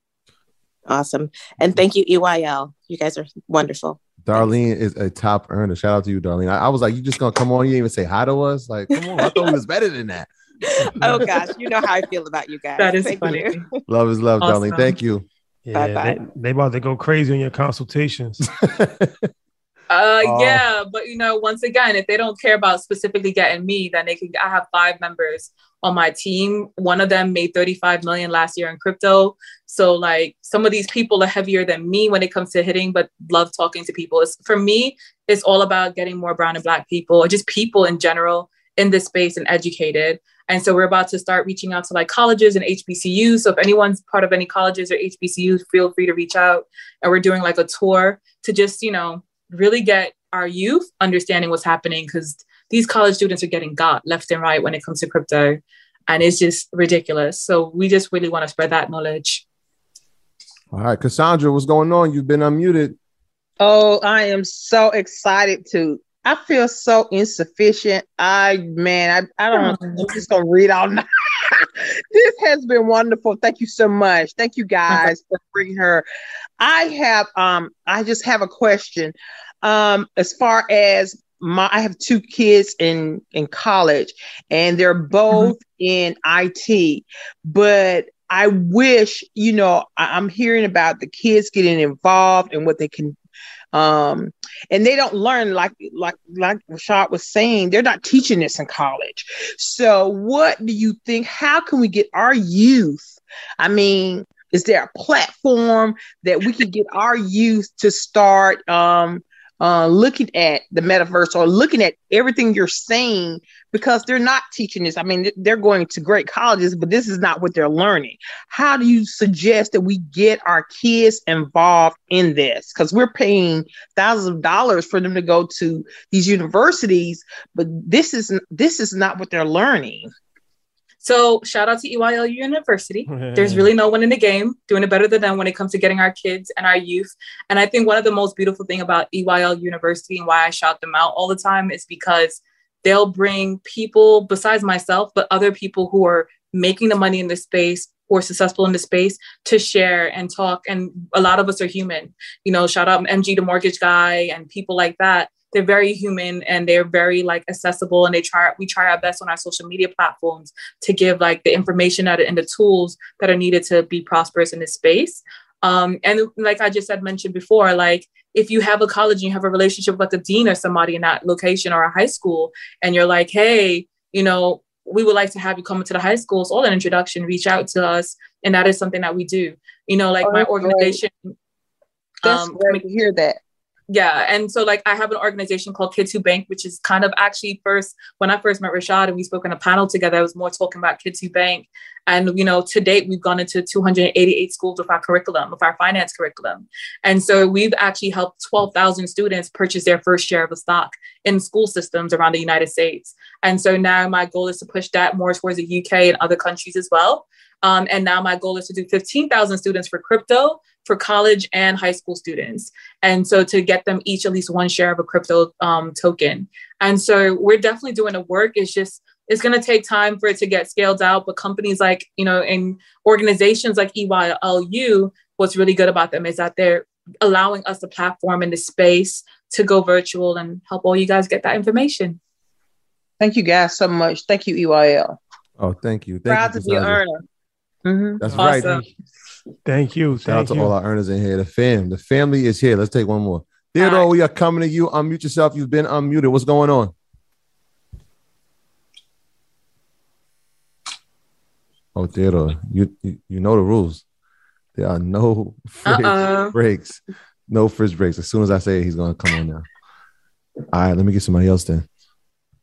Awesome. And thank you, EYL. You guys are wonderful. Darlene is a top earner. Shout out to you, Darlene. I, I was like, you just gonna come on, you even say hi to us? Like, come on, I thought we was better than that. oh gosh, you know how I feel about you guys. That is Thank funny. You. Love is love, awesome. Darlene. Thank you. Yeah, bye bye. They, they about to go crazy on your consultations. Uh, uh, yeah, but you know, once again, if they don't care about specifically getting me, then they can. I have five members on my team. One of them made 35 million last year in crypto. So like some of these people are heavier than me when it comes to hitting, but love talking to people. It's, for me, it's all about getting more brown and black people or just people in general in this space and educated. And so we're about to start reaching out to like colleges and HBCUs. So if anyone's part of any colleges or HBCUs, feel free to reach out. And we're doing like a tour to just, you know, really get our youth understanding what's happening because these college students are getting got left and right when it comes to crypto. And it's just ridiculous. So we just really want to spread that knowledge. All right, Cassandra, what's going on? You've been unmuted. Oh, I am so excited to. I feel so insufficient. I man, I, I don't know. I'm just gonna read all night. this has been wonderful. Thank you so much. Thank you guys for bringing her. I have um I just have a question. Um as far as my I have two kids in in college and they're both mm-hmm. in IT, but I wish, you know, I, I'm hearing about the kids getting involved and what they can um and they don't learn like like like Rashad was saying they're not teaching this in college so what do you think how can we get our youth i mean is there a platform that we can get our youth to start um uh, looking at the metaverse or looking at everything you're saying because they're not teaching this. I mean, they're going to great colleges, but this is not what they're learning. How do you suggest that we get our kids involved in this? Because we're paying thousands of dollars for them to go to these universities, but this is this is not what they're learning. So shout out to EYL University. There's really no one in the game doing it better than them when it comes to getting our kids and our youth. And I think one of the most beautiful thing about EYL University and why I shout them out all the time is because they'll bring people besides myself, but other people who are making the money in this space or successful in the space to share and talk. And a lot of us are human. You know, shout out MG the mortgage guy and people like that they're very human and they're very like accessible and they try we try our best on our social media platforms to give like the information that and the tools that are needed to be prosperous in this space um, and like i just had mentioned before like if you have a college and you have a relationship with like a dean or somebody in that location or a high school, and you're like, hey, you know, we would like to have you come into the high school. It's all an introduction. Reach out to us, and that is something that we do. You know, like oh, my organization. Great. That's um, great to hear that yeah and so like i have an organization called kids who bank which is kind of actually first when i first met rashad and we spoke on a panel together i was more talking about kids who bank. And you know to date we've gone into 288 schools with our curriculum with our finance curriculum. And so we've actually helped 12000 students purchase their first share of a stock in school systems around the united states. And so now my goal is to push that more towards the uk and other countries as well. Um, and now my goal is to do 15000 students for crypto for college and high school students. And so to get them each at least one share of a crypto um, token. And so we're definitely doing the work. It's just, it's going to take time for it to get scaled out. But companies like, you know, and organizations like EYLU, what's really good about them is that they're allowing us the platform and the space to go virtual and help all you guys get that information. Thank you guys so much. Thank you, EYL. Oh, thank you. Thank Proud you to be an earner. Mm-hmm. That's awesome. right. Thank you. Shout Thank out to you. all our earners in here. The fam, the family is here. Let's take one more. Theodore, we are coming to you. Unmute yourself. You've been unmuted. What's going on? Oh, Theodore, you you, you know the rules. There are no fridge uh-uh. breaks. No fridge breaks. As soon as I say it, he's gonna come on now. All right, let me get somebody else then.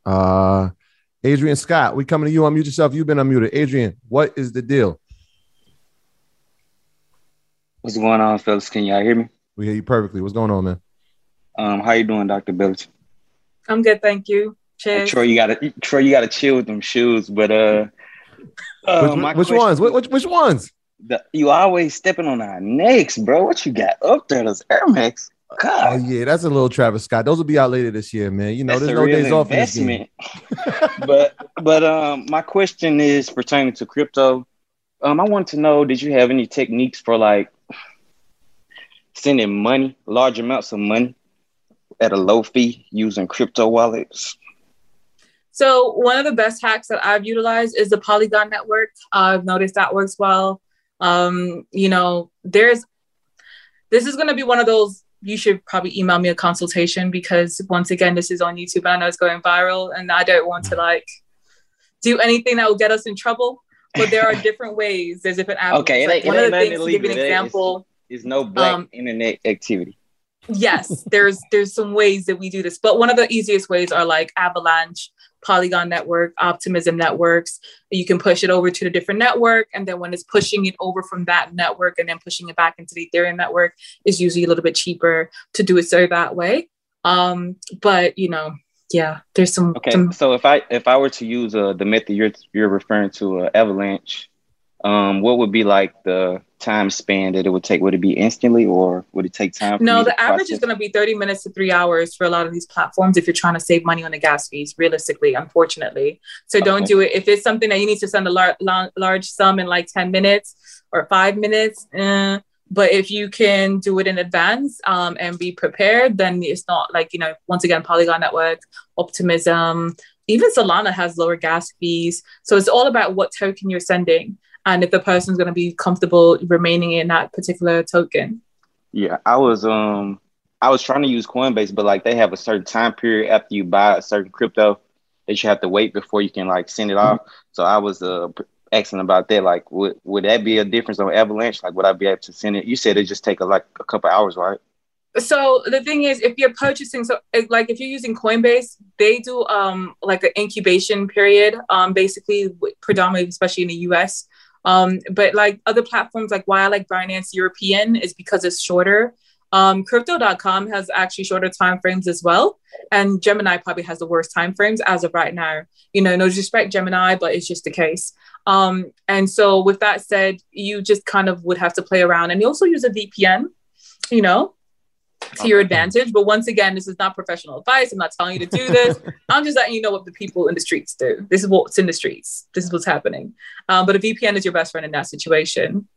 Uh Adrian Scott, we coming to you. Unmute yourself. You've been unmuted. Adrian, what is the deal? What's going on, fellas? Can y'all hear me? We hear you perfectly. What's going on, man? Um, how you doing, Dr. Bellanton? I'm good, thank you. Cheers. Troy, you gotta Troy, you gotta chill with them shoes, but uh, uh which, which ones? Which, which ones? The, you always stepping on our necks, bro. What you got up there? Those Air Max. God. Oh yeah, that's a little Travis Scott. Those will be out later this year, man. You know, that's there's no days off in this game. but but um, my question is pertaining to crypto. Um, I want to know, did you have any techniques for like sending money, large amounts of money at a low fee using crypto wallets? So one of the best hacks that I've utilized is the Polygon network. I've noticed that works well. Um, you know, there's this is going to be one of those you should probably email me a consultation because once again this is on youtube and i know it's going viral and i don't want to like do anything that will get us in trouble but there are different ways there's different avenues. okay like, one of the things to give you an example is no black um, internet activity. Yes there's there's some ways that we do this but one of the easiest ways are like avalanche polygon network optimism networks. You can push it over to the different network and then when it's pushing it over from that network and then pushing it back into the ethereum network is usually a little bit cheaper to do it so that way. Um but you know yeah there's some okay some... so if i if i were to use uh the method you're you're referring to uh, avalanche um, what would be like the time span that it would take? Would it be instantly or would it take time? no, the average process? is going to be 30 minutes to three hours for a lot of these platforms if you're trying to save money on the gas fees, realistically, unfortunately. So don't do it. If it's something that you need to send a lar- la- large sum in like 10 minutes or five minutes, eh. but if you can do it in advance um, and be prepared, then it's not like, you know, once again, Polygon Network, Optimism, even Solana has lower gas fees. So it's all about what token you're sending and if the person's going to be comfortable remaining in that particular token. Yeah, I was um I was trying to use Coinbase, but like they have a certain time period after you buy a certain crypto that you have to wait before you can like send it off. So I was uh asking about that. Like, would would that be a difference on Avalanche? Like, would I be able to send it? You said it just take a, like a couple hours, right? So the thing is, if you're purchasing, so like if you're using Coinbase, they do um like an incubation period, um basically predominantly, especially in the U.S. Um, but like other platforms, like why I like Binance European is because it's shorter. Um, crypto.com has actually shorter time frames as well. And Gemini probably has the worst time frames as of right now. You know, no disrespect Gemini, but it's just the case. Um, and so with that said, you just kind of would have to play around and you also use a VPN, you know, to your advantage. But once again, this is not professional advice. I'm not telling you to do this. I'm just letting you know what the people in the streets do. This is what's in the streets. This is what's happening. Um, but a VPN is your best friend in that situation.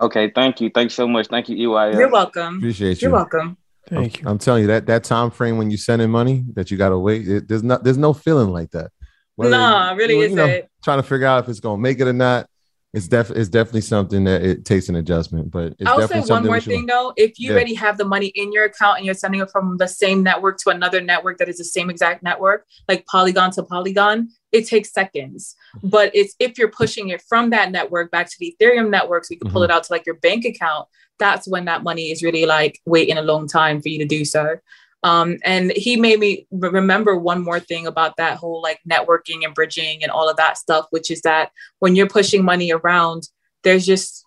Okay, thank you. Thanks so much. Thank you, EY. You're welcome. Appreciate you. You're welcome. Thank you. I'm telling you that that time frame when you sending money that you gotta wait. It, there's not there's no feeling like that. No, nah, really you, is you know, Trying to figure out if it's gonna make it or not. It's def it's definitely something that it takes an adjustment. But I'll say one more thing though: if you yeah. already have the money in your account and you're sending it from the same network to another network that is the same exact network, like Polygon to Polygon, it takes seconds. Mm-hmm. But it's if you're pushing it from that network back to the Ethereum network, so you can pull mm-hmm. it out to like your bank account. That's when that money is really like waiting a long time for you to do so. Um, and he made me remember one more thing about that whole like networking and bridging and all of that stuff, which is that when you're pushing money around, there's just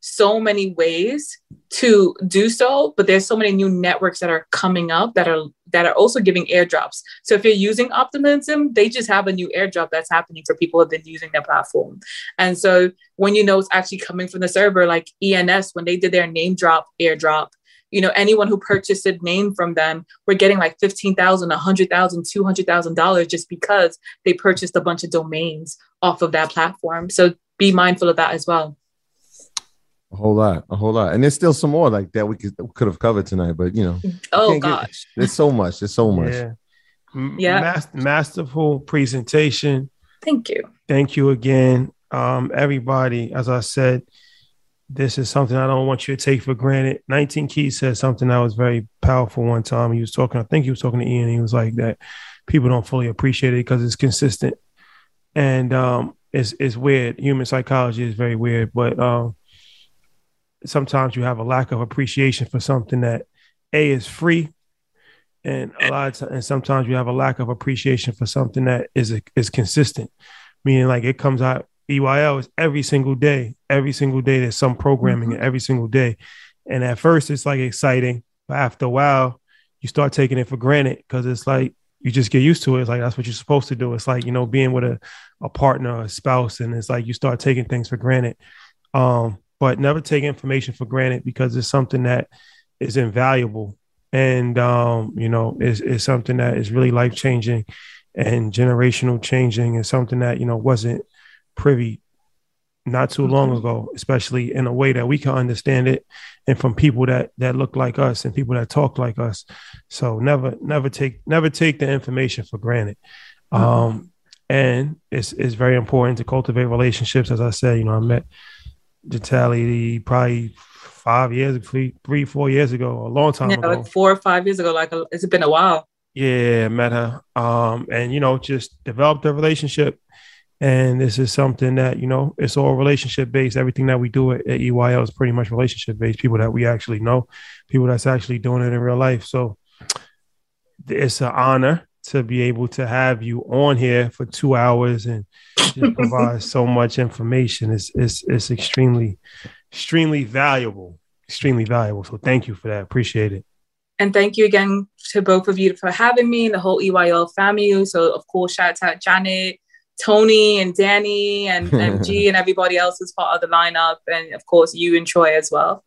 so many ways to do so but there's so many new networks that are coming up that are that are also giving airdrops. So if you're using optimism they just have a new airdrop that's happening for people who have been using their platform. And so when you know it's actually coming from the server like ens when they did their name drop airdrop you know anyone who purchased a name from them were getting like 15000 100000 $200000 just because they purchased a bunch of domains off of that platform. So be mindful of that as well. A whole lot a whole lot. And there's still some more like that we could could have covered tonight but you know. Oh gosh get, there's so much there's so much. Yeah, yeah. Mas- masterful presentation. Thank you. Thank you again. Um everybody as i said this is something I don't want you to take for granted. 19 Keys said something that was very powerful one time. He was talking, I think he was talking to Ian. he was like that people don't fully appreciate it because it's consistent. And um, it's, it's weird. Human psychology is very weird, but um, sometimes you have a lack of appreciation for something that A is free. And a lot of times, and sometimes you have a lack of appreciation for something that is is consistent, meaning like it comes out EYL is every single day. Every single day, there's some programming mm-hmm. every single day. And at first, it's like exciting, but after a while, you start taking it for granted because it's like you just get used to it. It's like that's what you're supposed to do. It's like you know being with a a partner, a spouse, and it's like you start taking things for granted. Um, but never take information for granted because it's something that is invaluable and um, you know is is something that is really life changing and generational changing and something that you know wasn't privy not too long ago, especially in a way that we can understand it and from people that that look like us and people that talk like us. So never never take never take the information for granted. Um and it's it's very important to cultivate relationships. As I said, you know, I met Jatali probably five years, three, three, four years ago, a long time yeah, ago. like four or five years ago. Like a, it's been a while. Yeah, met her. Um, and you know, just developed a relationship and this is something that, you know, it's all relationship based. Everything that we do at, at EYL is pretty much relationship based. People that we actually know, people that's actually doing it in real life. So it's an honor to be able to have you on here for two hours and provide so much information. It's, it's, it's extremely, extremely valuable, extremely valuable. So thank you for that. Appreciate it. And thank you again to both of you for having me and the whole EYL family. So of course, shout out to Janet, Tony and Danny and, and G and everybody else is part of the lineup. And of course, you and Troy as well.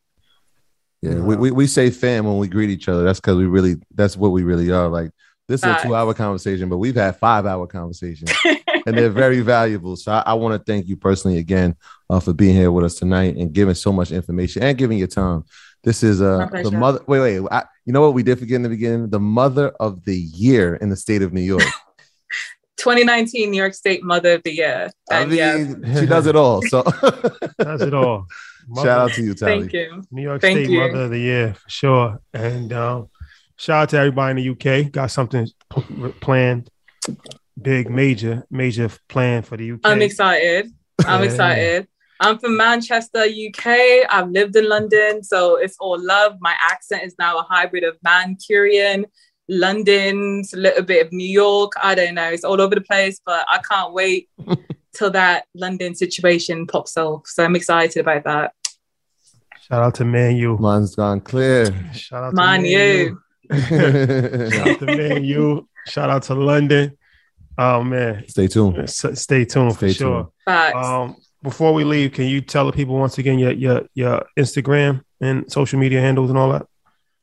Yeah, we, we, we say fam when we greet each other. That's because we really, that's what we really are. Like, this is a two hour conversation, but we've had five hour conversations and they're very valuable. So I, I want to thank you personally again uh, for being here with us tonight and giving so much information and giving your time. This is uh, the mother. Wait, wait. I, you know what we did forget in the beginning? The mother of the year in the state of New York. 2019 New York State Mother of the Year. And I mean, yeah. she does it all. So does it all. Mother, shout out to you, Tally. Thank you. New York Thank State you. Mother of the Year for sure. And um, shout out to everybody in the UK. Got something planned, big, major, major plan for the UK. I'm excited. I'm yeah. excited. I'm from Manchester, UK. I've lived in London, so it's all love. My accent is now a hybrid of Mancunian London, a little bit of New York. I don't know. It's all over the place, but I can't wait till that London situation pops off. So I'm excited about that. Shout out to Man U. Mine's gone clear. Shout out to Man, U. Shout out to Man U. Shout out to London. Oh man. Stay tuned. stay tuned Stay for sure. Facts. Um, before we leave, can you tell the people once again your your your Instagram and social media handles and all that?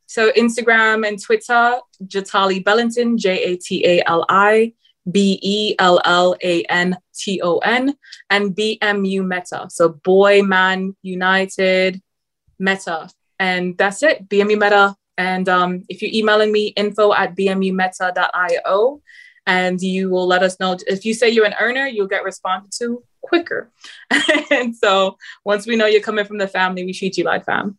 So Instagram and Twitter, Jatali Bellanton, J A T A L I B E L L A N T O N, and BMU Meta. So Boy Man United Meta. And that's it, BMU Meta. And um, if you're emailing me, info at bmumeta.io, and you will let us know. If you say you're an earner, you'll get responded to quicker. and so once we know you're coming from the family, we treat you like fam.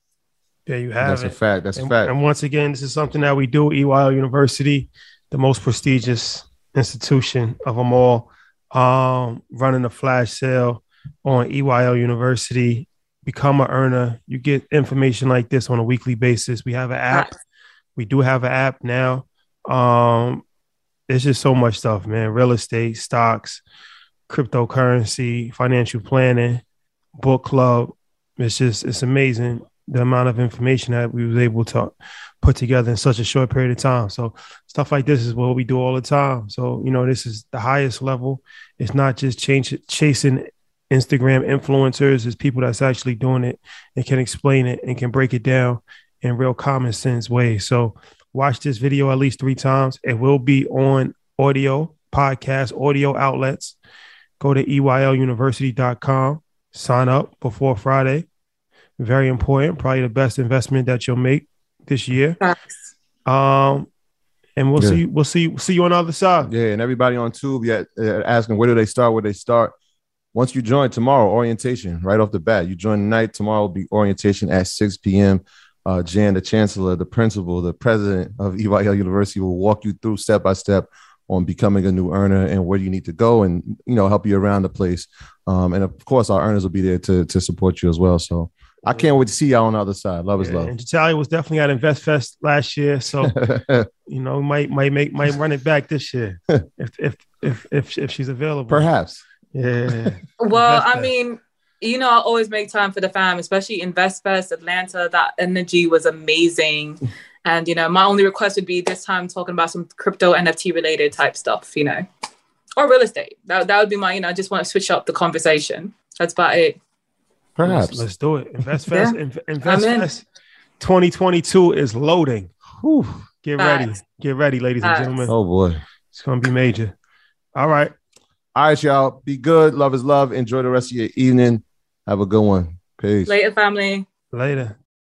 There you have That's it. a fact. That's and, a fact. And once again, this is something that we do. at EYL University, the most prestigious institution of them all, um, running a flash sale on EYL University. Become an earner. You get information like this on a weekly basis. We have an app. We do have an app now. Um, there's just so much stuff, man. Real estate, stocks, cryptocurrency, financial planning, book club. It's just it's amazing the amount of information that we was able to put together in such a short period of time. So stuff like this is what we do all the time. So you know, this is the highest level. It's not just change, chasing Instagram influencers. It's people that's actually doing it and can explain it and can break it down in real common sense ways. So watch this video at least three times. It will be on audio, podcast, audio outlets. Go to EYLUniversity.com, sign up before Friday. Very important, probably the best investment that you'll make this year. Um, and we'll yeah. see, we'll see, see you on the other side. Yeah, and everybody on Tube, yeah, uh, asking where do they start? Where they start? Once you join tomorrow, orientation right off the bat. You join tonight. Tomorrow will be orientation at 6 p.m uh, Jan, the chancellor, the principal, the president of EYL University will walk you through step by step on becoming a new earner and where you need to go and you know help you around the place. Um, and of course, our earners will be there to to support you as well. So I can't wait to see y'all on the other side. Love is love. And Jatalia was definitely at InvestFest last year, so you know might might make might run it back this year if if if if, if she's available. Perhaps. Yeah. well, I mean, you know, I always make time for the fam, especially InvestFest, Atlanta. That energy was amazing. And, you know, my only request would be this time talking about some crypto NFT related type stuff, you know, or real estate. That, that would be my, you know, I just want to switch up the conversation. That's about it. Perhaps. Let's, let's do it. InvestFest, yeah. InvestFest 2022 is loading. Whew. Get Facts. ready. Get ready, ladies Facts. and gentlemen. Oh, boy. It's going to be major. All right. All right, y'all. Be good. Love is love. Enjoy the rest of your evening. Have a good one. Peace. Later, family. Later.